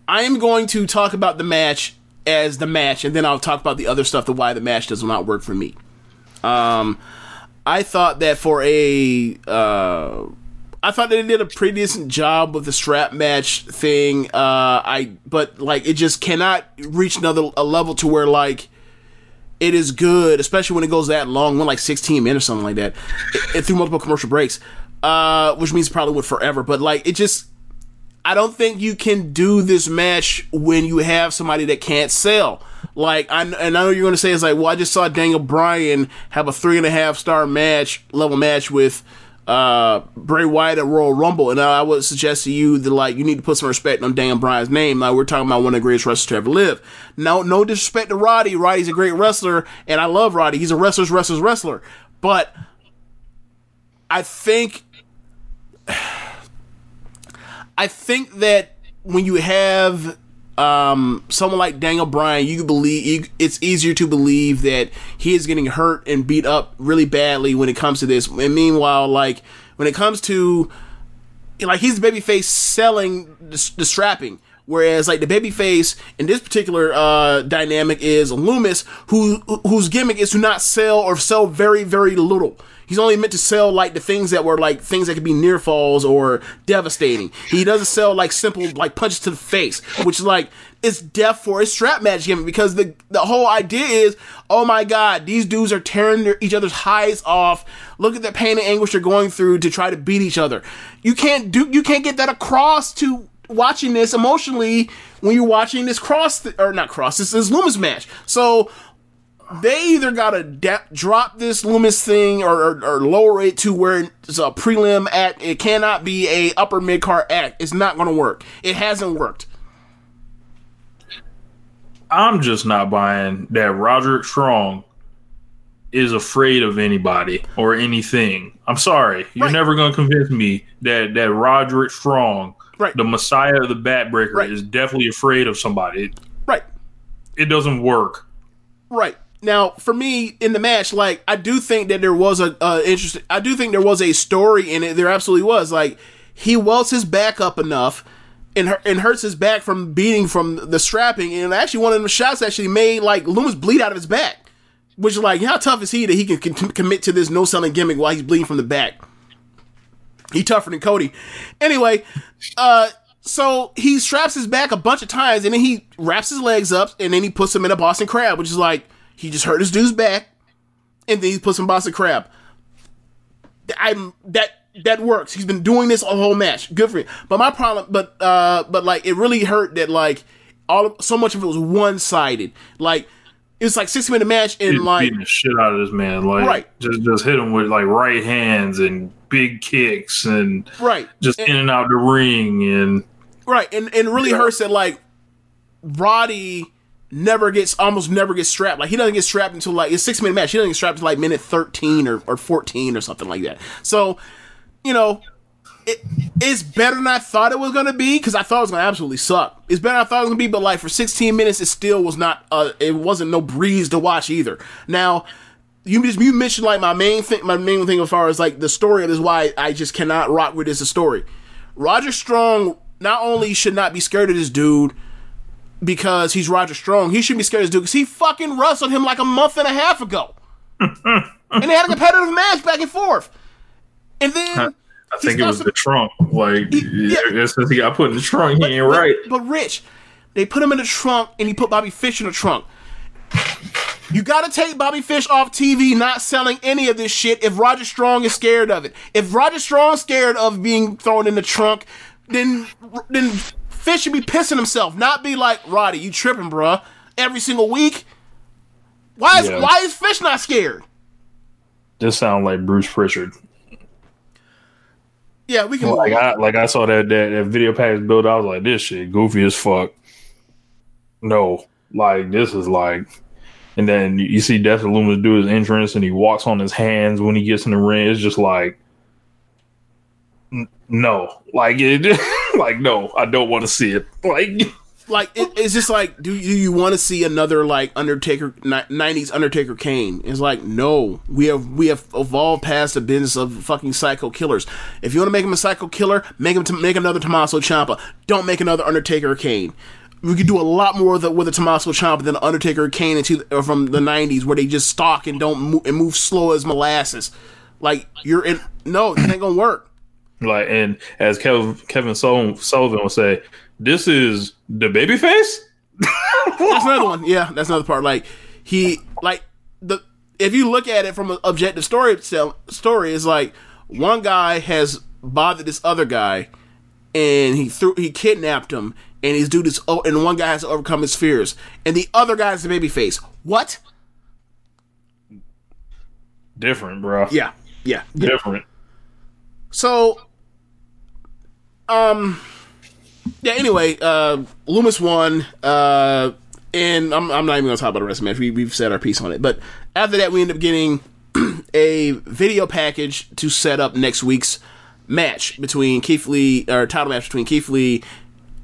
I am going to talk about the match as the match, and then I'll talk about the other stuff, the why the match does not work for me. Um, I thought that for a, uh, I thought they did a pretty decent job with the strap match thing. Uh, I, but like, it just cannot reach another a level to where like, it is good, especially when it goes that long, went like 16 minutes or something like that, it, it through multiple commercial breaks, uh, which means it probably would forever. But like, it just, I don't think you can do this match when you have somebody that can't sell. Like, I, and I know you're going to say it's like, well, I just saw Daniel Bryan have a three and a half star match, level match with uh, Bray Wyatt at Royal Rumble, and I would suggest to you that like you need to put some respect on Daniel Bryan's name. Like we're talking about one of the greatest wrestlers to ever live. No, no disrespect to Roddy. Roddy's a great wrestler, and I love Roddy. He's a wrestler's wrestler's wrestler. But I think, I think that when you have um, someone like Daniel Bryan, you believe it's easier to believe that he is getting hurt and beat up really badly when it comes to this. And meanwhile, like when it comes to like he's babyface selling the, the strapping. Whereas like the babyface in this particular uh, dynamic is Lumis, who whose gimmick is to not sell or sell very very little. He's only meant to sell like the things that were like things that could be near falls or devastating. He doesn't sell like simple like punches to the face, which is like it's death for a strap match gimmick because the the whole idea is, oh my god, these dudes are tearing their, each other's hides off. Look at the pain and anguish they're going through to try to beat each other. You can't do you can't get that across to watching this emotionally when you're watching this cross th- or not cross this is Lumis match. So they either gotta da- drop this Lumis thing or, or, or lower it to where it's a prelim act. It cannot be a upper mid card act. It's not gonna work. It hasn't worked. I'm just not buying that Roderick Strong is afraid of anybody or anything. I'm sorry. You're Right. never going to convince me that that Roderick Strong, Right. the Messiah of the Backbreaker, Right. is definitely afraid of somebody. Right. it doesn't work. Right. Now, for me in the match, like I do think that there was a uh, interesting. I do think there was a story in it. There absolutely was. Like he welts his back up enough, and hu- and hurts his back from beating from the strapping. And actually, one of the shots actually made like Lumis bleed out of his back, which is like how tough is he that he can con- commit to this no selling gimmick while he's bleeding from the back. He tougher than Cody. Anyway, uh, so he straps his back a bunch of times, and then he wraps his legs up, and then he puts him in a Boston Crab, which is like he just hurt his dude's back, and then he puts him in Boston Crab. I'm that that works. He's been doing this a whole match. Good for him. But my problem, but uh, but like it really hurt that like all of, so much of it was one sided. Like it was like six minute match, and He's like beating the shit out of this man. Like, Right. just just hit him with like right hands and big kicks and right, just in and out the ring and Right, and and really hurts that like Roddy never gets almost never gets strapped. Like he doesn't get strapped until like it's six minute match. He doesn't get strapped until like minute thirteen or, or fourteen or something like that. So, you know, it it's better than I thought it was gonna be because I thought it was gonna absolutely suck. It's better than I thought it was gonna be, but like for sixteen minutes, it still was not. Uh, it wasn't no breeze to watch either. Now. You just you mentioned like my main thing, my main thing as far as like the story of this why I just cannot rock with this story. Roddy Strong not only should not be scared of this dude because he's Roddy Strong, he should be scared of this dude because he fucking wrestled him like a month and a half ago. and they had a competitive match back and forth. And then I think it was some- the trunk. Like, yeah. yeah. since he got put in the trunk, he ain't but, right. But Rich, they put him in the trunk and he put Bobby Fish in the trunk. You gotta take Bobby Fish off TV, not selling any of this shit if Roddy Strong is scared of it. If Roddy Strong's scared of being thrown in the trunk, then then Fish should be pissing himself, not be like, Roddy, you tripping, bruh. Every single week. Why is Yeah. why is Fish not scared? This sound like Bruce Prichard. Yeah, we can Like I like I saw that that, that video package build. I was like, this shit goofy as fuck. No, like this is like, and then you, see Dexter Lumis do his entrance, and he walks on his hands when he gets in the ring. It's just like, n- no, like it, like no, I don't want to see it. Like, like it, it's just like do you, you want to see another like undertaker 90s undertaker kane? It's like no. We have we have evolved past the business of fucking psycho killers. If you want to make him a psycho killer make him to make another tommaso ciampa. Don't make another undertaker kane we could do a lot more with a, with a Tommaso Ciampa than Undertaker Kane into, uh, from the '90s, where they just stalk and don't move, and move slow as molasses. Like you're in, no, it ain't gonna work. like, and as Kevin Kevin Sul- Sullivan would say, this is the babyface. that's another one. Yeah, that's another part. Like he like the if you look at it from an objective story itself, story is like one guy has bothered this other guy, and he threw he kidnapped him, and he's do this. Oh, and one guy has to overcome his fears, and the other guy's the baby face. What? Different, bro. Yeah, yeah, yeah. different. So, um, yeah. Anyway, uh, Lumis won. Uh, and I'm, I'm not even gonna talk about the rest of the match. We, we've said our piece on it. But after that, we end up getting a video package to set up next week's match between Keith Lee, or title match between Keith Lee,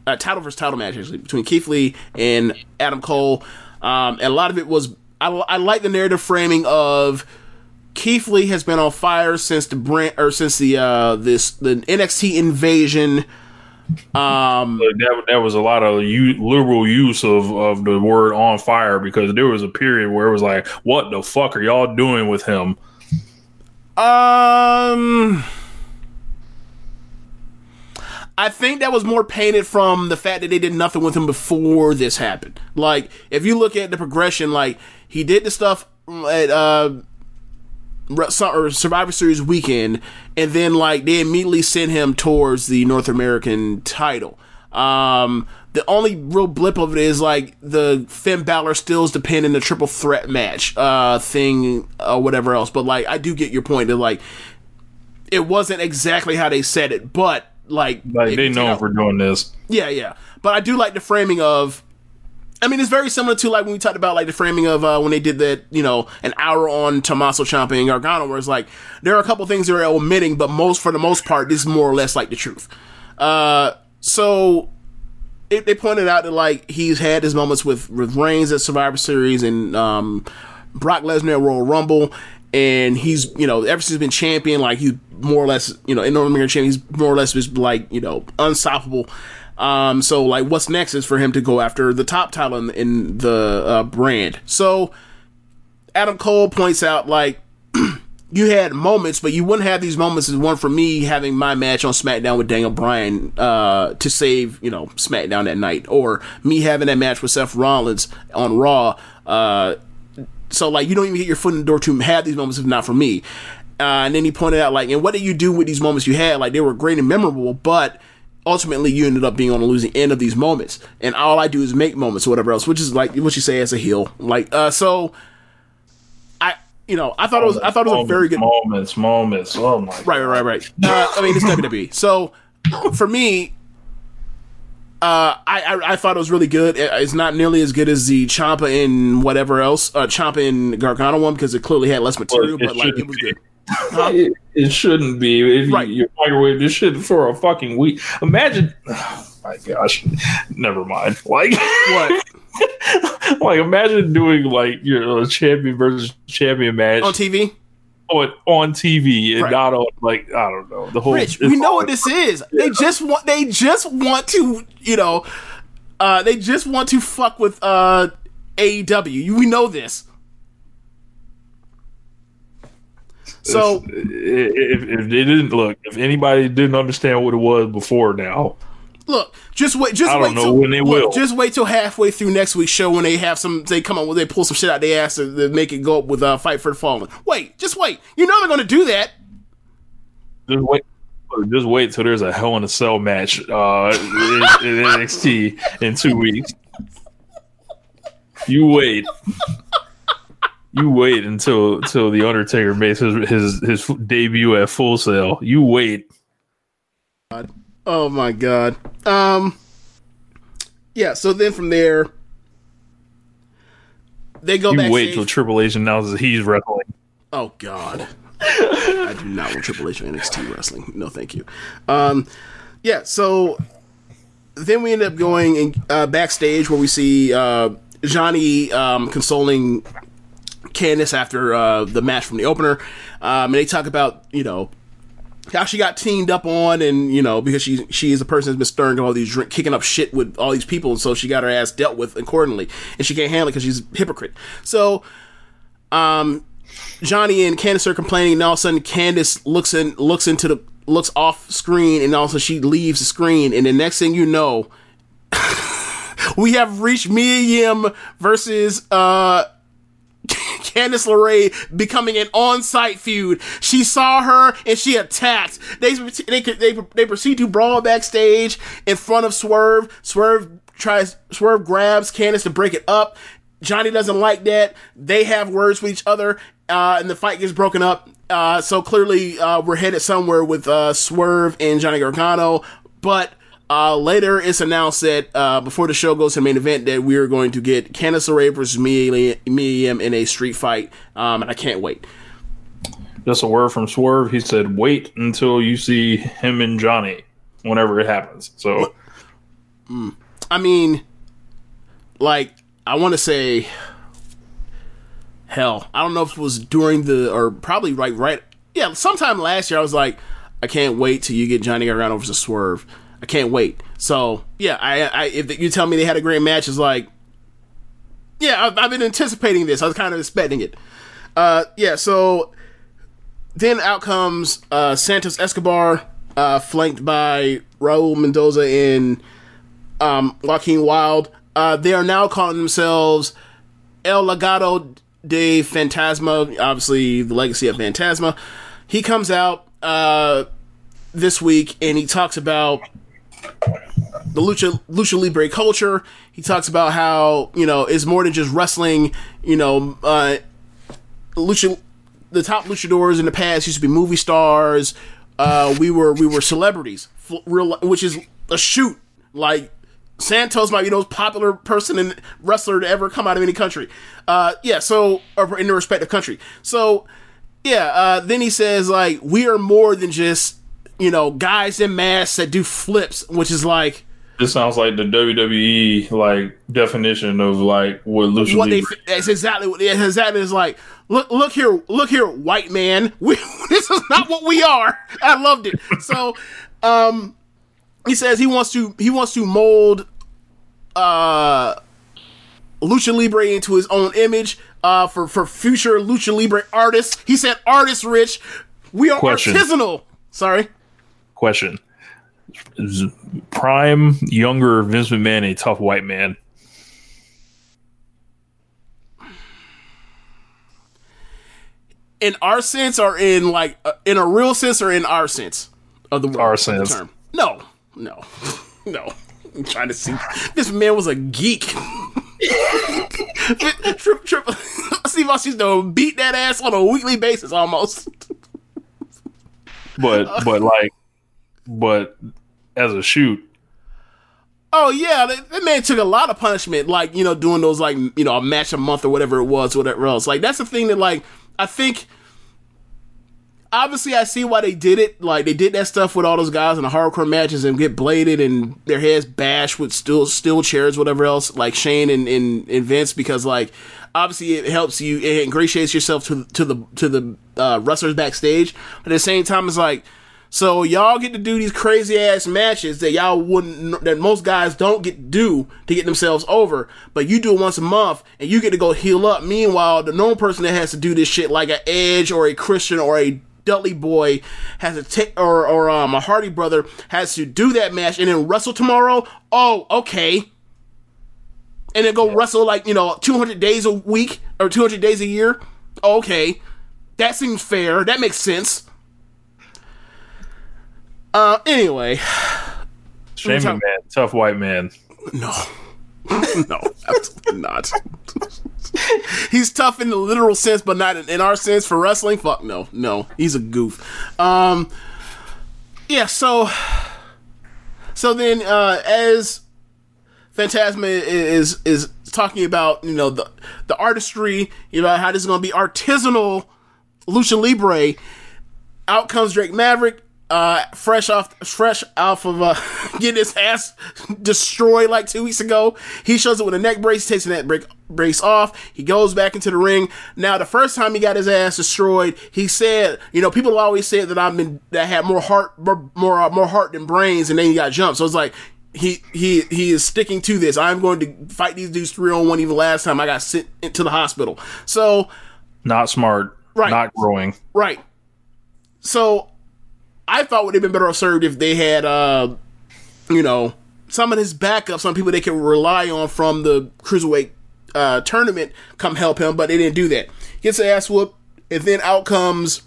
uh, title versus title match actually between Keith Lee and Adam Cole. Um, and a lot of it was I, I like the narrative framing of Keith Lee has been on fire since the brand or since the uh this the NXT invasion. Um, that, that was a lot of u- liberal use of, of the word on fire because there was a period where it was like, what the fuck are y'all doing with him? Um, I think that was more painted from the fact that they did nothing with him before this happened. Like, if you look at the progression, like he did the stuff at uh Survivor Series weekend, and then like they immediately sent him towards the North American title. Um, the only real blip of it is like the Finn Balor stills pin in the triple threat match uh, thing or whatever else. But like, I do get your point that like it wasn't exactly how they said it, but like, like they know for doing this. Yeah, yeah. But I do like the framing of. I mean, it's very similar to like when we talked about like the framing of uh, when they did that, you know, an hour on Tommaso Ciampa and Gargano, where it's like there are a couple things they're omitting, but most for the most part, this is more or less like the truth. Uh, so it, they pointed out that like he's had his moments with with Reigns at Survivor Series and um, Brock Lesnar at Royal Rumble, and he's you know ever since he's been champion, like he's more or less you know in North American champion, he's more or less just like you know unstoppable. Um, so like, what's next is for him to go after the top title in, in the uh, brand. So Adam Cole points out like you had moments, but you wouldn't have these moments as one for me having my match on SmackDown with Daniel Bryan uh, to save you know SmackDown that night, or me having that match with Seth Rollins on Raw. Uh, so like you don't even get your foot in the door to have these moments if not for me. Uh, and then he pointed out like, and what did you do with these moments you had? Like they were great and memorable, but ultimately you ended up being on the losing end of these moments. And all I do is make moments or whatever else, which is like what you say as a heel. Like uh, so. I you know I thought it was I thought it was a very good moments moments. Oh my right right right. Uh, I mean it's WWE. So for me. Uh, I, I I thought it was really good. It- It's not nearly as good as the Ciampa and whatever else, uh, Ciampa and Gargano one because it clearly had less material, but like it was good. It, it shouldn't be. If you, you microwave this shit for a fucking week, imagine. Oh my gosh, never mind. Like what? like imagine doing like your champion versus champion match on TV. On, on TV and Right. not on like I don't know the whole. Rich, we know what this is. They just want they just want to, you know, uh they just want to fuck with uh AEW. We know this. So if, if they didn't look, if anybody didn't understand what it was before now, look, just wait just I don't wait know till when they look, will. just wait till halfway through next week's show when they have some they come up with they pull some shit out their ass to, to make it go up with uh Fight for the Fallen. Wait, just wait. You know they're gonna do that. just wait. Just wait till there's a Hell in a Cell match uh, in, in NXT in two weeks. You wait. You wait until until the Undertaker makes his his, his debut at Full Sail. You wait. Oh my god. Um Yeah, so then from there they go You backstage. wait till Triple H announces he's wrestling. Oh God, I do not want Triple H or NXT wrestling. No, thank you. Um, yeah. So then we end up going in, uh, backstage where we see uh, Johnny um, consoling Candice after uh, the match from the opener, um, and they talk about you know how she got teamed up on, and you know because she she is a person that's been stirring all these drink, kicking up shit with all these people, and so she got her ass dealt with accordingly, and she can't handle it because she's a hypocrite. So, um, Johnny and Candice are complaining, and all of a sudden Candice looks in looks into the looks off screen, and also she leaves the screen, and the next thing you know, we have reached Mia Yim versus uh Candice LeRae becoming an on-site feud. She saw her and she attacked. They they they they proceed to brawl backstage in front of Swerve. Swerve tries Swerve grabs Candice to break it up. Johnny doesn't like that. They have words with each other, uh, and the fight gets broken up. Uh, so clearly, uh, we're headed somewhere with uh, Swerve and Johnny Gargano. But uh, later, it's announced that uh, before the show goes to the main event, that we are going to get Candice LeRae versus Yim in a street fight, um, and I can't wait. Just a word from Swerve. He said, "Wait until you see him and Johnny, whenever it happens." So, I mean, like, I want to say, hell, I don't know if it was during the or probably right, right, yeah, sometime last year. I was like, I can't wait till you get Johnny Gargano versus Swerve. I can't wait. So yeah, I, I if you tell me they had a great match, it's like, yeah, I've, I've been anticipating this. I was kind of expecting it. Uh, yeah, so then out comes uh, Santos Escobar, uh, flanked by Raul Mendoza and um, Joaquin Wilde. Uh, they are now calling themselves El Legado de Fantasma, obviously the legacy of Fantasma. He comes out uh, this week and he talks about the lucha lucha libre culture. He talks about how you know it's more than just wrestling. You know, uh, lucha the top luchadors in the past used to be movie stars. Uh, we were we were celebrities, real, which is a shoot. Like Santos might be the most popular person and wrestler to ever come out of any country. Uh, yeah, so or in the respective country. So yeah, uh, then he says like we are more than just you know guys in masks that do flips, which is like this sounds like the WWE like definition of like what lucha what they libre. that's exactly what it's exactly is like look look here look here white man. We, this is not what we are. I loved it. So um he says he wants to he wants to mold uh lucha libre into his own image uh for for future lucha libre artists. He said artists rich. We are Question. artisanal. Sorry Question: Is prime younger Vince McMahon a tough white man? in our sense or in like uh, in a real sense or in our sense of the word Our sense. term? No. No. No. I'm trying to see. This man was a geek. Trip trip Steve Austin used to beat that ass on a weekly basis almost. But but like but as a shoot, Oh yeah, that, that man took a lot of punishment, like you know, doing those like you know a match a month or whatever it was, whatever else. Like that's the thing that like I think. Obviously, I see why they did it. Like they did that stuff with all those guys in the hardcore matches and get bladed and their heads bashed with steel steel chairs, whatever else. Like Shane and, and, and Vince, because like obviously it helps you, it ingratiates yourself to to the to the uh, wrestlers backstage. But at the same time, it's like so y'all get to do these crazy ass matches that y'all wouldn't, that most guys don't get to do to get themselves over, but you do it once a month and you get to go heal up. Meanwhile, the normal person that has to do this shit, like an Edge or a Christian or a Dudley boy, has to take, or, or um, a Hardy brother has to do that match and then wrestle tomorrow. Oh, okay. And then go wrestle like, you know, 200 days a week or 200 days a year. Okay. That seems fair. That makes sense. Uh, anyway, Shane talk- McMahon, tough white man. no, no, absolutely not. he's tough in the literal sense, but not in, in our sense for wrestling. Fuck no, no, he's a goof. Um, yeah. So, so then, uh, as Fantasma is is talking about, you know, the the artistry, you know, how this is going to be artisanal lucha libre. Out comes Drake Maverick, uh, fresh off, fresh off of uh, getting his ass destroyed like two weeks ago. He shows up with a neck brace, takes the neck break, brace off. He goes back into the ring. Now, the first time he got his ass destroyed, he said, you know, people always said that I've been that I had more heart, more more, uh, more heart than brains, and then he got jumped. So it's like. He he he is sticking to this. I'm going to fight these dudes three on one. Even last time I got sent into the hospital. So Not smart. Right. Not growing. Right. So I thought would have been better off served if they had uh you know some of his backup, some people they can rely on from the cruiserweight uh tournament come help him, but they didn't do that. Gets the ass whoop, and then out comes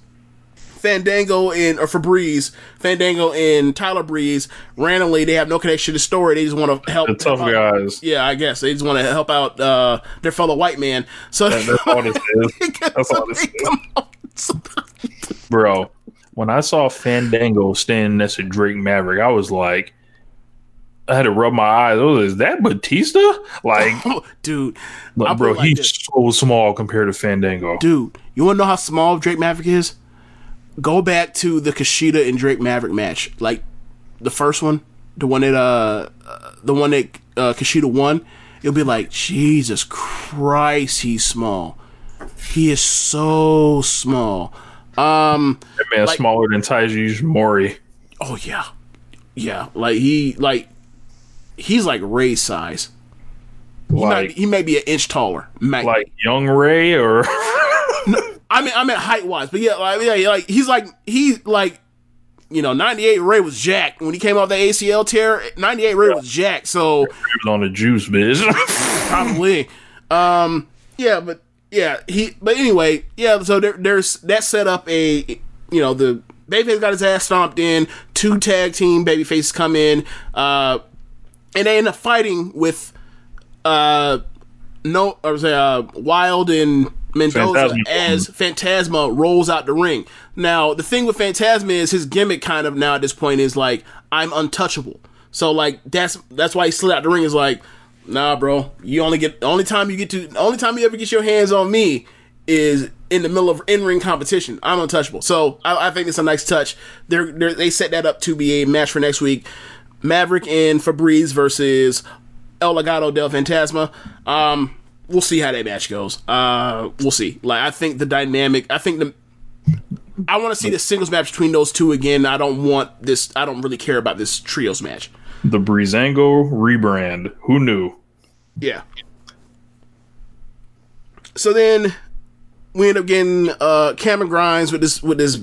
Fandango and or Febreze, Fandango and Tyler Breeze. Randomly, they have no connection to the story. They just want to help. The tough guys. Yeah, I guess they just want to help out uh, their fellow white man. So That- that's all this is. That's all this is. bro. When I saw Fandango standing next to Drake Maverick, I was like, I had to rub my eyes. Oh, is that Batista? Like, dude, like, bro, like he's this. so small compared to Fandango. Dude, you want to know how small Drake Maverick is? Go back to the Kushida and Drake Maverick match, like the first one, the one that uh, uh, the one that uh, Kushida won. You'll be like, Jesus Christ, he's small. He is so small. Um, That man like- smaller than Taiji Mori. oh yeah, yeah. Like he, like he's like Rey size. He might, Like, be, he may be an inch taller. Might- like young Rey or I mean, I meant height wise, but yeah, like, yeah, like he's like he like you know, ninety eight Rey was jacked when he came off the ACL tear. Ninety eight Rey was jacked, so he was on the juice, bitch. probably, um, yeah, but yeah, he. But anyway, yeah. So there, there's that set up a you know the babyface got his ass stomped in. Two tag team babyfaces come in, uh, and they end up fighting with uh no, I was say uh, Wilde and Mendoza Fantasma. as Fantasma rolls out the ring. Now, the thing with Fantasma is his gimmick kind of now at this point is like I'm untouchable. So like that's that's why he slid out the ring is like, nah, bro, you only get the only time you get to only time you ever get your hands on me is in the middle of in ring competition. I'm untouchable. So I, I think it's a nice touch. They're, they're they set that up to be a match for next week. Maverick and Fabrice versus El Legado del Fantasma. Um, we'll see how that match goes. Uh, we'll see. Like, I think the dynamic. I think the. I want to see the singles match between those two again. I don't want this. I don't really care about this trios match. The Breezango rebrand. Who knew? Yeah. So then we end up getting uh Cameron Grimes with this with this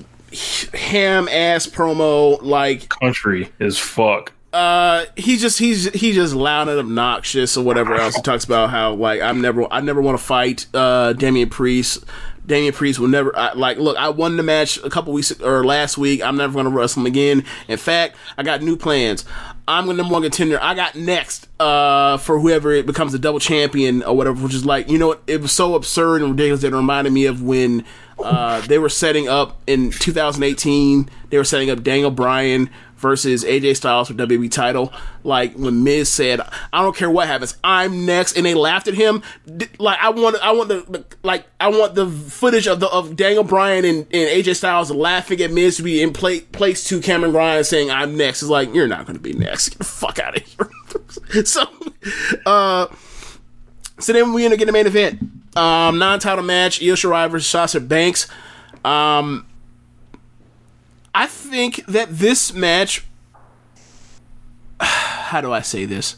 ham ass promo like Country is fuck. uh he's just he's he's just loud and obnoxious or whatever else. He talks about how like I'm never I never want to fight uh Damian Priest. Damian Priest will never I, like look. I won the match a couple weeks or last week. I'm never going to wrestle him again. In fact, I got new plans. I'm the number one contender. I got next uh for whoever it becomes the double champion or whatever. Which is like you know it was so absurd and ridiculous that it reminded me of when uh they were setting up in 2018. They were setting up Daniel Bryan versus AJ Styles for WWE title. Like when Miz said, "I don't care what happens, I'm next," and they laughed at him. Like I want, I want the, like I want the footage of the of Daniel Bryan and, and AJ Styles laughing at Miz to be in play, place to Cameron Grimes saying, "I'm next." It's like you're not going to be next. Get the fuck out of here. so, uh. So then we end up getting the main event. Um, non-title match, Io Shirai versus Sasha Banks. Um, I think that this match. How do I say this?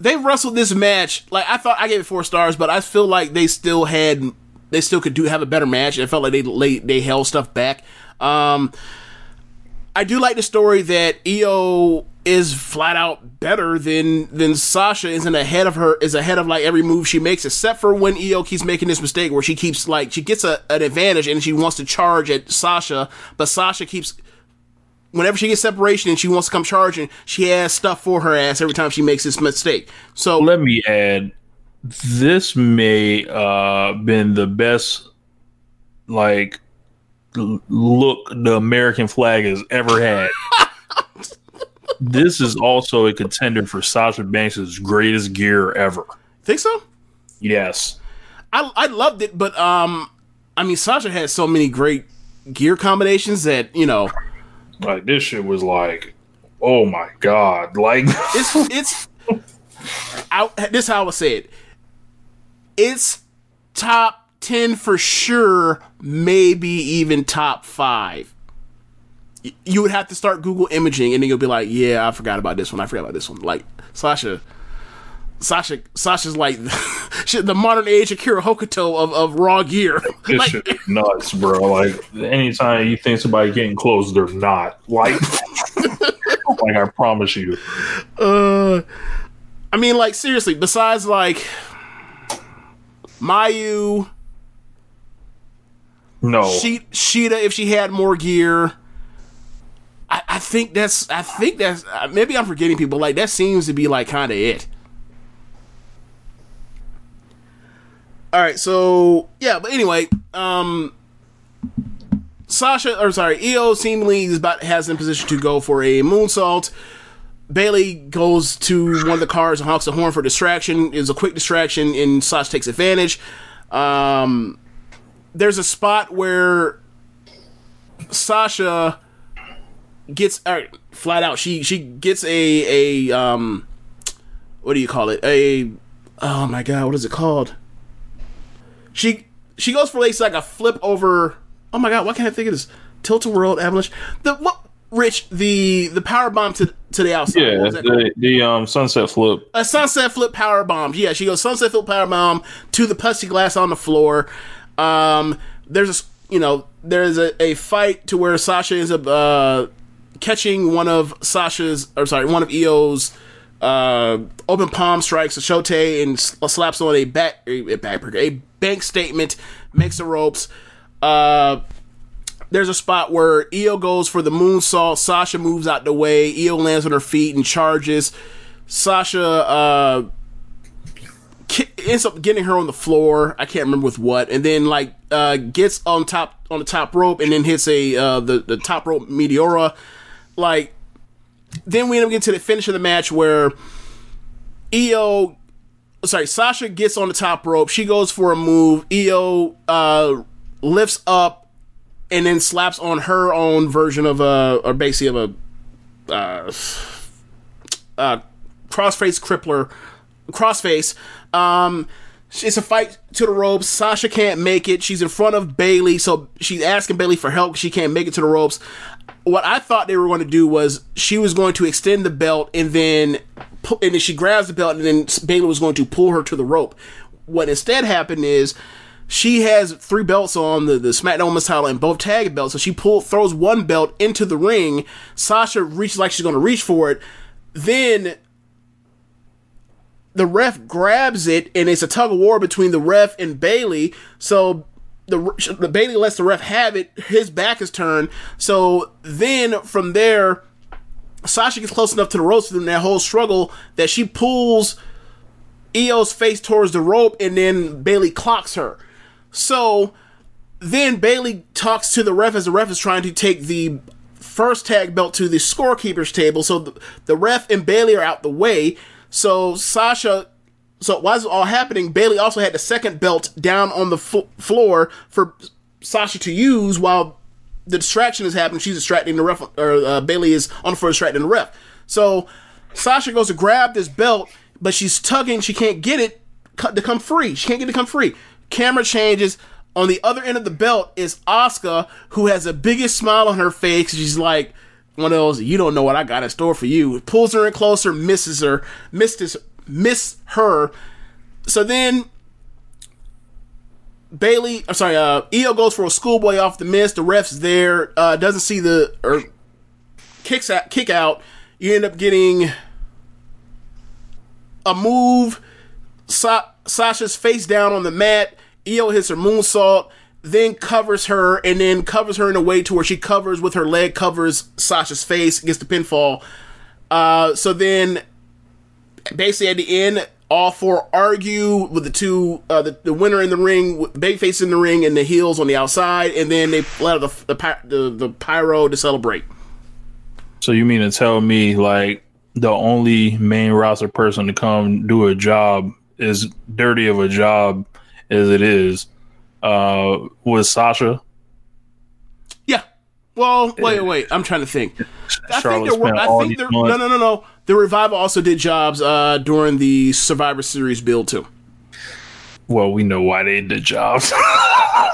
They wrestled this match like I thought. I gave it four stars, but I feel like they still had, they still could do have a better match. I felt like they they, they held stuff back. Um, I do like the story that Io is flat out better than than Sasha isn't ahead of her is ahead of like every move she makes except for when Io keeps making this mistake where she keeps like she gets a, an advantage and she wants to charge at Sasha but Sasha keeps whenever she gets separation and she wants to come charging she has stuff for her ass every time she makes this mistake so Let me add, this may uh been the best like look the American flag has ever had. this is also a contender for Sasha Banks' greatest gear ever. think so Yes. I I loved it but um I mean Sasha has so many great gear combinations that you know Like this shit was like, oh my god! Like it's it's I, this is how I would say it. It's top ten for sure, maybe even top five. You would have to start Google imaging, and then you'll be like, "Yeah, I forgot about this one. I forgot about this one." Like Sasha, Sasha, Sasha's like shit, the modern age Akira Hokuto of, of raw gear. this like, shit nuts, bro. Like anytime you think somebody getting close, they're not. Like, like I promise you. Uh, I mean, like seriously. Besides, like Mayu, No, she Shida, if she had more gear. I, I think that's. I think that's. uh, Maybe I'm forgetting people. Like that seems to be like kind of it. All right, so yeah, but anyway, um, Sasha or sorry, Io seemingly is about has in position to go for a moonsault. Bayley goes to one of the cars and honks the horn for distraction. Is a quick distraction, and Sasha takes advantage. Um, there's a spot where Sasha gets uh, flat out. She she gets a a um, what do you call it? A oh my god, what is it called? She she goes for like, like a flip over. Oh my god, why can't I think of this? Tilt a whirl avalanche. The what? Rich the the power bomb to to the outside. Yeah, What was that the, the um sunset flip. a sunset flip power bomb. Yeah, she goes sunset flip power bomb to the putty glass on the floor. Um, there's a you know there's a, a fight to where Sasha ends up uh, catching one of Sasha's or sorry one of Io's uh, open palm strikes to Shote and s- slaps on a back a, a a bank statement makes the ropes. Uh, there's a spot where Io goes for the moonsault. Sasha moves out the way. Io lands on her feet and charges. Sasha uh, ends up getting her on the floor. I can't remember with what, and then like uh, gets on top on the top rope, and then hits a uh, the the top rope meteora. Like then we end up getting to the finish of the match where Io, sorry, Sasha gets on the top rope. She goes for a move. Io uh, lifts up and then slaps on her own version of a, or basically of a uh, uh, crossface crippler, crossface. Um, it's a fight to the ropes. Sasha can't make it. She's in front of Bayley, so she's asking Bayley for help. She can't make it to the ropes. What I thought they were going to do was she was going to extend the belt and then, pu- and then she grabs the belt and then Bayley was going to pull her to the rope. What instead happened is she has three belts on the, the SmackDown Women's title and both tag belts. So she pull throws one belt into the ring. Sasha reaches like she's going to reach for it. Then the ref grabs it, and it's a tug of war between the ref and Bayley. So the, the Bayley lets the ref have it. His back is turned. So then from there, Sasha gets close enough to the ropes through that whole struggle that she pulls Io's face towards the rope, and then Bayley clocks her. So then Bayley talks to the ref as the ref is trying to take the first tag belt to the scorekeeper's table. So the, the ref and Bayley are out the way. So Sasha, so while this was all happening, Bayley also had the second belt down on the fl- floor for Sasha to use while the distraction is happening. She's distracting the ref, or uh, Bayley is on the floor distracting the ref. So Sasha goes to grab this belt, but she's tugging. She can't get it to come free. She can't get it to come free. Camera changes. On the other end of the belt is Asuka, who has the biggest smile on her face. She's like one of those, you don't know what I got in store for you. Pulls her in closer, misses her, misses, miss her. So then Bayley, I'm sorry, uh, Io goes for a schoolboy off the miss. The ref's there, uh, doesn't see the or kicks out, kick out. You end up getting a move. Sa- Sasha's face down on the mat. Io hits her moonsault, then covers her, and then covers her in a way to where she covers with her leg, covers Sasha's face, gets the pinfall. Uh, so then, basically at the end, all four argue with the two, uh, the, the winner in the ring, with Babyface in the ring, and the heels on the outside, and then they let out the the, the the pyro to celebrate. So you mean to tell me like the only main roster person to come do a job as dirty of a job as it is uh was Sasha? Well, wait, wait. I'm trying to think. I think there were. I think there. No, no, no, no. The revival also did jobs uh, during the Survivor Series build too. Well, we know why they did jobs.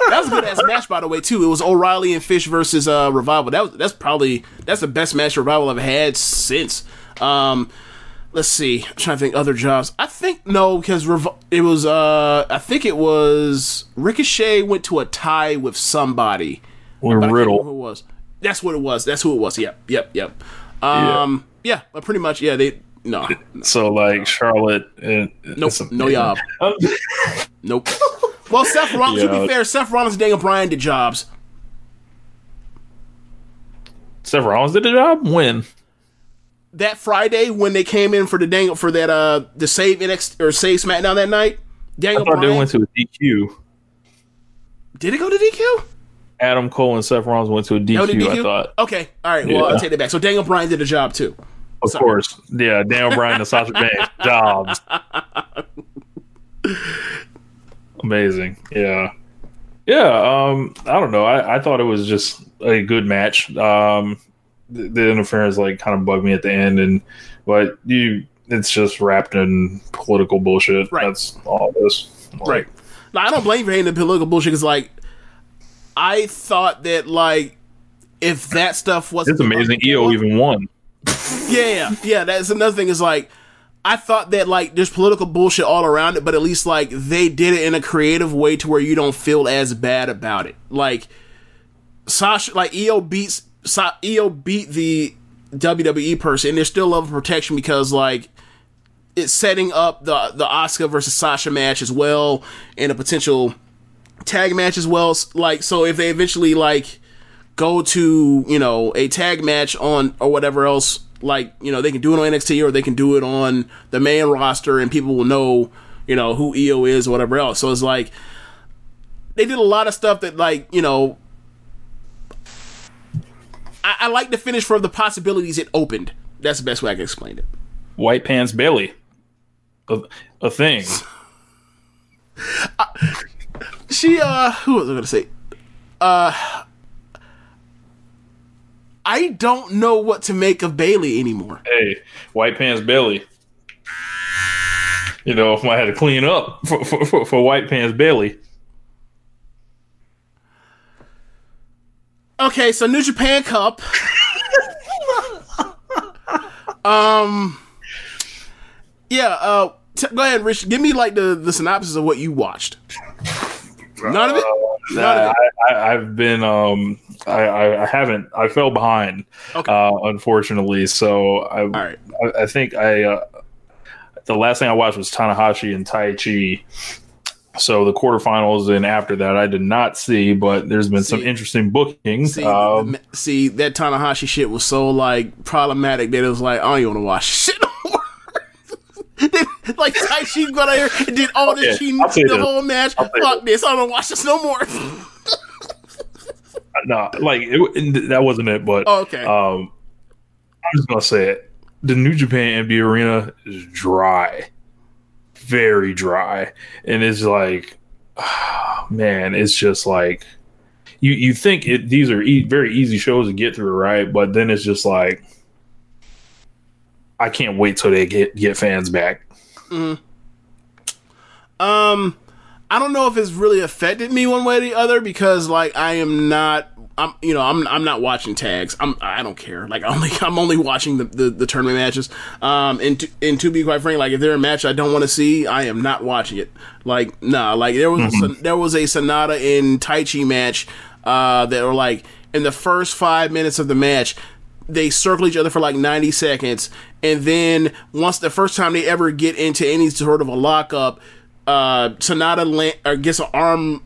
That was a good ass match, by the way, too. It was O'Reilly and Fish versus uh, Revival. That was that's probably that's the best match Revival I've had since. Um, let's see. I'm trying to think other jobs. I think no, because Rev- it was. Uh, I think it was Ricochet went to a tie with somebody. With But I can't Riddle. who it was. That's what it was. That's who it was. Yep, yep, yep. Um, yeah, but pretty much. Yeah, they no, So like Charlotte and nope, no job, nope. Well, Seth Rollins. To be fair, Seth Rollins and Daniel Bryan did jobs. Seth Rollins did the job? When? that Friday when they came in for the Daniel for that uh the save NXT or save SmackDown that night, I Daniel thought they Bryan. went to a DQ. Did it go to DQ? Adam Cole and Seth Rollins went to a Oh, DQ. I thought, Okay, all right. Well, Yeah. I'll take that back. So Daniel Bryan did a job too. of course, yeah. Daniel Bryan and Sasha Banks, jobs. Amazing, yeah, yeah. Um, I don't know. I, I thought it was just a good match. Um, the, the interference like kind of bugged me at the end, and but you, it's just wrapped in political bullshit. Right. That's all this. Right. Now, I don't blame you for hating the political bullshit because, like, I thought that, like, if that stuff wasn't. It's amazing. Io even won. Yeah, yeah. That's another thing is, like, I thought that, like, there's political bullshit all around it, but at least, like, they did it in a creative way to where you don't feel as bad about it. Like, Sasha, like, Io beats. Sa- Io beat the WWE person, and there's still level of protection because, like, it's setting up the the Asuka versus Sasha match as well, and a potential tag match as well. Like, so if they eventually like go to you know a tag match on or whatever else, like you know they can do it on NXT or they can do it on the main roster, and people will know you know who Io is or whatever else. So it's like they did a lot of stuff that like you know. I, I like the finish for the possibilities it opened. That's the best way I can explain it. White Pants Bayley, a, a thing. She uh who was I gonna say? Uh I don't know what to make of Bayley anymore. hey, White Pants Bayley. You know, if I had to clean up for, for, for, for White Pants Bayley. Okay, so New Japan Cup. um Yeah, uh t- go ahead, Rich. Give me like the, the synopsis of what you watched. None of it? None of it. I, I've been, um, I, I, haven't, I fell behind, Okay. uh, unfortunately. So I, All right. I, I think I, uh, the last thing I watched was Tanahashi and Taichi. So the quarterfinals and after that, I did not see, but there's been some interesting bookings. See, um, see that Tanahashi shit was so like problematic that it was like I don't even want to watch shit no more. Then, like Taichi got out here and did all this Okay, cheating I'll the this. whole match. Fuck this! I don't watch this no more. no, like it, that wasn't it, but Oh, okay. Um, I'm just gonna say it. The New Japan MD Arena is dry, very dry, and it's like, man, it's just like you you think it. These are e- very easy shows to get through, right? But then it's just like, I can't wait till they get get fans back. Um, I don't know if it's really affected me one way or the other because like I am not. I'm you know I'm I'm not watching tags. I'm I don't care. Like only I'm only watching the, the, the tournament matches. Um and to, and to be quite frank, like if there's a match I don't want to see, I am not watching it. Like nah, like there was a, there was a Sanada in Taichi match uh that were like in the first five minutes of the match they circle each other for like 90 seconds and then once the first time they ever get into any sort of a lockup uh Sanada land, or gets an arm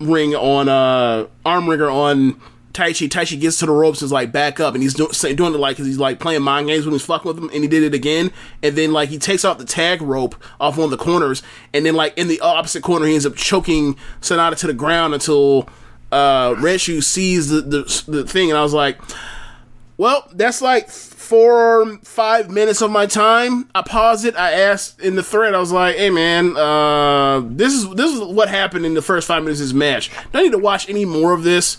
ring on uh arm ringer on Taichi. Taichi gets to the ropes and is like back up, and he's do- doing it like he's like playing mind games when he's fucking with him, and he did it again. And then like he takes off the tag rope off one of the corners, and then like in the opposite corner, he ends up choking Sanada to the ground until uh Red Shoe sees the, the the thing, and I was like, well, that's like four or five minutes of my time. I paused it. I asked in the thread. I was like, "Hey, man, uh, this is this is what happened in the first five minutes of this match. Do I need to watch any more of this?"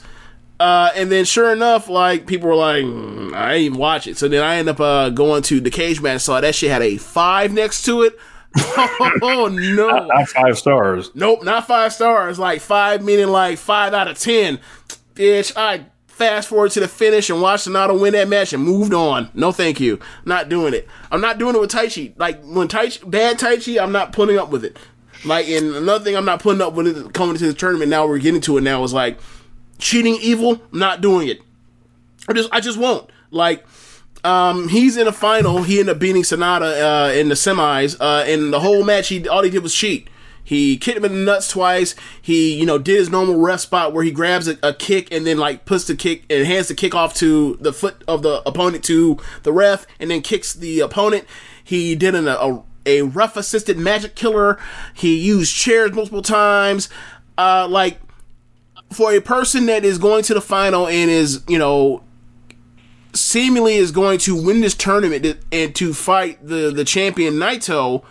Uh, and then, sure enough, like people were like, "Mm, "I didn't even watch it." So then I end up uh, going to the cage match. Saw that shit had a five next to it. oh no! Not five stars. Nope, not five stars. Like five meaning like five out of ten. Bitch, I fast forward to the finish and watch Sanada win that match and moved on. No, thank you. Not doing it. I'm not doing it with Taichi. Like when Taichi bad Taichi, I'm not putting up with it. Like and another thing I'm not putting up with it coming to the tournament. Now we're getting to it. Now is like cheating evil. Not doing it. I just I just won't. Like um, he's in a final. He ended up beating Sanada uh, in the semis. Uh, and the whole match, he all he did was cheat. He kicked him in the nuts twice. He, you know, did his normal ref spot where he grabs a, a kick and then like puts the kick and hands the kick off to the foot of the opponent to the ref and then kicks the opponent. He did an, a, a rough assisted magic killer. He used chairs multiple times. Uh, like for a person that is going to the final and is you know seemingly is going to win this tournament and to fight the the champion Naito,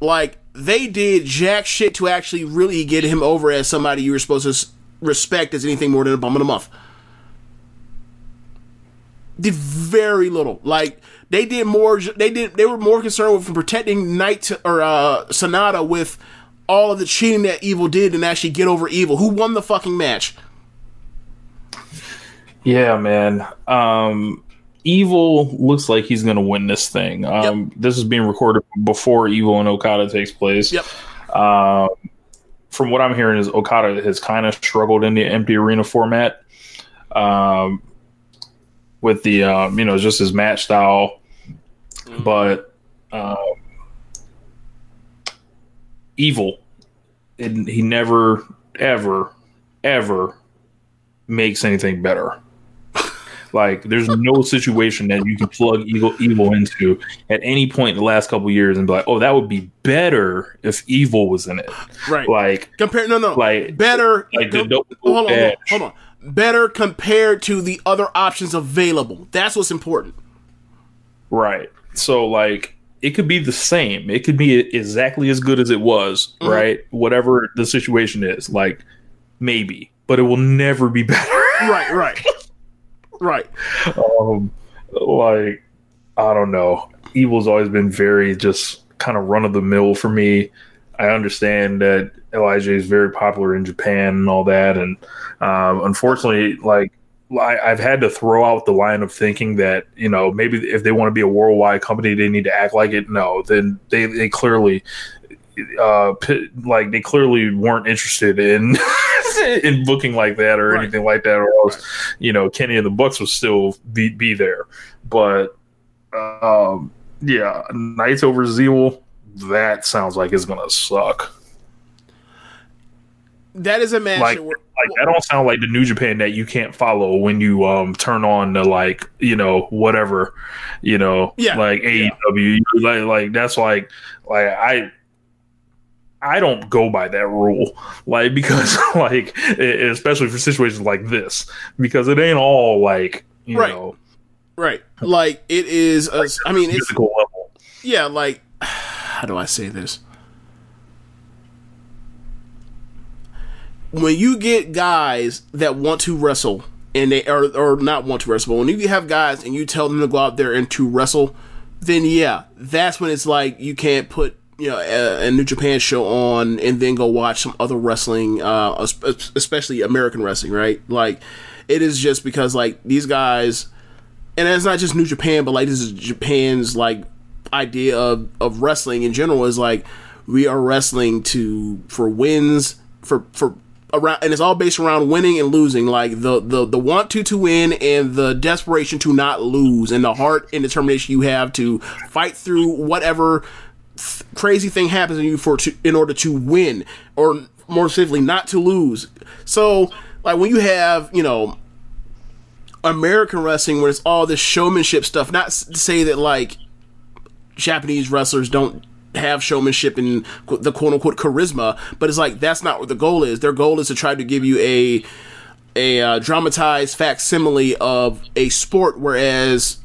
like they did jack shit to actually really get him over as somebody you were supposed to respect as anything more than a bum of the month. Did very little. Like they did more. They did. They were more concerned with protecting Knight or uh, Sanada with all of the cheating that Evil did than actually get over Evil, who won the fucking match. Yeah, man. Um, Evil looks like he's going to win this thing. Um, This is being recorded before Evil and Okada takes place. Yep. Um, from what I'm hearing, is Okada has kind of struggled in the empty arena format. Um, with the um, you know just his match style, but um, Evil, it, he never ever ever makes anything better. Like, there's no situation that you can plug evil evil into at any point in the last couple years and be like, "Oh, that would be better if evil was in it." Right. Like, Compare no no like better. like the no- hold, on, hold on, edge. hold on. Better compared to the other options available. That's what's important. Right. So like it could be the same. It could be exactly as good as it was, Mhm. right? Whatever the situation is, like maybe, but it will never be better. right, right. Right. Um like I don't know. Evil's always been very just kind of run of the mill for me. I understand that Elijah is very popular in Japan and all that, and um, unfortunately, like I, I've had to throw out the line of thinking that you know maybe if they want to be a worldwide company, they need to act like it. No, then they they clearly uh like they clearly weren't interested in in booking like that or Right. anything like that or else you know kenny and the bucks would still be be there but um yeah Naito versus Evil that sounds like it's gonna suck That is a match. like, where- like that don't sound like the New Japan that you can't follow when you um turn on the like you know whatever you know Yeah, like AEW like like that's like like I I don't go by that rule like because like especially for situations like this because it ain't all like you Right. know right. Like it is. I mean, it's physical level yeah. Like how do I say this? When you get guys that want to wrestle and they are or not want to wrestle, but when you have guys and you tell them to go out there and to wrestle, then yeah, that's when it's like you can't put you know a, a New Japan show on and then go watch some other wrestling, uh, especially American wrestling, right? Like it is just because like these guys, and it's not just New Japan, but like this is Japan's like idea of of wrestling in general is like we are wrestling to for wins for for around and it's all based around winning and losing like the the the want to to win and the desperation to not lose and the heart and determination you have to fight through whatever th- crazy thing happens in you for to in order to win or more specifically not to lose so like when you have you know American wrestling where it's all this showmanship stuff. Not to say that like Japanese wrestlers don't have showmanship and the quote unquote charisma, but it's like that's not what the goal is. Their goal is to try to give you a a uh, dramatized facsimile of a sport, whereas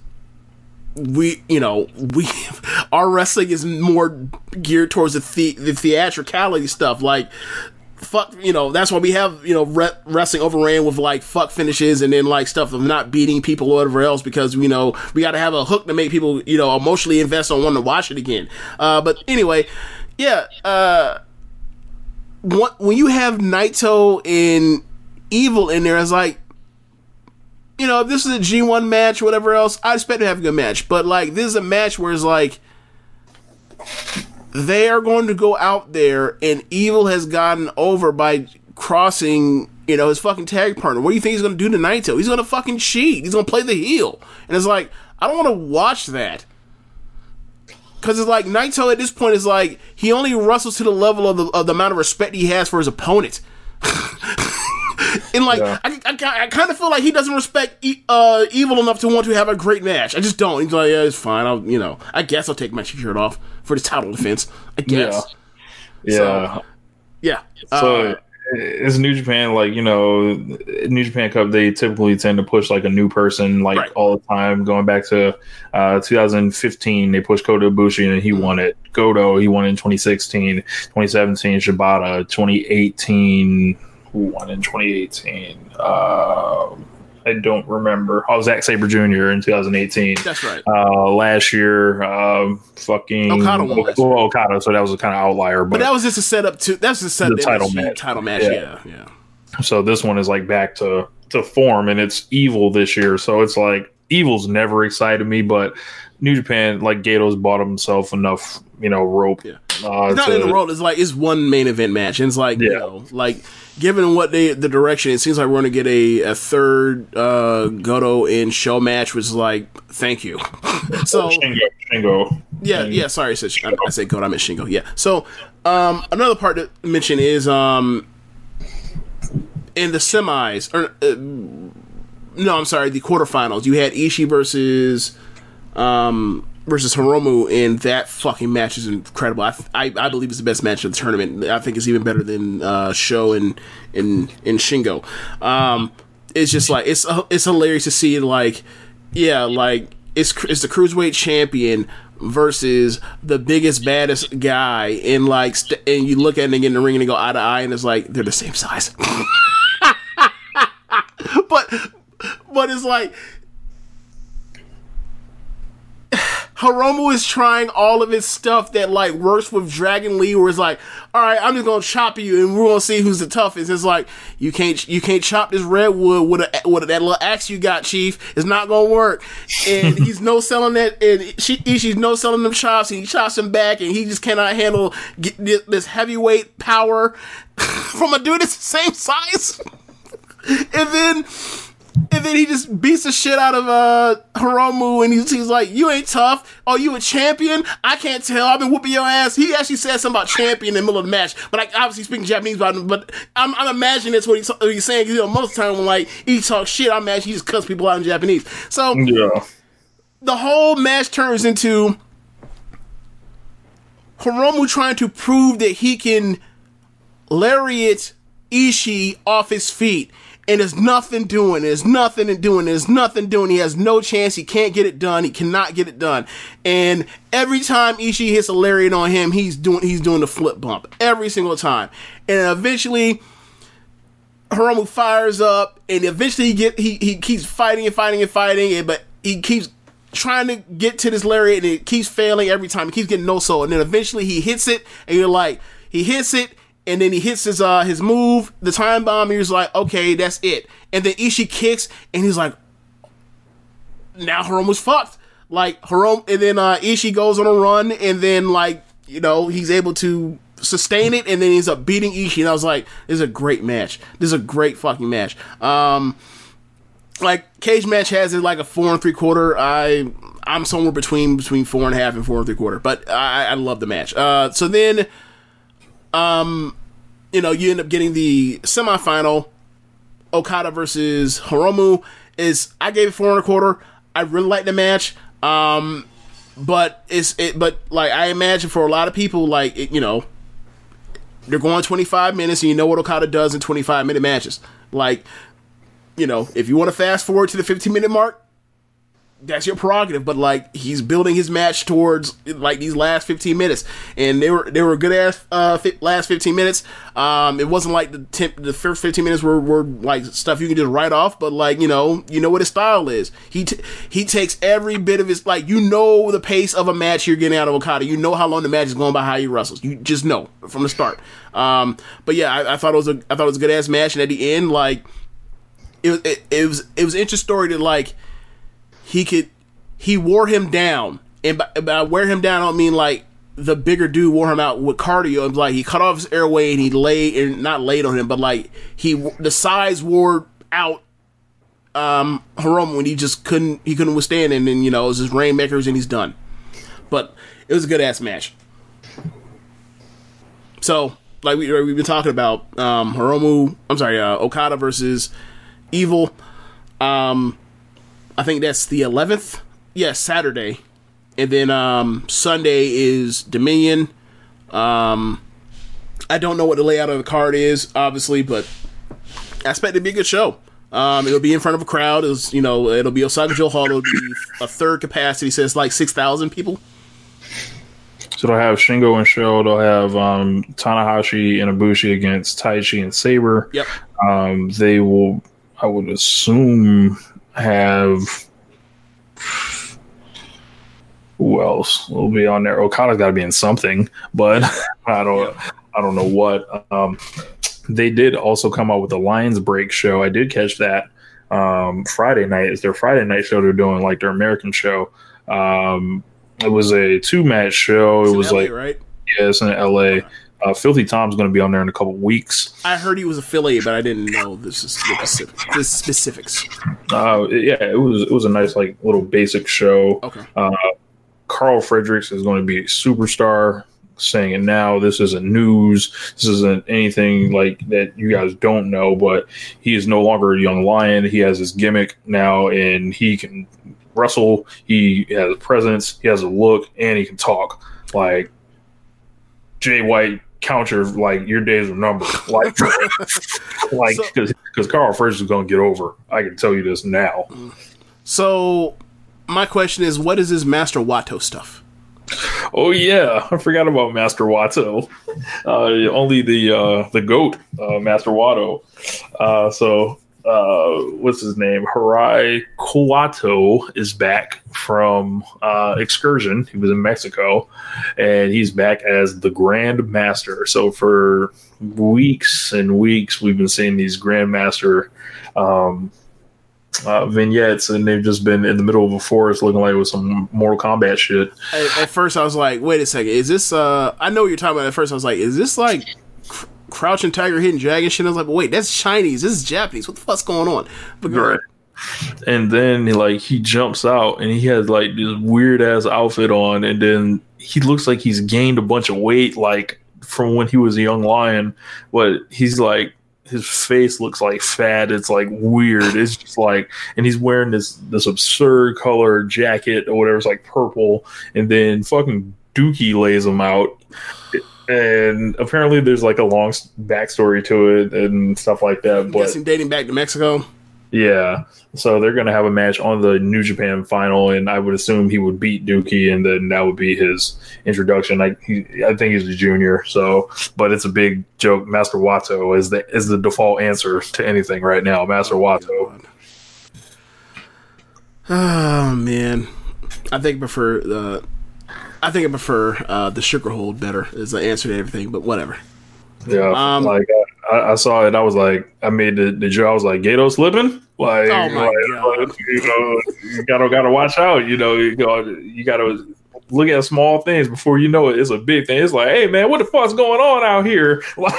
we, you know, we our wrestling is more geared towards the the, the theatricality stuff, like fuck you know that's why we have you know re- wrestling overran with like fuck finishes and then like stuff of not beating people or whatever else because you know we got to have a hook to make people you know emotionally invest on wanting to watch it again. Uh but anyway yeah uh when you have naito and evil in there it's like you know if this is a g1 match whatever else i expect to have a good match. But like this is a match where it's like they are going to go out there and evil has gotten over by crossing you know his fucking tag partner. What do you think he's going to do to naito? He's going to fucking cheat. He's going to play the heel. And it's like i don't want to watch that. Because it's like naito at this point is like he only wrestles to the level of the, of the amount of respect he has for his opponent And like, Yeah. I, I, I kind of feel like he doesn't respect e- uh, evil enough to want to have a great match. I just don't. He's like, yeah, it's fine. I'll, you know, I guess I'll take my shirt off for the title defense. I guess. Yeah. So, yeah. So Uh, it's New Japan, like you know, New Japan Cup. They typically tend to push like a new person, like Right. all the time. Going back to uh, 2015, they pushed Kota Ibushi and he Mm-hmm. won it. Goto, he won in 2016, 2017, Shibata, 2018. Who won in 2018? Uh, I don't remember. Oh, Zack Sabre Jr. in 2018. that's right. Uh, last year, um, fucking Okada won well, Okada, so that was a kind of outlier. But that was just a setup to. That's a setup The title match. Title match. Yeah. Yeah, yeah. So this one is like back to to form, and it's evil this year. So it's like evil's never excited me, but New Japan like Gedo's bought himself enough, you know, rope. Yeah. Uh, It's not in the world. It's like it's one main event match, and it's like you Yeah. know, like given what they the direction, it seems like we're going to get a a third uh Goto and Sho match, which is like thank you. so Shingo, Shingo. yeah, yeah. Sorry, I said I, I said Goto. I meant Shingo. Yeah. So um another part to mention is um in the semis or uh, no, I'm sorry, the quarterfinals. You had Ishii versus um versus Hiromu, and that fucking match is incredible. I, I, I believe it's the best match of the tournament. I think it's even better than uh, Sho and and Shingo. Um, it's just like it's it's hilarious to see like yeah like it's it's the cruiserweight champion versus the biggest baddest guy and like st- and you look at it in the ring and they go eye to eye and it's like they're the same size but but it's like Hiromu is trying all of his stuff that like works with Dragon Lee, where it's like, all right, I'm just gonna chop you, and we're gonna see who's the toughest. It's like you can't you can't chop this redwood with a with that little axe you got, Chief. It's not gonna work. And he's no selling that, and she she's no selling them chops, and he chops him back, and he just cannot handle this heavyweight power from a dude that's the same size. and then and then he just beats the shit out of uh Hiromu and he's, he's like, You ain't tough. Oh, you a champion? I can't tell. I've been whooping your ass. He actually said something about champion in the middle of the match. But like obviously speaking Japanese about him, but I'm, I'm imagining that's what he's, what he's saying. 'cause, You know, most of the time when like he talks shit, I imagine he just cuts people out in Japanese. So Yeah. the whole match turns into Hiromu trying to prove that he can lariat Ishii off his feet. And there's nothing doing. There's nothing doing. There's nothing doing. He has no chance. He can't get it done. He cannot get it done. And every time Ishii hits a lariat on him, he's doing he's doing the flip bump every single time. And eventually, Hiromu fires up, and eventually he get he he keeps fighting and fighting and fighting, and but he keeps trying to get to this lariat, and it keeps failing every time. He keeps getting no soul, and then eventually he hits it, and you're like, he hits it, and then he hits his uh his move, the time bomb. He's like, okay, that's it. And then Ishii kicks, and he's like, now Hiromu's fucked. Like Hiromu, and then uh, Ishii goes on a run, and then like you know he's able to sustain it, and then he's up beating Ishii. And I was like, this is a great match. This is a great fucking match. Um, like Cagematch has it like a four and three quarter. I I'm somewhere between between four and a half and four and three quarter, but I, I love the match. Uh, so then, um, you know, you end up getting the semifinal. Okada versus Hiromu is I gave it four and a quarter. I really like the match. Um, but it's it but like I imagine for a lot of people like it, you know they're going 25 minutes and you know what Okada does in 25 minute matches. Like you know, if you want to fast forward to the 15 minute mark, that's your prerogative. But like he's building his match towards like these last 15 minutes, and they were they were good ass uh, fi- last 15 minutes. Um, it wasn't like the temp, the first 15 minutes were, were like stuff you can just write off, but like you know you know what his style is. He t- he takes every bit of his like you know the pace of a match you're getting out of Okada. You know how long the match is going by how he wrestles. You just know from the start. Um, but yeah, I, I thought it was a I thought it was a good ass match, and at the end like it was it, it was it was interesting story to like he could he wore him down and by, by wear him down I don't mean like the bigger dude wore him out with cardio and like he cut off his airway and he laid and not laid on him but like he the size wore out um Hiromu when he just couldn't he couldn't withstand it and then you know it was his rainmakers and he's done but it was a good ass match so like we we've been talking about um, Hiromu. I'm sorry, uh, Okada versus Evil. Um, I think that's the 11th. Yes, Saturday, and then um, Sunday is Dominion. Um, I don't know what the layout of the card is, obviously, but I expect it to be a good show. Um, it'll be in front of a crowd. It's you know it'll be Osaka-jo Hall. It'll be a third capacity, so it's like six thousand people. So they'll have Shingo and Sho. They'll have um, Tanahashi and Ibushi against Taichi and Sabre. Yep. Um, they will, I would assume, have who else will be on there? Okada's got to be in something, but I don't, I don't know what. Um, they did also come out with the Lions Break show. I did catch that um, Friday night. It's their Friday night show. They're doing like their American show. Um, it was a two match show. It's it was LA, like right. yeah, it's in L.A. Uh, Filthy Tom's going to be on there in a couple weeks. I heard he was affiliated, but I didn't know this is the, specific, the specifics. Uh, yeah, it was it was a nice like little basic show. Okay. Uh, Karl Fredericks is going to be a superstar. Saying it now. This isn't news. This isn't anything like that you guys don't know. But he is no longer a young lion. He has his gimmick now, and he can wrestle. He has a presence. He has a look, and he can talk. Like Jay White counter, like your days are numbered. Like, like because because Karl Fredericks is going to get over. I can tell you this now. So, my question is, what is this Master Wato stuff? Oh yeah, I forgot about Master Wato. Uh, only the uh, the goat, uh, Master Wato. Uh, so uh, what's his name? Hirai Kawato is back from uh, excursion. He was in Mexico, and he's back as the Grand Master. So for weeks and weeks, we've been seeing these Grand Master. Um, uh, vignettes, and they've just been in the middle of a forest looking like it was some Mortal Kombat shit. At, at first, I was like, wait a second, is this? uh I know what you're talking about. At first, I was like, is this like Crouching Tiger, Hidden Dragon shit? I was like, wait, that's Chinese. This is Japanese. What the fuck's going on? But Right. And then like he jumps out and he has like this weird ass outfit on, and then he looks like he's gained a bunch of weight, like from when he was a young lion. But he's like his face looks like fat. It's like weird. It's just like, and he's wearing this this absurd color jacket or whatever. It's like purple, and then fucking DOUKI lays him out. And apparently, there's like a long backstory to it and stuff like that. I'm But guessing dating back to Mexico. yeah. So they're going to have a match on the New Japan final, and I would assume he would beat DOUKI, and then that would be his introduction. I, he, I think he's a junior, so but it's a big joke. Master Wato is the is the default answer to anything right now. Master Wato. Oh ah, man, I think I prefer the. Uh, I think I prefer uh, the sugar hold better as the answer to everything, but whatever. Yeah, Um, like I, I saw it, I was like, I made the, the joke. I was like, Gedo slipping. Like, Oh, like, you know, you gotta gotta watch out. You know, you go, you gotta look at small things before you know it. It's a big thing. It's like, hey man, what the fuck's going on out here? Like,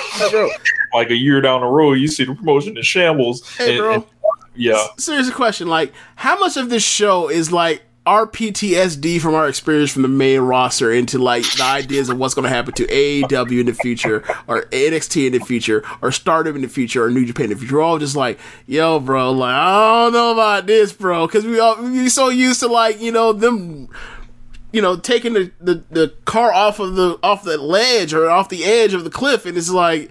like a year down the road, you see the promotion in shambles. Hey, and- bro. and- yeah, Serious question: Like, how much of this show is like our PTSD from our experience from the main roster into like the ideas of what's going to happen to AEW in the future, or NXT in the future, or Stardom in the future, or New Japan in the future? We're all just like, yo, bro, like I don't know about this, bro, because we all we so used to like you know them. You know, taking the, the, the car off of the off the ledge or off the edge of the cliff, and it's like,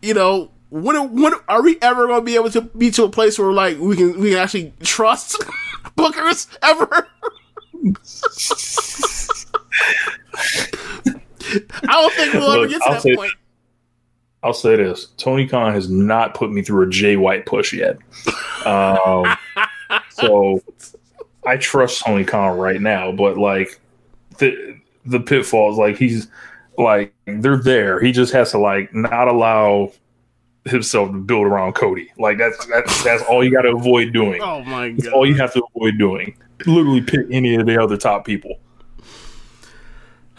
you know, when when are we ever going to be able to be to a place where like we can we can actually trust bookers ever? I don't think we'll ever get to I'll that say- point. I'll say this: Tony Khan has not put me through a Jay White push yet. Um, so I trust Tony Khan right now, but like the the pitfalls, like he's like they're there. He just has to like not allow himself to build around Cody. Like that's that's that's all you got to avoid doing. Oh my That's god! all you have to avoid doing. Literally pick any of the other top people.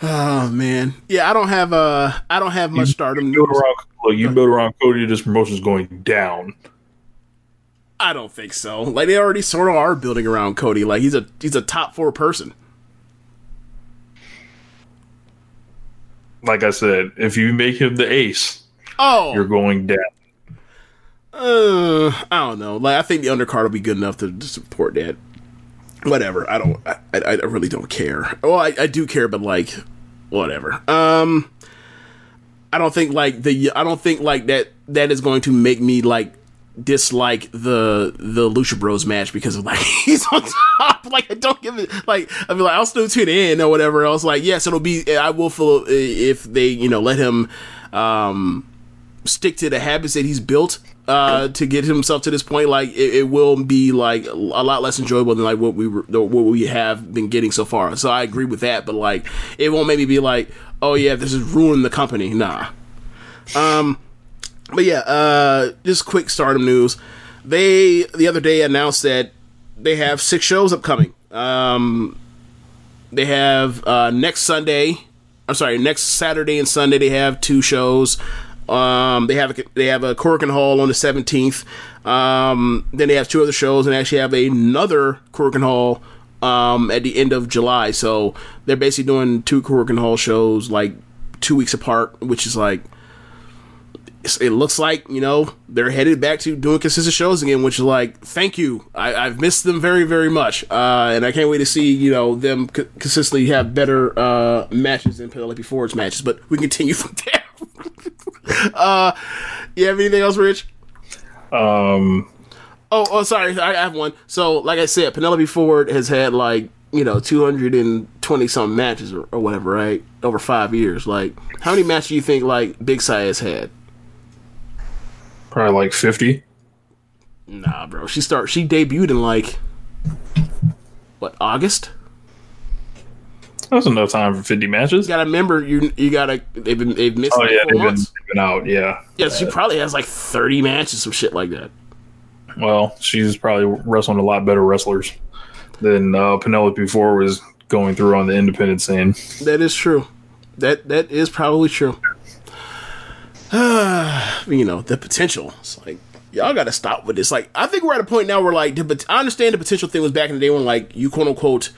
Oh man, yeah, I don't have uh, I don't have much stardom Build news. around, look, you build around Cody. This promotion's going down. I don't think so. Like they already sort of are building around Cody. Like he's a he's a top four person. like I said, if you make him the ace, Oh, you're going down. Uh, I don't know. Like, I think the undercard will be good enough to, to support that. Whatever. I don't. I, I, really don't care. Well, I, I do care, but like, whatever. Um, I don't think like the. I don't think like that. That is going to make me like dislike the the Lucha Bros match because of like he's on top. Like I don't give it. Like I mean, like I'll still tune in or whatever else. Like yes, it'll be. I will feel uh, if they you know let him um stick to the habits that he's built uh, to get himself to this point, like it, it, will be like a lot less enjoyable than like what we were, what we have been getting so far. So I agree with that, but like it won't maybe be like, oh yeah, this is ruining the company. Nah. Um, but yeah, uh, just quick Stardom news. They the other day announced that they have six shows upcoming. Um, they have uh, next Sunday. I'm sorry, next Saturday and Sunday they have two shows. Um, they have a, they have a Korakuen Hall on the 17th. Um, then they have two other shows, and actually have another Korakuen Hall um, at the end of July. So they're basically doing two Korakuen Hall shows like two weeks apart, which is like it looks like you know they're headed back to doing consistent shows again, which is like thank you. I, have missed them very very much, uh, and I can't wait to see you know them c- consistently have better uh, matches than Penelope Ford's matches. But we continue from there. uh, you have anything else, Rich? Um. Oh, oh, sorry. I have one. So, like I said, Penelope Ford has had like you know two hundred and twenty some matches or, or, whatever, right? Over five years. Like, how many matches do you think like Big Si has had? Probably like fifty. Nah, bro. She start. She debuted in like what August? That's enough time for fifty matches. You gotta remember, you you gotta they've been they've missed. Oh yeah, they've been, they've been out. Yeah. Yeah, she probably has like thirty matches, some shit like that. Well, she's probably wrestling a lot better wrestlers than uh, Penelope Ford was going through on the independent scene. That is true. That that is probably true. you know the potential. It's like y'all got to stop with this. Like I think we're at a point now where like the, I understand the potential thing was back in the day when like you quote unquote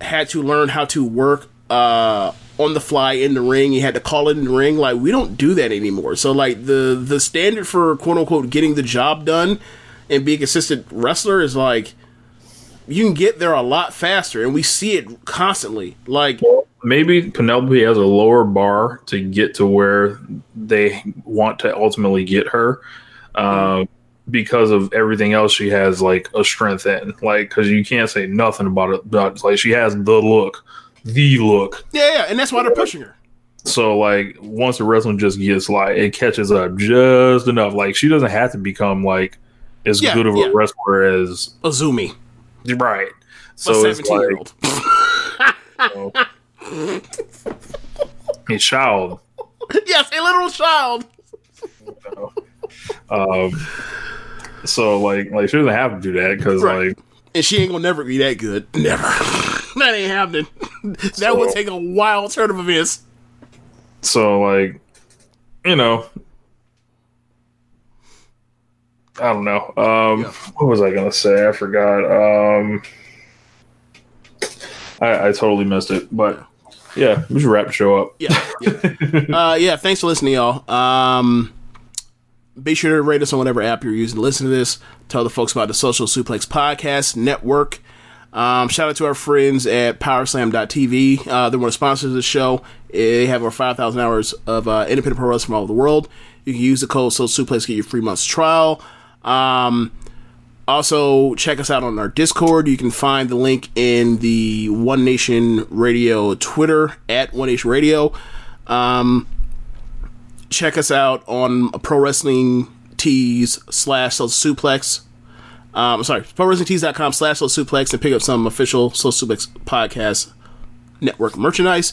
had to learn how to work uh on the fly in the ring. You had to call it in the ring. Like we don't do that anymore. So like the the standard for quote unquote getting the job done and being a consistent wrestler is like you can get there a lot faster, and we see it constantly. Like maybe Penelope has a lower bar to get to where they want to ultimately get her. Uh, because of everything else she has like a strength in. Like because you can't say nothing about it but like she has the look. The look. Yeah yeah and that's why they're pushing her. So like once the wrestling just gets like it catches up just enough. Like she doesn't have to become like as Yeah, good of a wrestler as Azumi. right. So it's 17 year like. a child yes, a literal child. um so like like she doesn't have to do that because Right. like And she ain't gonna never be that good. Never. that ain't happening. that would take a wild turn of events. So like, you know, I don't know. Um, What was I gonna say? I forgot. Um, I, I totally missed it. But yeah, we should wrap the show up. Yeah. yeah. uh, yeah, thanks for listening, y'all. Um, be sure to rate us on whatever app you're using to listen to this. Tell the folks about the Social Suplex Podcast Network. Um, shout out to our friends at Powerslam.tv. Uh, they're one of the sponsors of the show. They have over 5,000 hours of uh, independent pro wrestling from all over the world. You can use the code Social Suplex to get your free month's trial. Um, also, check us out on our Discord. You can find the link in the One Nation Radio Twitter at One Nation Radio. Um, check us out on Pro Wrestling Tees slash Suplex. Um, sorry, ProWrestlingTees.com slash Suplex and pick up some official Social Suplex podcast network merchandise.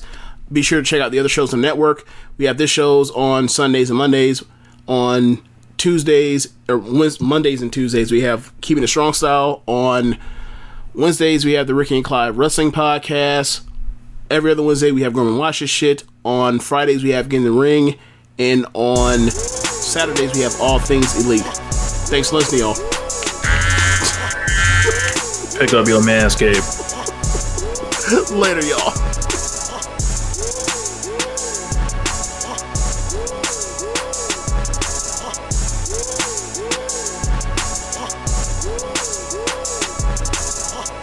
Be sure to check out the other shows on the network. We have this shows on Sundays and Mondays. On Tuesdays or Wednes- Mondays and Tuesdays, we have Keeping It Strong Style. On Wednesdays, we have the Ricky and Clyde Wrestling Podcast. Every other Wednesday, we have Gorman Watch This Shit. On Fridays, we have Get in the Ring. And on Saturdays, we have All Things Elite. Thanks for listening, y'all. Pick up your manscape. Later, y'all.